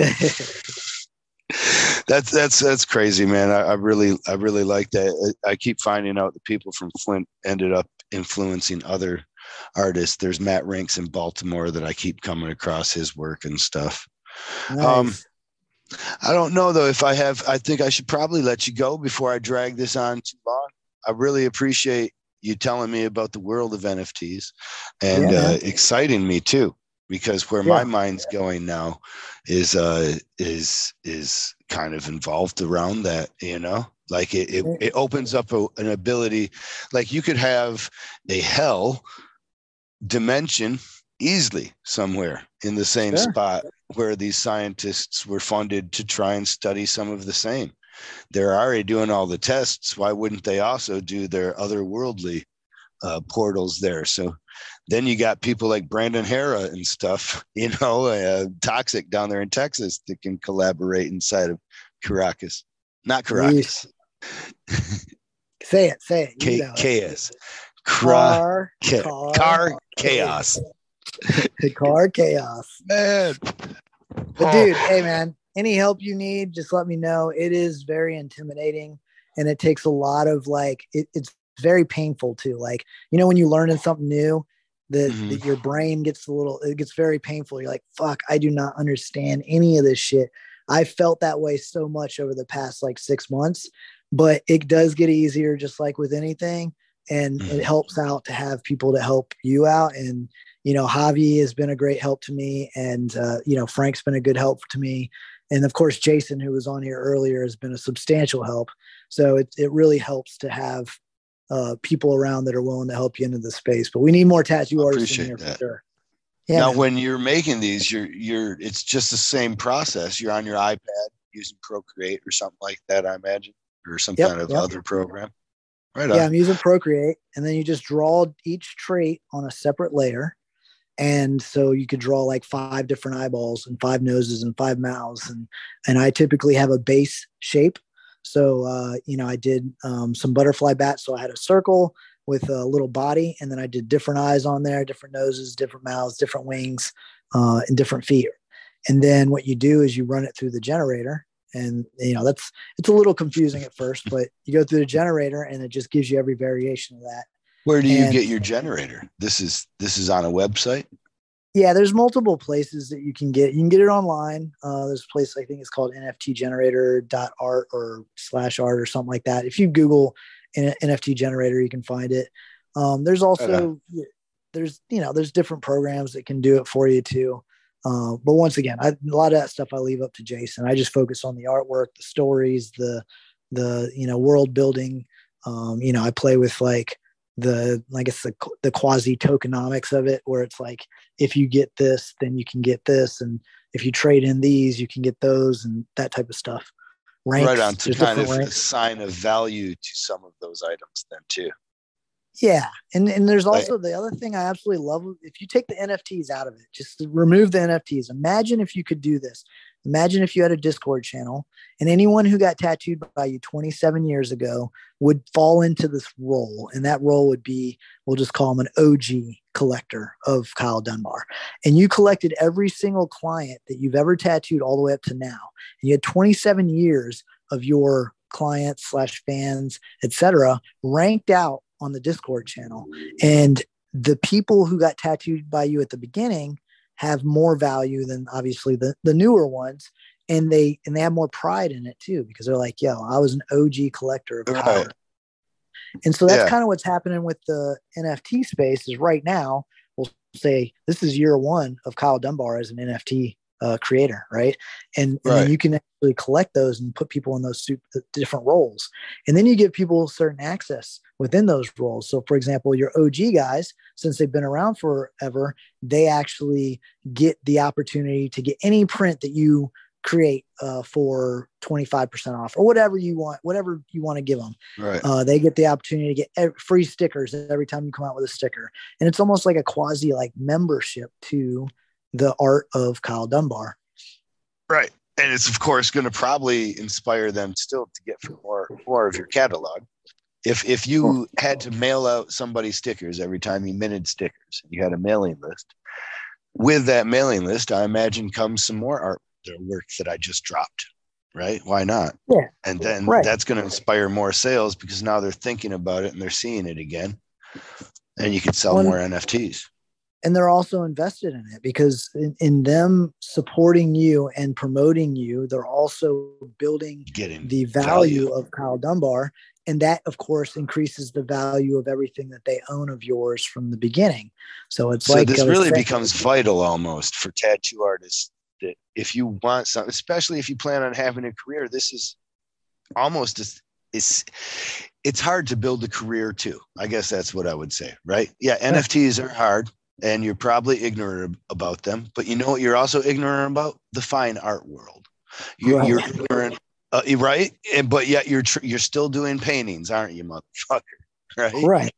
Speaker 2: that's that's that's crazy, man. I, I, really I really like that. I, I keep finding out the people from Flint ended up influencing other artists. There's Matt Rinks in Baltimore that I keep coming across his work and stuff. Um, nice. Um, I don't know though if I have. I think I should probably let you go before I drag this on too long. I really appreciate you telling me about the world of NFTs and yeah. uh, exciting me too because where yeah. my mind's going now is uh is is kind of involved around that you know like it, it, it opens up a, an ability, like you could have a hell dimension easily somewhere in the same sure. spot where these scientists were funded to try and study some of the same. They're already doing all the tests. Why wouldn't they also do their otherworldly uh, portals there? So then you got people like Brandon Hera and stuff, you know, uh, toxic down there in Texas that can collaborate inside of Caracas, not Caracas,
Speaker 1: say it, say it.
Speaker 2: K- chaos. Car, car, car, car chaos.
Speaker 1: car chaos.
Speaker 2: Man.
Speaker 1: But dude, hey man, any help you need, just let me know. It is very intimidating and it takes a lot of like it, it's very painful too. Like, you know, when you learn something new, that, mm-hmm. that your brain gets a little it gets very painful. You're like, fuck, I do not understand any of this shit. I felt that way so much over the past like six months but it does get easier just like with anything and mm-hmm. it helps out to have people to help you out and you know javi has been a great help to me and uh, you know frank's been a good help to me and of course jason who was on here earlier has been a substantial help. So it, it really helps to have uh, people around that are willing to help you into the space but we need more tattoo artists in here that. for sure.
Speaker 2: Yeah, now when you're making these you're you're it's just the same process. You're on your ipad using procreate or something like that i imagine or some yep, kind of yep. other program.
Speaker 1: Right. Yeah, on. I'm using Procreate, and then you just draw each trait on a separate layer. And so you could draw like five different eyeballs and five noses and five mouths. And and I typically have a base shape. So uh, you know, I did um, some butterfly bats. So I had a circle with a little body, and then I did different eyes on there, different noses, different mouths, different wings, uh, and different feet. And then what you do is you run it through the generator, and you know that's it's a little confusing at first but you go through the generator and it just gives you every variation of that.
Speaker 2: Where do you and, get your generator? This is this is on a website?
Speaker 1: Yeah there's multiple places that you can get you can get it online. Uh, there's a place i think it's called nftgenerator.art or slash art or something like that. If you google an nft generator you can find it. Um, there's also okay. there's you know there's different programs that can do it for you too Uh, but once again, I, a lot of that stuff I leave up to Jason. I just focus on the artwork, the stories, the the you know world building. Um, you know, I play with like the I guess the the quasi tokenomics of it, where it's like if you get this, then you can get this, and if you trade in these, you can get those, and that type of stuff.
Speaker 2: Ranks, right on to kind of ranks. assign a value to some of those items, then too.
Speaker 1: Yeah, and and there's also the other thing I absolutely love. If you take the NFTs out of it, just remove the NFTs. Imagine if you could do this. Imagine if you had a Discord channel and anyone who got tattooed by you 27 years ago would fall into this role. And that role would be, we'll just call him an OG collector of Kyle Dunbar. And you collected every single client that you've ever tattooed all the way up to now. And you had 27 years of your clients slash fans, etc., ranked out on the Discord channel. And the people who got tattooed by you at the beginning have more value than obviously the, the newer ones. And they and they have more pride in it too, because they're like, yo, I was an OG collector of power. Right. And so that's yeah. kind of what's happening with the NFT space is right now, we'll say this is year one of Kyle Dunbar as an NFT uh, creator, right? And, and then you can actually collect those and put people in those super, different roles. And then you give people certain access within those roles. So, for example, your OG guys, since they've been around forever, they actually get the opportunity to get any print that you create uh, for 25% off or whatever you want, whatever you want to give them.
Speaker 2: Right.
Speaker 1: Uh, they get the opportunity to get free stickers every time you come out with a sticker. And it's almost like a quasi like membership to the art of Kyle Dunbar.
Speaker 2: Right. And it's of course going to probably inspire them still to get for more more of your catalog. If if you had to mail out somebody stickers every time you minted stickers, and you had a mailing list. With that mailing list, I imagine comes some more art work that I just dropped. Right? Why not?
Speaker 1: Yeah.
Speaker 2: And then right. that's going to inspire more sales because now they're thinking about it and they're seeing it again. And you can sell more NFTs
Speaker 1: and they're also invested in it because in, in, them supporting you and promoting you they're also building
Speaker 2: Getting
Speaker 1: the value, value, of kyle dunbar. And that of course increases the value of everything that they own of yours from the beginning. So it's so like
Speaker 2: this really saying, becomes vital almost for tattoo artists that if you want something especially if you plan on having a career this is almost as it's it's hard to build a career too. I guess that's what I would say, right? Yeah, NFTs are hard and you're probably ignorant about them. But you know what? You're also ignorant about the fine art world. You're, right. you're ignorant, uh, right? And, but yet you're tr- you're still doing paintings, aren't you, motherfucker? Right.
Speaker 1: Right.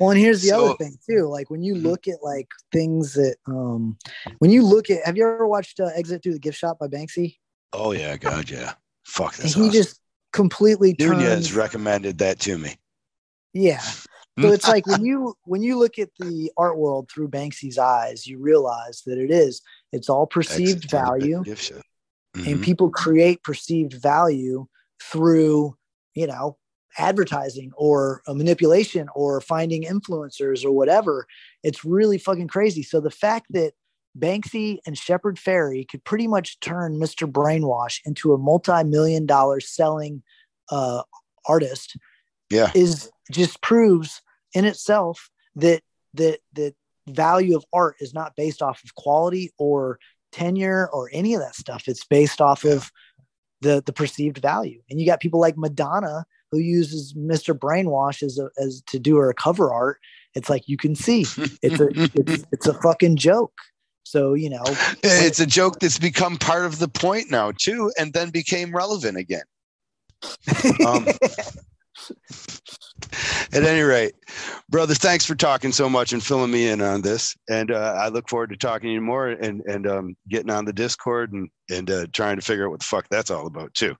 Speaker 1: Well, and here's the so, other thing too. Like when you mm-hmm. look at like things that, um, when you look at, have you ever watched uh, Exit Through the Gift Shop by Banksy?
Speaker 2: Oh yeah, God, yeah. Fuck this.
Speaker 1: He awesome. just completely
Speaker 2: turns. has recommended that to me.
Speaker 1: Yeah, so it's like when you when you look at the art world through Banksy's eyes, you realize that it is it's all perceived value, mm-hmm. and people create perceived value through you know advertising or a manipulation or finding influencers or whatever. It's really fucking crazy. So the fact that Banksy and Shepard Fairey could pretty much turn Mr. Brainwash into a multi-million dollar selling uh, artist
Speaker 2: yeah.
Speaker 1: is just proves in itself that that that value of art is not based off of quality or tenure or any of that stuff. It's based off of the the perceived value. And you got people like Madonna who uses Mr. Brainwash as a, as to do her cover art. It's like you can see it's a it's, it's a fucking joke. So you know,
Speaker 2: it's a joke that's become part of the point now too, and then became relevant again. Um, at any rate, brother, thanks for talking so much and filling me in on this. And uh, I look forward to talking to you more and and um, getting on the Discord and and uh, trying to figure out what the fuck that's all about too.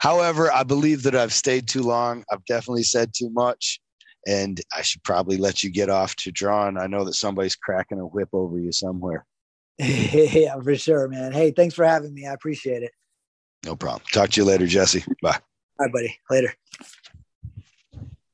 Speaker 2: However, I believe that I've stayed too long. I've definitely said too much, and I should probably let you get off to drawing. I know that somebody's cracking a whip over you somewhere.
Speaker 1: yeah, for sure, man. Hey, thanks for having me. I appreciate it.
Speaker 2: No problem. Talk to you later, Jesse. Bye.
Speaker 1: Bye, buddy. Later.